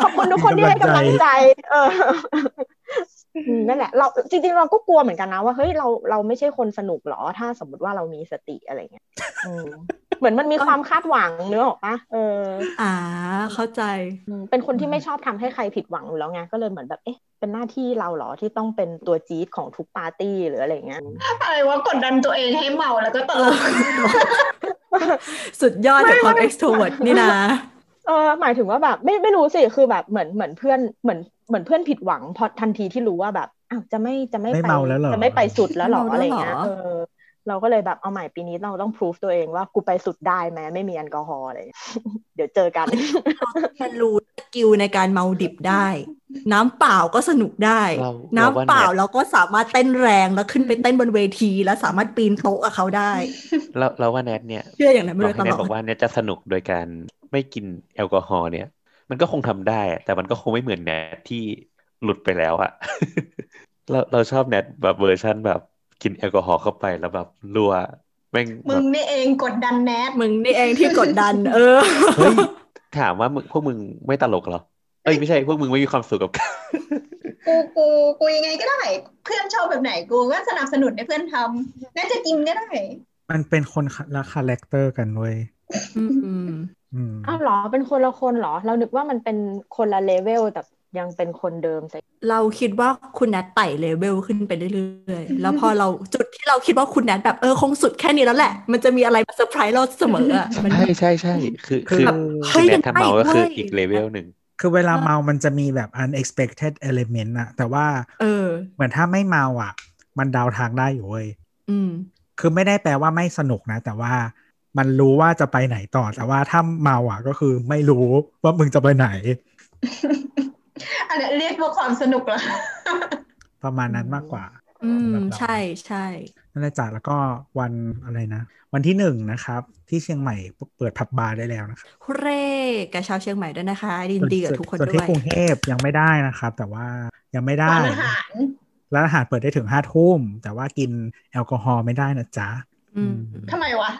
ขอบคุณทุกคนที่ให้กำลังใจ เอออืม นั่นแหละเราจริง ๆ เราก็กลัวเหมือนกันนะว่าเฮ้ยเราเราไม่ใช่คนสนุกหรอ ถ้าสมมติว่าเรามีสติอะไรเงี้ยอืมเหมือนมันมีความคาดหวังเนื้อออกปะเออ อ่า เข้าใจอืมเป็นคนที่ไม่ชอบทำให้ใครผิดหวังอยู่แล้วไงก็เลยเหมือนแบบเอ๊ะเป็นหน้าที่เราเหรอที่ต้องเป็นตัวจี๊ดของทุกปาร์ตี้หรืออะไรเงี้ยอะไรว่ากดดันตัวเองให้เมาแล้วก็ตลกสุดยอดไม่จากความไม่ extrovert นี่นะ เออหมายถึงว่าแบบไม่ไม่รู้สิคือแบบเหมือนเหมือนเพื่อนเหมือนเหมือนเพื่อนผิดหวังพอทันทีที่รู้ว่าแบบอ้าวจะไม่จะไม่ไม่ไปเมาแล้วเหรอ จะไม่ไปสุดแล้วเหรอไม่เมาอะไรแล้วเหรอเงี้ยเออเราก็เลยแบบเอาใหม่ปีนี้เราต้องพิสูจตัวเองว่ากูไปสุดได้แม้ไม่มีแอลกอฮอล์อะไรเงี้ย เดี๋ยวเจอกัน เรียนรู้สกิลในการเมาดิบได้ น้ำเปล่าก็สนุกได้ เราน้ำเราว่าเปล่าเนี่ย เราก็สามารถเต้นแรงแล้วขึ้นไปเต้นบนเวที แล้วสามารถปีนโต๊ะกับเขาได้ เราเราว่าแนทเนี่ยเชื่ออย่างนั้นบมาอโดกยให้ตแนลทอดบอกว่าเนี่ยจะสนุกโดยการ ไม่กินแอลกอฮอล์เนี่ย มันก็คงทำได้อะแต่มันก็คงไม่เหมือนแนทที่หลุดไปแล้วอะเราเราชอบแนทแบบเวอร์ชันแบบกินแอลกอฮอล์เข้าไปแล้วแบบรัวแม่งมึแบงบนี่เองกดดันแนทมึงนี่เองที่กดดัน เออเฮ้ยถามว่ามึงพวกมึงไม่ตลกเหรอเอ้ยไม่ใช่พวกมึงไม่มีความสุขกับการกูกูกูยังไงก็ได้ เพื่อนชอบแบบไหนกูก็สนับสนุนให้เพื่อนทำน่าจะกินก็ได้ มันเป็นคนละคาแรคเตอร์กันเว้ย อืมอืมอ้าวเหรอเป็นคนละคนเหรอ เรานึกว่ามันเป็นคนละเลเวลแต่ยังเป็นคนเดิมแต่เราคิดว่าคุณแนทไต่เลเวลขึ้นไปเรื่อยๆ แล้วพอเราจุดที่เราคิดว่าคุณแนทแบบเออคงสุดแค่นี้แล้วแหละ มันจะมีอะไรมาเซอร์ไพรส์เราเสมออะมันใช่ใช่ใช่คือคือคือแบบคืเฮ้อยแนทยังทำเมาก็คือได้เว้ยอีกเลเวลหนึ่งคือเวลาเมามันจะมีแบบ unexpected element อะแต่ว่า เออ เหมือนถ้าไม่เมาอะมันเดาทางได้อยู่เว้ยอืมคือไม่ได้แปลว่าไม่สนุกนะ แต่ว่า มันรู้ว่าจะไปไหนต่อ แต่ว่าถ้าเมาอะก็คือไม่รู้ว่ามึงจะไปไหนอันนี้เรียกว่าความสนุกเหรอประมาณนั้นมากกว่า อืมสำหรับเราใช่ใช่นั่นแหละจ้ะแล้วก็วันอะไรนะ วันที่หนึ่งนะครับ ที่เชียงใหม่เปิดผับบาร์ได้แล้วนะครับฮุเร่กับชาวเชียงใหม่ด้วยนะคะยินดีกับทุกคนส่วนด้ที่วยกรุงเทพยังไม่ได้นะครับ แต่ว่ายังไม่ได้ร้านอาหารร้านอาหารเปิดได้ถึงห้าทุ่มแต่ว่ากินแอลกอฮอล์ไม่ได้นะจ๊ะอืมทำไมวะ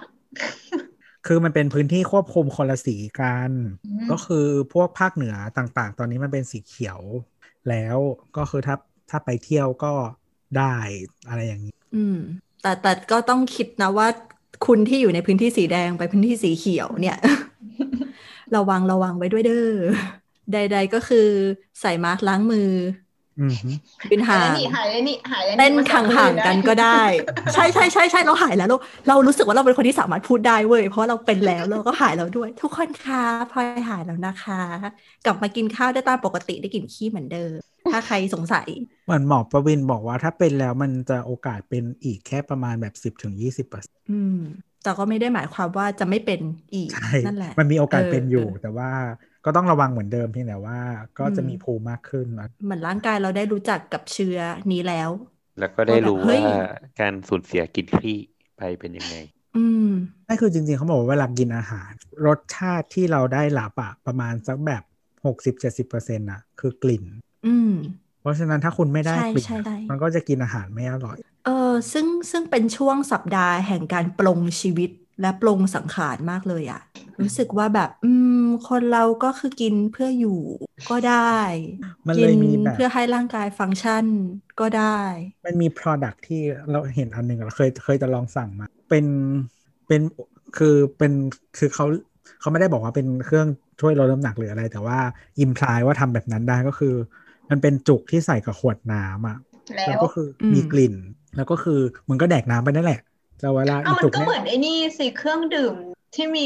คือมันเป็นพื้นที่ควบคุมคนละสีกันอืมก็คือพวกภาคเหนือต่างๆ ตอนนี้มันเป็นสีเขียว แล้วก็คือถ้าถ้าไปเที่ยวก็ได้อะไรอย่างนี้ อืม แต่แต่ก็ต้องคิดนะว่าคุณที่อยู่ในพื้นที่สีแดงไปพื้นที่สีเขียวเนี่ย ระวังระวังไว้ด้วยเด้อ ใด ๆ ก็คือใส่มาสก์ล้างมือ อือฮึยืนหาห่ายงแล้วนี่หายแล้วนี่หายแล้วเต้นมาสักห่างๆกันก็ได้ ใช่ใช่ใช่ใช่เราหายแล้วเราเรารู้สึกว่าเราเป็นคนที่สามารถพูดได้เว้ยเพราะเราเป็นแล้วเราก็หายแล้วด้วย ทุกคนคะพลอยหายแล้วนะคะ กลับมากินข้าวได้ตามปกติได้กินขี้เหมือนเดิม ถ้าใครสงสัยเหมือนหมอประวินบอกว่าถ้าเป็นแล้วมันจะโอกาสเป็นอีกแค่ประมาณแบบสิบถึงยี่สิบเปอร์เซ็นต์อืมแต่ก็ไม่ได้หมายความว่าจะไม่เป็นอีกใช่นั่นแหละ มันมีโอกาสเป็นอยู่เออแต่ว่า ก็ต้องระวังเหมือนเดิมเพียงแต่ว่า ก็จะอืมมีภูมิมากขึ้นนะเหมือนร่างกายเราได้รู้จักกับเชื้อนี้แล้ว แล้วก็ได้รู้ว่าแบบเฮ้ว่ายการสูญเสียกินที่ไปเป็นยังไง อืมนั่นคือจริงๆเขาบอกว่าเวลากินอาหาร รสชาติที่เราได้รับอะประมาณสักแบบหกสิบเจ็ดสิบเปอร์เซ็นต์อะคือกลิ่น อืมเพราะฉะนั้นถ้าคุณไม่ได้ใช่กลิ่นใช่ใช่มันก็จะกินอาหารไม่อร่อย เออซึ่งซึ่งเป็นช่วงสัปดาห์แห่งการปลงชีวิต และปลงสังขารมากเลยอะรู้สึกว่าแบบ อืม คนเราก็คือกินเพื่ออยู่ก็ได้มันกิเลยนมีแบบเพื่อให้ร่างกายฟังก์ชันก็ได้ มันมี product ที่เราเห็นอันหนึ่งเราเคยเคยจะลองสั่งมา เป็นเป็นคือเป็นคือเขาเขาไม่ได้บอกว่าเป็นเครื่องช่วยลดน้ำหนักหรืออะไร แต่ว่าอิมพลายว่าทำแบบนั้นได้ก็คือ มันเป็นจุกที่ใส่กับขวดน้ำอะแล้แล้ววก็คืออมมีกลิ่น แล้วก็คือมึงก็แดกน้ำไปนั่นแหละ แต่เวลาอ้าอีวมันจุกก็เนี่เหยมือนไอ้นี่สิเครื่องดื่มที่มี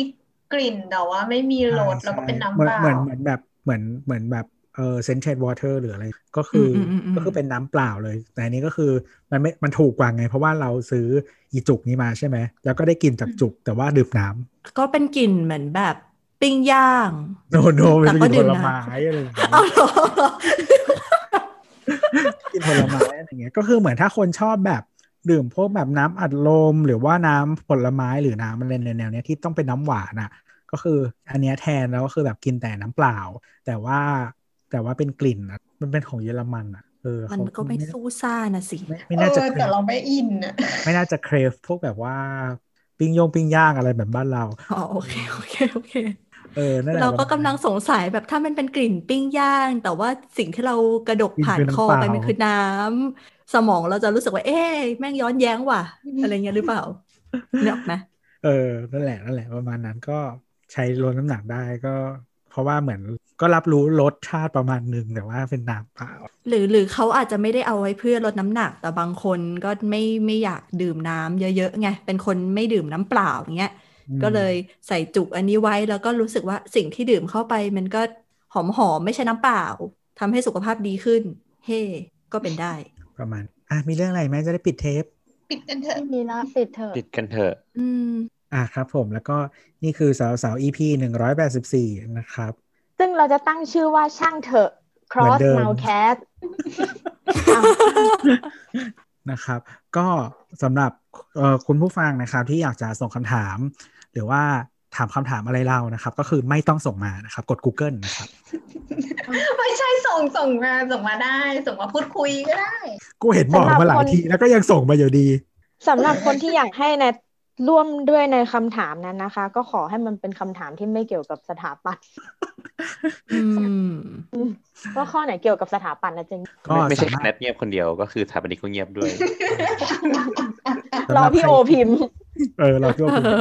กลิ่นแต่ว่าไม่มีรสแล้วก็เป็นน้ำเหมืเปอนล่าเหมือนเหมือนแบบเหมือนเหมือนแบบเออ scented water หรืออะไรก็คืออมอืมอืมก็คือเป็นน้ำเปล่าเลย แต่อันนี้ก็คือมันไม่มันถูกกว่าไง เพราะว่าเราซื้ออีจุกนี้มาใช่ไหม แล้วก็ได้กินจากจุกแต่ว่าดื่มน้ำก็เป็นกลิ่นเหมือนแบบปิ้งย่างโนโนมันแต่ก็กินดื่ผมลน้ำไม้อะไรอย่างเงี้ยเอาเหรอกินผลไม้อะไรเงี้ยก็คือเหมือนถ้าคนชอบแบบ ดื่มพวกแบบน้ำอัดลม หรือว่าน้ำผลไม้หรือน้ำอะไรในแนวเนี้ยที่ต้องเป็นน้ำหวานอะ ก็คืออันเนี้ยแทนแล้วก็คือแบบกินแต่น้ำเปล่า แต่ว่าแต่ว่าเป็นกลิ่นอะมันเป็นของเยอรมันอะเออมันเขาก็ไม่สู้ซ่านะสิไม่ไม่น่าจะเออเครแต่ฟเราไม่อินอะไม่น่าจะเครฟพวกแบบว่าปิ้งยงปิ้งย่างอะไรแบบบ้านเราอ๋อโอเคโอเคโอเค เออนั่นแหละเราก็ประกำมาณลังสงสัยแบบถ้ามันเป็นกลิ่นปิ้งย่าง แต่ว่าสิ่งที่เรากระดกกินผ่านคือคอน้ำเปไปล่ามันคือน้ำสมองเราจะรู้สึกว่า เอ๊ะแม่งย้อนแย้งว่ะ อะไรเงี้ยหรือเปล่าเนี่ยออกไหมเออนั่นแหละนั่นแหละประมาณนั้นก็ใช้ลดน้ำหนักได้ก็ เพราะว่าเหมือนก็รับรู้รสชาติประมาณหนึ่งแต่ว่าเป็นน้ำเปล่า หรือหรือเขาอาจจะไม่ได้เอาไว้เพื่อลดน้ำหนัก แต่บางคนก็ไม่ไม่อยากดื่มน้ำเยอะๆไงเป็นคนไม่ดื่มน้ำเปล่าอย่างเงี้ยอืม ก็เลยใส่จุกอันนี้ไว้แล้วก็รู้สึกว่าสิ่งที่ดื่มเข้าไป มันก็หอมหอมๆไม่ใช่น้ำเปล่าทำให้สุขภาพดีขึ้น เฮ้ก็เป็นได้ ประมาณ อะ มีเรื่องอะไรไหมจะได้ปิดเทป ปิดกันเถอะไม่มีละปิดเถอะปิดกันเถอะอืมอะครับผมแล้วก็นี่คือสาวสาว EP หนึ่งร้อยแปดสิบสี่นะครับ ซึ่งเราจะตั้งชื่อว่าช่างเถอะเหมือน cross เดิม mouthcast นะครับ ก็สำหรับเอ่อคุณผู้ฟังนะครับที่อยากจะส่งคำถาม หรือว่าถามคำถามอะไรเรานะครับ ก็คือไม่ต้องส่งมานะครับ กด Google นะครับ ไม่ใช่ส่งส่งมาส่งมาได้ ส่งมาพูดคุยก็ได้ กูเห็นบอกมาหลายทีแล้วก็ยังส่งมาอยู่ดีสำหรับคนที่อยากให้แนท ร่วมด้วยในคำถามนั้นนะคะ ก็ขอให้มันเป็นคำถามที่ไม่เกี่ยวกับสถาปัตย์อืมว่าข้อไหนเกี่ยวกับสถาปัตย์นะเจนก็ไม่ไม่ใช่สามารถแนทเงียบคนเดียวก็คือสถาปนิกก็เงียบด้วยรอพี่โอพิมพ์ เออเราพี่โอพิมพ์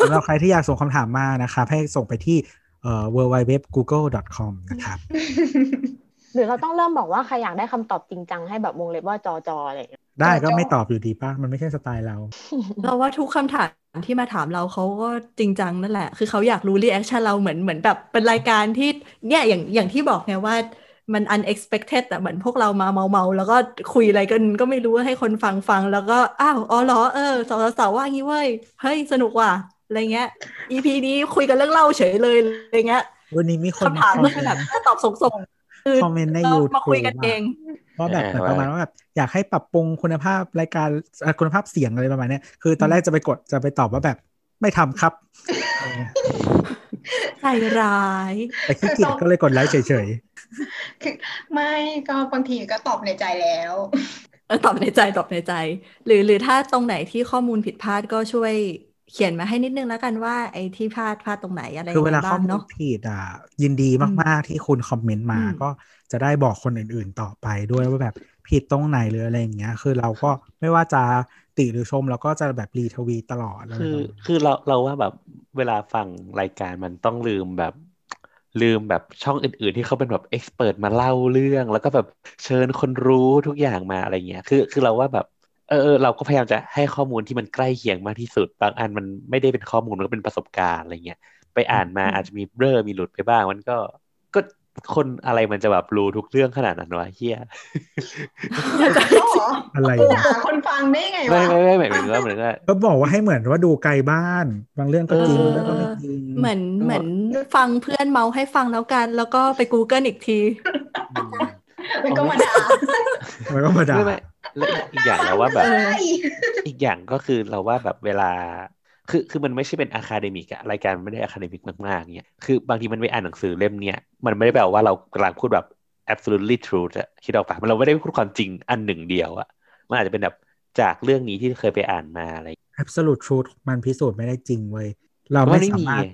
สำหรับใครที่อยากส่งคำถามมานะครับ ให้ส่งไปที่เอ่อ www.google.com นะครับ หรือเราต้องเริ่มบอกว่าใครอยากได้คำตอบจริงจังให้แบบวงเล็บว่าจอจออะไรอย่างเงี้ย ได้ก็จอไม่ตอบอยู่ดีป่ะมันไม่ใช่สไตล์เรา เราว่าทุกคำถามที่มาถามเราเขาก็จริงจังนั่นแหละ คือเขาอยากรู้ reaction เราเหมือนเหมือนแบบเป็นรายการที่เนี่ยอย่างอย่างที่บอกไงว่ามัน unexpected แต่เหมือนพวกเรามาเมาเมาๆแล้วก็คุยอะไรกันก็ไม่รู้ให้คนฟังฟัง แล้วก็อ้าวอ๋อเหรอเออสาวสาวๆว่างี้เว้ย เฮ้ย สนุกว่ะอะไรเงี้ย EP นี้คุยกันเรื่องเล่าเฉยเลยอะไรเงี้ยวันนี้มีคนคำถามคอก็มคือเมแบนบต์ตอบส่งๆคือคอมเมนต์ในเรา YouTube มาคุยกันเอง ว่าแบบอ่าเหมือนประมาณว่าแบบอยากให้ปรับปรุงคุณภาพรายการเอ่อคุณภาพเสียงอะไรประมาณเนี้ยคือตอนแรกจะไปกดจะไปตอบว่าแบบไม่ทำครับเออใจร้ายแต่ขี้เกียจก็เลยกดไลค์เฉยคือไม่ก็บางทีก็ตอบในใจแล้วเออตอบในใจตอบในใจ หรือหรือถ้าตรงไหนที่ข้อมูลผิดพลาดก็ช่วยเขียนมาให้นิดนึงแล้วกันว่าไอ้ที่พลาดพลาดตรงไหนอะไรๆคือเวลายังไงข้อบ้างมูลเนาะผิดอะยินดีมากๆที่คุณคอมเมนต์มาอืมก็ จะได้บอกคนอื่นๆต่อไปด้วยว่าแบบผิดตรงไหนหรืออะไรอย่างเงี้ย คือเราก็ไม่ว่าจะติหรือชมเราก็จะแบบรีทวีตตลอดอะไรคือประมาณนั้นคือเราเราว่าแบบเวลาฟังรายการมันต้องลืมแบบลืมแบบช่องอื่น ๆ ที่เขาเป็นแบบเอ็กซ์เพรสมาเล่าเรื่อง แล้วก็แบบเชิญคนรู้ทุกอย่างมาอะไรเงี้ย คือคือเราว่าแบบเออเออเราก็พยายามจะให้ข้อมูลที่มันใกล้เคียงมากที่สุด บางอันมันไม่ได้เป็นข้อมูลมันก็เป็นประสบการณ์อะไรเงี้ย ไปอ่านมาอาจจะมีเบลอมีหลุดไปบ้าง มันก็ก็ คนอะไรมันจะแบบรู้ทุกเรื่องขนาดนั้นวะเฮียก็เหรออะไรด่าวะคนฟังได้ไงไม่วะไม่ไม่หมายถึงว่าเหมือนว่าก็บอกว่าให้เหมือนว่าดูไกลบ้าน บางเรื่องก็จริงเออแล้วก็ไม่จริงเหมือนเหมือนฟังเพื่อนเมาให้ฟังแล้วกัน แล้วก็ไป Google อีกทีมันก็มาด่ามันก็มาด่าไม่ไม่แล้วอีกอย่างเราว่าแบบเอ้ยอีกอย่างก็คือเราว่าแบบเวลา คือคือมันไม่ใช่เป็น academic อะรายการมันไม่ได้ academic มากๆเนี่ยคือบางทีมันไปอ่านหนังสือเล่มเนี้ยมันไม่ได้แปลว่าเรากำลังพูดแบบ absolutely truth อะคิดออกปะมันเราไม่ได้พูดความจริงอันหนึ่งเดียวอะมันอาจจะเป็นแบบจากเรื่องนี้ที่เคยไปอ่านมาอะไร absolute truth มันพิสูจน์ไม่ได้จริงเว้ยเราก็ไม่ไม่สามีมารถ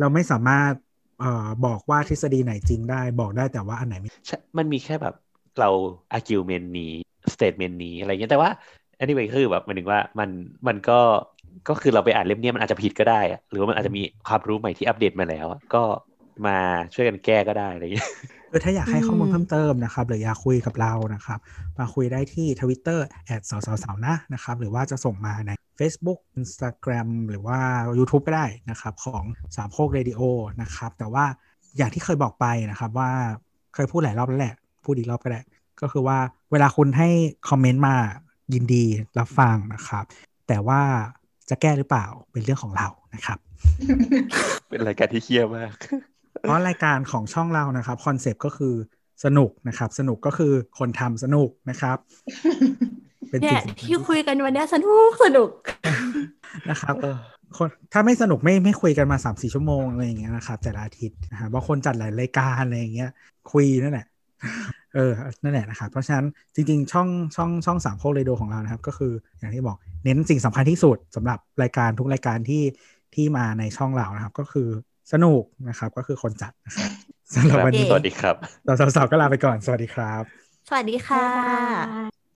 เราไม่สามารถเอ่อบอกว่าทฤษฎีไหนจริงได้บอกได้แต่ว่าอันไหนไม่ใช่มันมีแค่แบบเรา argument นี้ statement นี้อะไรเงี้ยแต่ว่า anyway คือแบบหมายถึงว่ามันมันก็ ก็คือเราไปอ่านเล่มเนี้ยมันอาจจะผิดก็ได้อะหรือว่ามันอาจจะมีความรู้ใหม่ที่อัปเดตมาแล้วอะก็มาช่วยกันแก้ก็ได้อะไรเงี้ยคือถ้าอยากให้อืมข้อมูลเพิ่มเติมนะครับ หรืออยากคุยกับเรานะครับ มาคุยได้ที่ Twitter แอดสาวสาวนะนะครับ หรือว่าจะส่งมาใน Facebook Instagram หรือว่า YouTube ก็ได้นะครับ ของสามโคกเรดิโอนะครับ แต่ว่าอย่างที่เคยบอกไปนะครับว่าเคยพูดหลายรอบแล้วแหละ พูดอีกรอบก็ได้ ก็คือว่าเวลาคุณให้คอมเมนต์มายินดีรับฟังนะครับ แต่ว่า จะแก้หรือเปล่าเป็นเรื่องของเรานะครับ เป็นรายการที่เครียดมาก เพราะรายการของช่องเรานะครับ concept ก็คือสนุกนะครับ สนุกก็คือคนทำสนุกนะครับ เป็นเนี่สิ่ยงสำคัญที่คุยกันวันเนี้ยสนุกสนุกนะครับเออคนถ้าไม่สนุกไม่ไม่คุยกันมาสามสี่ชั่วโมงอะไรอย่างเงี้ยนะครับแต่ละอาทิตย์นะครับบางคนจัดหลายรายการอะไรอย่างเงี้ย คุยนั่นแหละ เออนั่นแหละนะครับเพราะฉะนั้นจริง ๆ ช่องช่องช่องสามโคกเรดิโอของเรานะครับ ก็คืออย่างที่บอกเน้นสิ่งสำคัญที่สุดสำหรับรายการทุกรายการที่ที่มาในช่องเรานะครับ ก็คือสนุกนะครับ ก็คือคนจัดนะครับสำหรับวันนี้สวัสดีครับเราสาวๆก็ลาไปก่อน สวัสดีครับ สวัสดีค่ะบ๊ายบาย